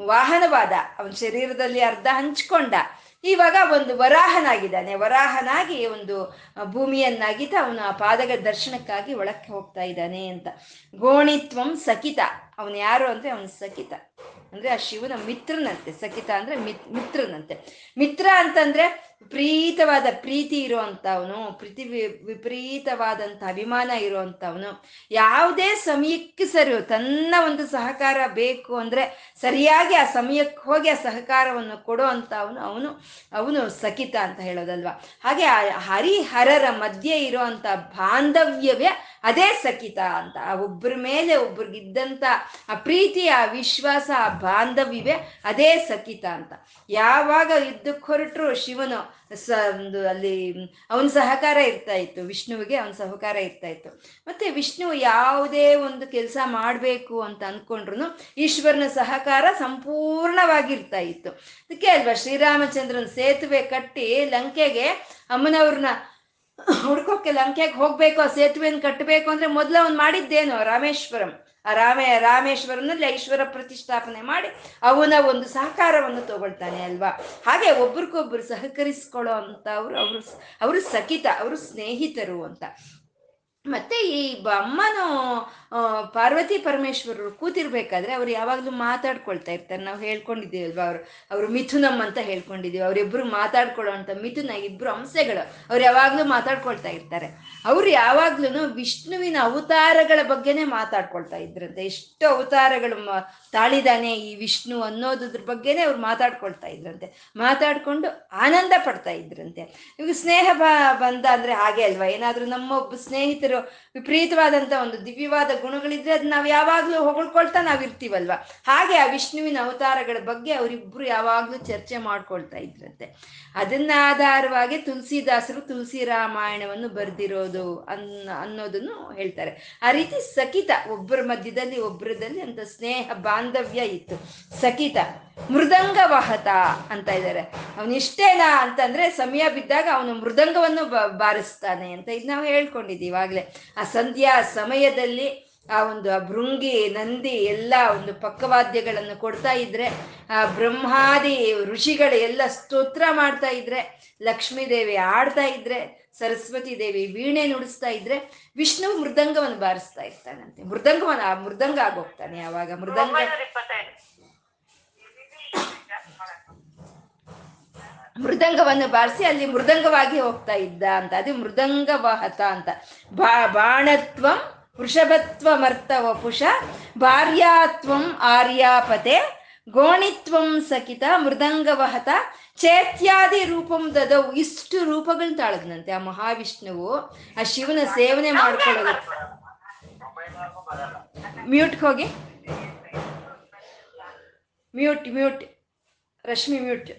Speaker 1: ವಾಹನವಾದ, ಅವನ ಶರೀರದಲ್ಲಿ ಅರ್ಧ ಹಂಚ್ಕೊಂಡ, ಇವಾಗ ಒಂದು ವರಾಹನಾಗಿದ್ದಾನೆ. ವರಾಹನಾಗಿ ಒಂದು ಭೂಮಿಯನ್ನಾಗಿದ್ದ ಅವನು ಆ ಪಾದಗಳ ದರ್ಶನಕ್ಕಾಗಿ ಒಳಕ್ಕೆ ಹೋಗ್ತಾ ಇದ್ದಾನೆ ಅಂತ. ಗೋಣಿತ್ವಂ ಸಕಿತ. ಅವನು ಯಾರು ಅಂದ್ರೆ ಅವನು ಸಕಿತ. ಅಂದ್ರೆ ಆ ಶಿವನ ಮಿತ್ರನಂತೆ. ಸಕಿತ ಅಂದ್ರೆ ಮಿತ್, ಮಿತ್ರನಂತೆ. ಮಿತ್ರ ಅಂತಂದ್ರೆ ವಿಪರೀತವಾದ ಪ್ರೀತಿ ಇರುವಂತವನು, ಪ್ರೀತಿ ವಿಪರೀತವಾದಂತ ಅಭಿಮಾನ ಇರುವಂತವನು, ಯಾವುದೇ ಸಮಯಕ್ಕೆ ಸರಿ ತನ್ನ ಒಂದು ಸಹಕಾರ ಬೇಕು ಅಂದ್ರೆ ಸರಿಯಾಗಿ ಆ ಸಮಯಕ್ಕೆ ಹೋಗಿ ಆ ಸಹಕಾರವನ್ನು ಕೊಡೋ ಅಂತ ಅವನು ಅವನು ಸಕಿತ ಅಂತ ಹೇಳೋದಲ್ವಾ? ಹಾಗೆ ಆ ಹರಿಹರರ ಮಧ್ಯೆ ಇರುವಂತ ಬಾಂಧವ್ಯವೇ ಅದೇ ಸಖಿತ ಅಂತ, ಆ ಒಬ್ಬರ ಮೇಲೆ ಒಬ್ರಿಗಿದ್ದಂತ ಆ ಪ್ರೀತಿ ಆ ವಿಶ್ವಾಸ, ಆ ಬಾಂಧವ್ಯವೇ ಅದೇ ಸಖಿತ ಅಂತ. ಯಾವಾಗ ಯುದ್ಧಕ್ಕೆ ಹೊರಟರು ಶಿವನು ಸ ಒಂದು ಅಲ್ಲಿ ಅವನ ಸಹಕಾರ ಇರ್ತಾ ಇತ್ತು. ವಿಷ್ಣುವಿಗೆ ಅವನ ಸಹಕಾರ ಇರ್ತಾ ಇತ್ತು. ಮತ್ತೆ ವಿಷ್ಣು ಯಾವುದೇ ಒಂದು ಕೆಲಸ ಮಾಡಬೇಕು ಅಂತ ಅಂದ್ಕೊಂಡ್ರು ಈಶ್ವರನ ಸಹಕಾರ ಸಂಪೂರ್ಣವಾಗಿರ್ತಾ ಇತ್ತು. ಅದಕ್ಕೆ ಅಲ್ವಾ, ಶ್ರೀರಾಮಚಂದ್ರನ್ ಸೇತುವೆ ಕಟ್ಟಿ ಲಂಕೆಗೆ ಅಮ್ಮನವ್ರನ್ನ ಹುಡ್ಕೋಕೆ ಲಂಕೆಗೆ ಹೋಗ್ಬೇಕು, ಆ ಸೇತುವೆಯನ್ನು ಕಟ್ಟಬೇಕು ಅಂದ್ರೆ ಮೊದಲು ಅವ್ನು ಮಾಡಿದ್ದೇನು, ರಾಮೇಶ್ವರಂ? ರಾಮೇ ರಾಮೇಶ್ವರನಲ್ಲಿ ಐಶ್ವರ ಪ್ರತಿಷ್ಠಾಪನೆ ಮಾಡಿ ಅವನ ಒಂದು ಸಹಕಾರವನ್ನು ತಗೊಳ್ತಾನೆ ಅಲ್ವಾ? ಹಾಗೆ ಒಬ್ರಿಗೊಬ್ರು ಸಹಕರಿಸ್ಕೊಳ್ಳೋ ಅಂತ ಅವರು ಅವರು ಅವರು ಸಖಿತ, ಅವರು ಸ್ನೇಹಿತರು ಅಂತ. ಮತ್ತೆ ಈ ಅಮ್ಮನು ಪಾರ್ವತಿ ಪರಮೇಶ್ವರರು ಕೂತಿರ್ಬೇಕಾದ್ರೆ ಅವ್ರು ಯಾವಾಗ್ಲೂ ಮಾತಾಡ್ಕೊಳ್ತಾ ಇರ್ತಾರೆ. ನಾವು ಹೇಳ್ಕೊಂಡಿದ್ದೀವಿ ಅಲ್ವಾ ಅವರು ಅವರು ಮಿಥುನಮ್ ಅಂತ ಹೇಳ್ಕೊಂಡಿದೀವಿ ಅವರಿಬ್ರು ಮಾತಾಡ್ಕೊಳ್ಳೋ ಅಂತ ಮಿಥುನ ಇಬ್ರು ಅಂಶಗಳು ಅವ್ರು ಯಾವಾಗ್ಲೂ ಮಾತಾಡ್ಕೊಳ್ತಾ ಇರ್ತಾರೆ. ಅವ್ರು ಯಾವಾಗ್ಲೂ ವಿಷ್ಣುವಿನ ಅವತಾರಗಳ ಬಗ್ಗೆನೇ ಮಾತಾಡ್ಕೊಳ್ತಾ ಇದ್ರಂತೆ. ಎಷ್ಟು ಅವತಾರಗಳು ತಾಳಿದಾನೆ ಈ ವಿಷ್ಣು ಅನ್ನೋದ್ರ ಬಗ್ಗೆನೇ ಅವ್ರು ಮಾತಾಡ್ಕೊಳ್ತಾ ಇದ್ರಂತೆ. ಮಾತಾಡ್ಕೊಂಡು ಆನಂದ ಪಡ್ತಾ ಇದ್ರಂತೆ. ಇವಾಗ ಸ್ನೇಹ ಬಂದ ಅಂದ್ರೆ ಹಾಗೆ ಅಲ್ವಾ? ಏನಾದ್ರೂ ನಮ್ಮೊಬ್ಬ ಸ್ನೇಹಿತರು ವಿಪರೀತವಾದಂತ ಒಂದು ದಿವ್ಯವಾದ ಗುಣಗಳಿದ್ರೆ ಅದು ನಾವು ಯಾವಾಗಲೂ ಹೊಗಳ್ಕೊಳ್ತಾ ನಾವ್ ಇರ್ತೀವಲ್ವ? ಹಾಗೆ ಆ ವಿಷ್ಣುವಿನ ಅವತಾರಗಳ ಬಗ್ಗೆ ಅವರಿಬ್ರು ಯಾವಾಗಲೂ ಚರ್ಚೆ ಮಾಡ್ಕೊಳ್ತಾ ಇದ್ರಂತೆ. ಅದನ್ನ ಆಧಾರವಾಗಿ ತುಳಸಿದಾಸರು ತುಳಸಿ ರಾಮಾಯಣವನ್ನು ಬರೆದಿರೋದು ಅನ್ ಅನ್ನೋದನ್ನು ಹೇಳ್ತಾರೆ. ಆ ರೀತಿ ಸಕಿತ ಒಬ್ಬರ ಮಧ್ಯದಲ್ಲಿ ಒಬ್ಬರದಲ್ಲಿ ಅಂತ ಸ್ನೇಹ, ಬಾಂಧವ್ಯ ಇತ್ತು. ಸಕಿತ ಮೃದಂಗ ವಾಹತ ಅಂತ ಇದ್ದಾರೆ. ಅವನಿಷ್ಟೇನಾ ಅಂತಂದ್ರೆ ಸಮಯ ಬಿದ್ದಾಗ ಅವನು ಮೃದಂಗವನ್ನು ಬಾರಿಸ್ತಾನೆ ಅಂತ ಇದು ನಾವು ಹೇಳ್ಕೊಂಡಿದ್ದೀವಿ ಇವಾಗಲೇ ಆ ಸಂಧ್ಯಾ ಸಮಯದಲ್ಲಿ ಆ ಒಂದು ಆ ಭೃಂಗಿ, ನಂದಿ ಎಲ್ಲ ಒಂದು ಪಕ್ಕವಾದ್ಯಗಳನ್ನು ಕೊಡ್ತಾ ಇದ್ರೆ, ಆ ಬ್ರಹ್ಮಾದಿ ಋಷಿಗಳು ಎಲ್ಲ ಸ್ತೋತ್ರ ಮಾಡ್ತಾ ಇದ್ರೆ ಲಕ್ಷ್ಮೀ ದೇವಿ ಆಡ್ತಾ ಇದ್ರೆ, ಸರಸ್ವತಿ ದೇವಿ ವೀಣೆ ನುಡಿಸ್ತಾ ಇದ್ರೆ, ವಿಷ್ಣು ಮೃದಂಗವನ್ನು ಬಾರಿಸ್ತಾ ಇರ್ತಾನಂತೆ. ಮೃದಂಗವನ್ನ, ಆ ಮೃದಂಗ ಆಗೋಗ್ತಾನೆ ಯಾವಾಗ? ಮೃದಂಗ ಮೃದಂಗವನ್ನು ಬಾರಿಸಿ ಅಲ್ಲಿ ಮೃದಂಗವಾಗಿ ಹೋಗ್ತಾ ಇದ್ದ ಅಂತ. ಅದು ಮೃದಂಗ ವಾಹತ ಅಂತ. ಬಾ, ಬಾಣತ್ವಂ ವೃಷಭತ್ವಮರ್ಥ ವಪುಷ ಭಾರ್ಯಾತ್ವಂ ಆರ್ಯಾಪತೆ, ಗೋಣಿತ್ವಂ ಸಕಿತ, ಮೃದಂಗವಹತ, ಚೇತ್ಯಾದಿ ರೂಪಂ ದದವು ಇಷ್ಟು ರೂಪಗಳನ್ನ ತಾಳದ್ನಂತೆ ಆ ಮಹಾವಿಷ್ಣುವು. ಆ ಶಿವನ ಸೇವನೆ ಮಾಡ್ಕೊಳ್ಳೋದು. ಮ್ಯೂಟ್ ಹೋಗಿ. Mute mute. ರಶ್ಮಿ ಮ್ಯೂಟ್.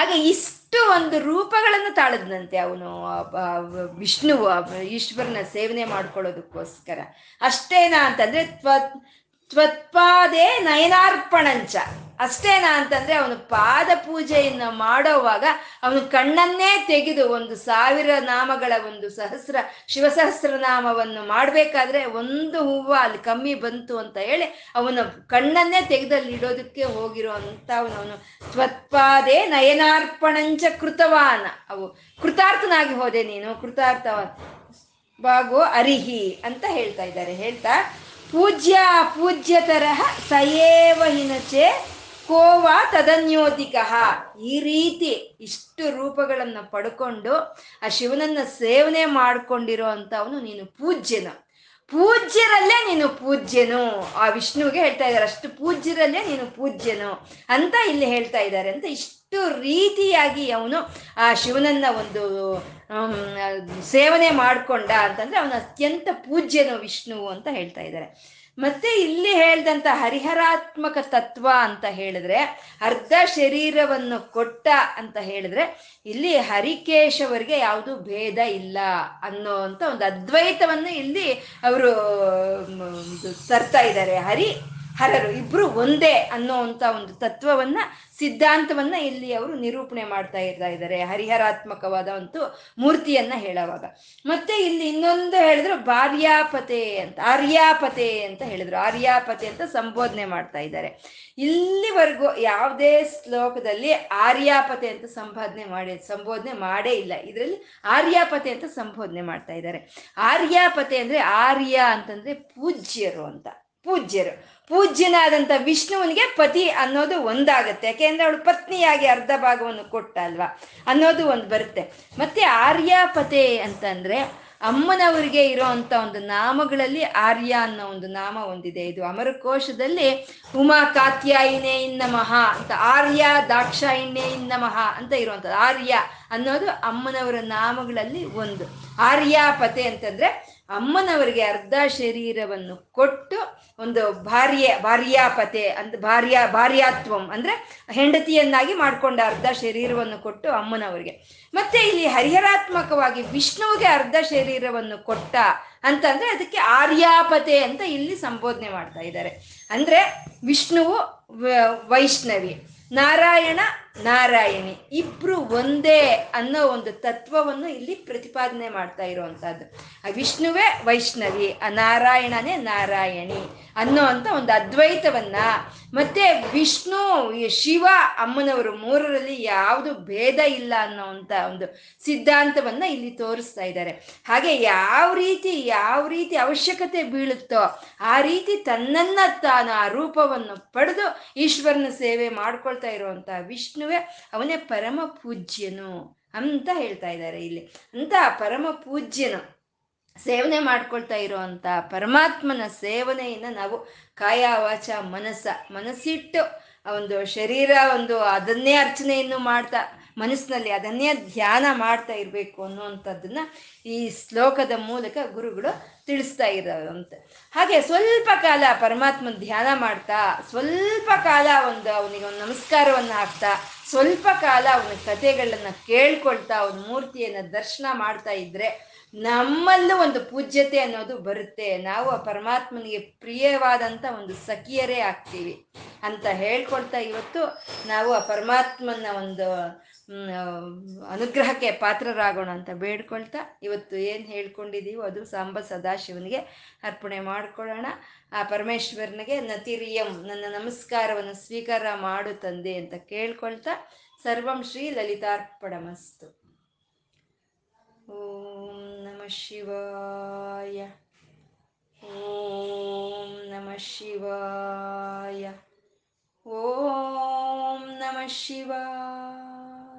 Speaker 1: ಹಾಗೆ ಇಷ್ಟು ಒಂದು ರೂಪಗಳನ್ನು ತಾಳದ್ನಂತೆ ಅವನು ವಿಷ್ಣು ಈಶ್ವರನ ಸೇವನೆ ಮಾಡ್ಕೊಳ್ಳೋದಕ್ಕೋಸ್ಕರ. ಅಷ್ಟೇನಾ ಅಂತಂದ್ರೆ ತ್ವ, ತ್ವತ್ಪಾದೇ ನಯನಾರ್ಪಣಂಚ. ಅಷ್ಟೇನಾ ಅಂತಂದ್ರೆ ಅವನು ಪಾದ ಪೂಜೆಯನ್ನು ಮಾಡೋವಾಗ ಅವನು ಕಣ್ಣನ್ನೇ ತೆಗೆದು ಒಂದು ಸಾವಿರ ನಾಮಗಳ ಒಂದು ಸಹಸ್ರ ಶಿವಸಹಸ್ರನಾಮವನ್ನು ಮಾಡಬೇಕಾದ್ರೆ ಒಂದು ಹೂವು ಅಲ್ಲಿ ಕಮ್ಮಿ ಬಂತು ಅಂತ ಹೇಳಿ ಅವನು ಕಣ್ಣನ್ನೇ ತೆಗೆದಲ್ಲಿ ಇಡೋದಕ್ಕೆ ಹೋಗಿರೋ ಅವನು. ತ್ವತ್ಪಾದೇ ನಯನಾರ್ಪಣಂಚ ಕೃತವಾನ. ಅವು ಕೃತಾರ್ಥನಾಗಿ ಹೋದೆ ನೀನು ಕೃತಾರ್ಥವಾನ್ ಬಾಗೋ ಅರಿಹಿ ಅಂತ ಹೇಳ್ತಾ ಇದ್ದಾರೆ. ಹೇಳ್ತಾ, ಪೂಜ್ಯ ಪೂಜ್ಯ ತರಹ ಸಯೇವ ಹಿನಚೆ ಕೋವಾ ತದನ್ಯೋತಿಕ ಈ ರೀತಿ ಇಷ್ಟು ರೂಪಗಳನ್ನ ಪಡ್ಕೊಂಡು ಆ ಶಿವನನ್ನ ಸೇವನೆ ಮಾಡ್ಕೊಂಡಿರೋ ಅಂತವನು ನೀನು ಪೂಜ್ಯನ. ಪೂಜ್ಯರಲ್ಲೇ ನೀನು ಪೂಜ್ಯನು. ಆ ವಿಷ್ಣುವಿಗೆ ಹೇಳ್ತಾ ಇದ್ದಾರೆ, ಅಷ್ಟು ಪೂಜ್ಯರಲ್ಲೇ ನೀನು ಪೂಜ್ಯನು ಅಂತ ಇಲ್ಲಿ ಹೇಳ್ತಾ ಇದ್ದಾರೆ ಅಂತ ಇಷ್ಟು ರೀತಿಯಾಗಿ ಅವನು ಆ ಶಿವನನ್ನ ಒಂದು ಸೇವನೆ ಮಾಡ್ಕೊಂಡ ಅಂತಂದ್ರೆ ಅವನು ಅತ್ಯಂತ ಪೂಜ್ಯನು ವಿಷ್ಣುವು ಅಂತ ಹೇಳ್ತಾ ಇದ್ದಾರೆ. ಮತ್ತೆ ಇಲ್ಲಿ ಹೇಳ್ದಂತ ಹರಿಹರಾತ್ಮಕ ತತ್ವ ಅಂತ ಹೇಳಿದ್ರೆ, ಅರ್ಧ ಶರೀರವನ್ನು ಕೊಟ್ಟ ಅಂತ ಹೇಳಿದ್ರೆ, ಇಲ್ಲಿ ಹರಿಕೇಶವರಿಗೆ ಯಾವುದು ಭೇದ ಇಲ್ಲ ಅನ್ನೋ ಅಂತ ಒಂದು ಅದ್ವೈತವನ್ನು ಇಲ್ಲಿ ಅವರು ತರ್ತಾ ಇದ್ದಾರೆ. ಹರಿ ಹರರು. ಇಬ್ರು ಒಂದೇ ಅನ್ನೋ ಅಂತ ಒಂದು ತತ್ವವನ್ನ, ಸಿದ್ಧಾಂತವನ್ನ ಇಲ್ಲಿ ಅವರು ನಿರೂಪಣೆ ಮಾಡ್ತಾ ಇರ್ತಾ ಇದ್ದಾರೆ. ಹರಿಹರಾತ್ಮಕವಾದ ಒಂದು ಮೂರ್ತಿಯನ್ನ ಹೇಳುವಾಗ. ಮತ್ತೆ ಇಲ್ಲಿ ಇನ್ನೊಂದು ಹೇಳಿದ್ರು ಭಾರ್ಯಾಪತೆ ಅಂತ, ಆರ್ಯಾಪತೆ ಅಂತ ಹೇಳಿದ್ರು. ಆರ್ಯಾಪತೆ ಅಂತ ಸಂಬೋಧನೆ ಮಾಡ್ತಾ ಇದ್ದಾರೆ. ಇಲ್ಲಿವರೆಗೂ ಯಾವುದೇ ಶ್ಲೋಕದಲ್ಲಿ ಆರ್ಯಾಪತೆ ಅಂತ ಸಂಬೋಧನೆ ಮಾಡಿ, ಸಂಬೋಧನೆ ಮಾಡೇ ಇಲ್ಲ. ಇದರಲ್ಲಿ ಆರ್ಯಾಪತೆ ಅಂತ ಸಂಬೋಧನೆ ಮಾಡ್ತಾ ಇದ್ದಾರೆ. ಆರ್ಯಾಪತೆ ಅಂದ್ರೆ ಆರ್ಯ ಅಂತಂದ್ರೆ ಪೂಜ್ಯರು ಅಂತ. ಪೂಜ್ಯರು. ಪೂಜ್ಯನಾದಂಥ ವಿಷ್ಣುವನಿಗೆ ಪತಿ ಅನ್ನೋದು ಒಂದಾಗತ್ತೆ. ಯಾಕೆಂದ್ರೆ ಅವಳು ಪತ್ನಿಯಾಗಿ ಅರ್ಧ ಭಾಗವನ್ನು ಕೊಟ್ಟ ಅಲ್ವಾ ಅನ್ನೋದು ಒಂದು ಬರುತ್ತೆ. ಮತ್ತೆ ಆರ್ಯಾಪತೆ ಅಂತಂದ್ರೆ ಅಮ್ಮನವರಿಗೆ ಇರೋವಂಥ ಒಂದು ನಾಮಗಳಲ್ಲಿ ಆರ್ಯ ಅನ್ನೋ ಒಂದು ನಾಮ ಹೊಂದಿದೆ ಇದು ಅಮರಕೋಶದಲ್ಲಿ ಉಮಾ ಕಾತ್ಯಾಯಿನೇ ನಮಃ ಅಂತ ಆರ್ಯ ದಾಕ್ಷಾಯಿನೇ ನಮಃ ಅಂತ ಇರುವಂಥದ್ದು. ಆರ್ಯ ಅನ್ನೋದು ಅಮ್ಮನವರ ನಾಮಗಳಲ್ಲಿ ಒಂದು. ಆರ್ಯಾಪತೆ ಅಂತಂದ್ರೆ ಅಮ್ಮನವರಿಗೆ ಅರ್ಧ ಶರೀರವನ್ನು ಕೊಟ್ಟು ಒಂದು ಭಾರ್ಯ, ಭಾರ್ಯಾಪತೆ ಅಂತ ಭಾರ್ಯ, ಭಾರ್ಯಾತ್ವಂ ಅಂದ್ರೆ ಹೆಂಡತಿಯನ್ನಾಗಿ ಮಾಡ್ಕೊಂಡ ಅರ್ಧ ಶರೀರವನ್ನು ಕೊಟ್ಟು ಅಮ್ಮನವರಿಗೆ. ಮತ್ತೆ ಇಲ್ಲಿ ಹರಿಹರಾತ್ಮಕವಾಗಿ ವಿಷ್ಣುವಿಗೆ ಅರ್ಧ ಶರೀರವನ್ನು ಕೊಟ್ಟ ಅಂತಂದ್ರೆ ಅದಕ್ಕೆ ಆರ್ಯಾಪತೆ ಅಂತ ಇಲ್ಲಿ ಸಂಬೋಧನೆ ಮಾಡ್ತಾ ಇದ್ದಾರೆ. ಅಂದ್ರೆ ವಿಷ್ಣುವು ವೈಷ್ಣವಿ. ನಾರಾಯಣ ನಾರಾಯಣಿ ಇಬ್ರು ಒಂದೇ ಅನ್ನೋ ಒಂದು ತತ್ವವನ್ನು ಇಲ್ಲಿ ಪ್ರತಿಪಾದನೆ ಮಾಡ್ತಾ ಇರುವಂತಹದ್ದು. ಆ ವಿಷ್ಣುವೇ ವೈಷ್ಣವಿ, ಆ ನಾರಾಯಣನೇ ನಾರಾಯಣಿ ಅನ್ನೋ ಅಂತ ಒಂದು ಅದ್ವೈತವನ್ನ ಮತ್ತೆ ವಿಷ್ಣು ಶಿವ ಅಮ್ಮನವರು ಮೂರರಲ್ಲಿ ಯಾವುದು ಭೇದ ಇಲ್ಲ ಅನ್ನೋ ಅಂತ ಒಂದು ಸಿದ್ಧಾಂತವನ್ನ ಇಲ್ಲಿ ತೋರಿಸ್ತಾ ಇದ್ದಾರೆ. ಹಾಗೆ ಯಾವ ರೀತಿ ಯಾವ ರೀತಿ ಅವಶ್ಯಕತೆ ಬೀಳುತ್ತೋ ಆ ರೀತಿ ತನ್ನನ್ನ ತಾನು ಆ ರೂಪವನ್ನು ಪಡೆದು ಈಶ್ವರನ ಸೇವೆ ಮಾಡ್ಕೊಳ್ತಾ ಇರುವಂತ ವಿಷ್ಣುವೇ ಅವನೇ ಪರಮ ಪೂಜ್ಯನು ಅಂತ ಹೇಳ್ತಾ ಇದ್ದಾರೆ ಇಲ್ಲಿ. ಅಂತ ಪರಮ ಪೂಜ್ಯನು ಸೇವನೆ ಮಾಡ್ಕೊಳ್ತಾ ಇರುವಂತ ಪರಮಾತ್ಮನ ಸೇವನೆಯನ್ನ ನಾವು ಕಾಯ ವಾಚ ಮನಸ್ಸ, ಮನಸ್ಸಿಟ್ಟು ಒಂದು ಶರೀರ ಒಂದು ಅದನ್ನೇ ಅರ್ಚನೆಯನ್ನು ಮಾಡ್ತಾ ಮನಸ್ಸಿನಲ್ಲಿ ಅದನ್ನೇ ಧ್ಯಾನ ಮಾಡ್ತಾ ಇರಬೇಕು ಅನ್ನುವಂಥದ್ದನ್ನ ಈ ಶ್ಲೋಕದ ಮೂಲಕ ಗುರುಗಳು ತಿಳಿಸ್ತಾ ಇರೋರಂತೆ ಹಾಗೆ ಸ್ವಲ್ಪ ಕಾಲ ಪರಮಾತ್ಮನ ಧ್ಯಾನ ಮಾಡ್ತಾ, ಸ್ವಲ್ಪ ಕಾಲ ಒಂದು ಅವನಿಗೆ ಒಂದು ನಮಸ್ಕಾರವನ್ನು ಹಾಕ್ತಾ, ಸ್ವಲ್ಪ ಕಾಲ ಅವನ ಕಥೆಗಳನ್ನ ಕೇಳ್ಕೊಳ್ತಾ, ಅವನ ಮೂರ್ತಿಯನ್ನ ದರ್ಶನ ಮಾಡ್ತಾ ಇದ್ರೆ ನಮ್ಮಲ್ಲೂ ಒಂದು ಪೂಜ್ಯತೆ ಅನ್ನೋದು ಬರುತ್ತೆ. ನಾವು ಆ ಪರಮಾತ್ಮನಿಗೆ ಪ್ರಿಯವಾದಂಥ ಒಂದು ಸಖಿಯರೇ ಆಗ್ತೀವಿ ಅಂತ ಹೇಳ್ಕೊಳ್ತಾ ಇವತ್ತು ನಾವು ಆ ಪರಮಾತ್ಮನ ಒಂದು ಅನುಗ್ರಹಕ್ಕೆ ಪಾತ್ರರಾಗೋಣ ಅಂತ ಬೇಡ್ಕೊಳ್ತಾ ಇವತ್ತು ಏನು ಹೇಳ್ಕೊಂಡಿದ್ದೀವೋ ಅದು ಸಾಂಬ ಸದಾಶಿವನಿಗೆ ಅರ್ಪಣೆ ಮಾಡ್ಕೊಳ್ಳೋಣ. ಆ ಪರಮೇಶ್ವರನಿಗೆ, ನತಿರಿಯಂ, ನನ್ನ ನಮಸ್ಕಾರವನ್ನು ಸ್ವೀಕಾರ ಮಾಡು ತಂದೆ ಅಂತ ಕೇಳ್ಕೊಳ್ತಾ ಸರ್ವಂ ಶ್ರೀ ಲಲಿತಾರ್ಪಣಮಸ್ತು. ಓಂ ನಮಃ ಶಿವಾಯ. ಓಂ ನಮಃ ಶಿವಾಯ. ಓಂ ನಮಃ ಶಿವಾಯ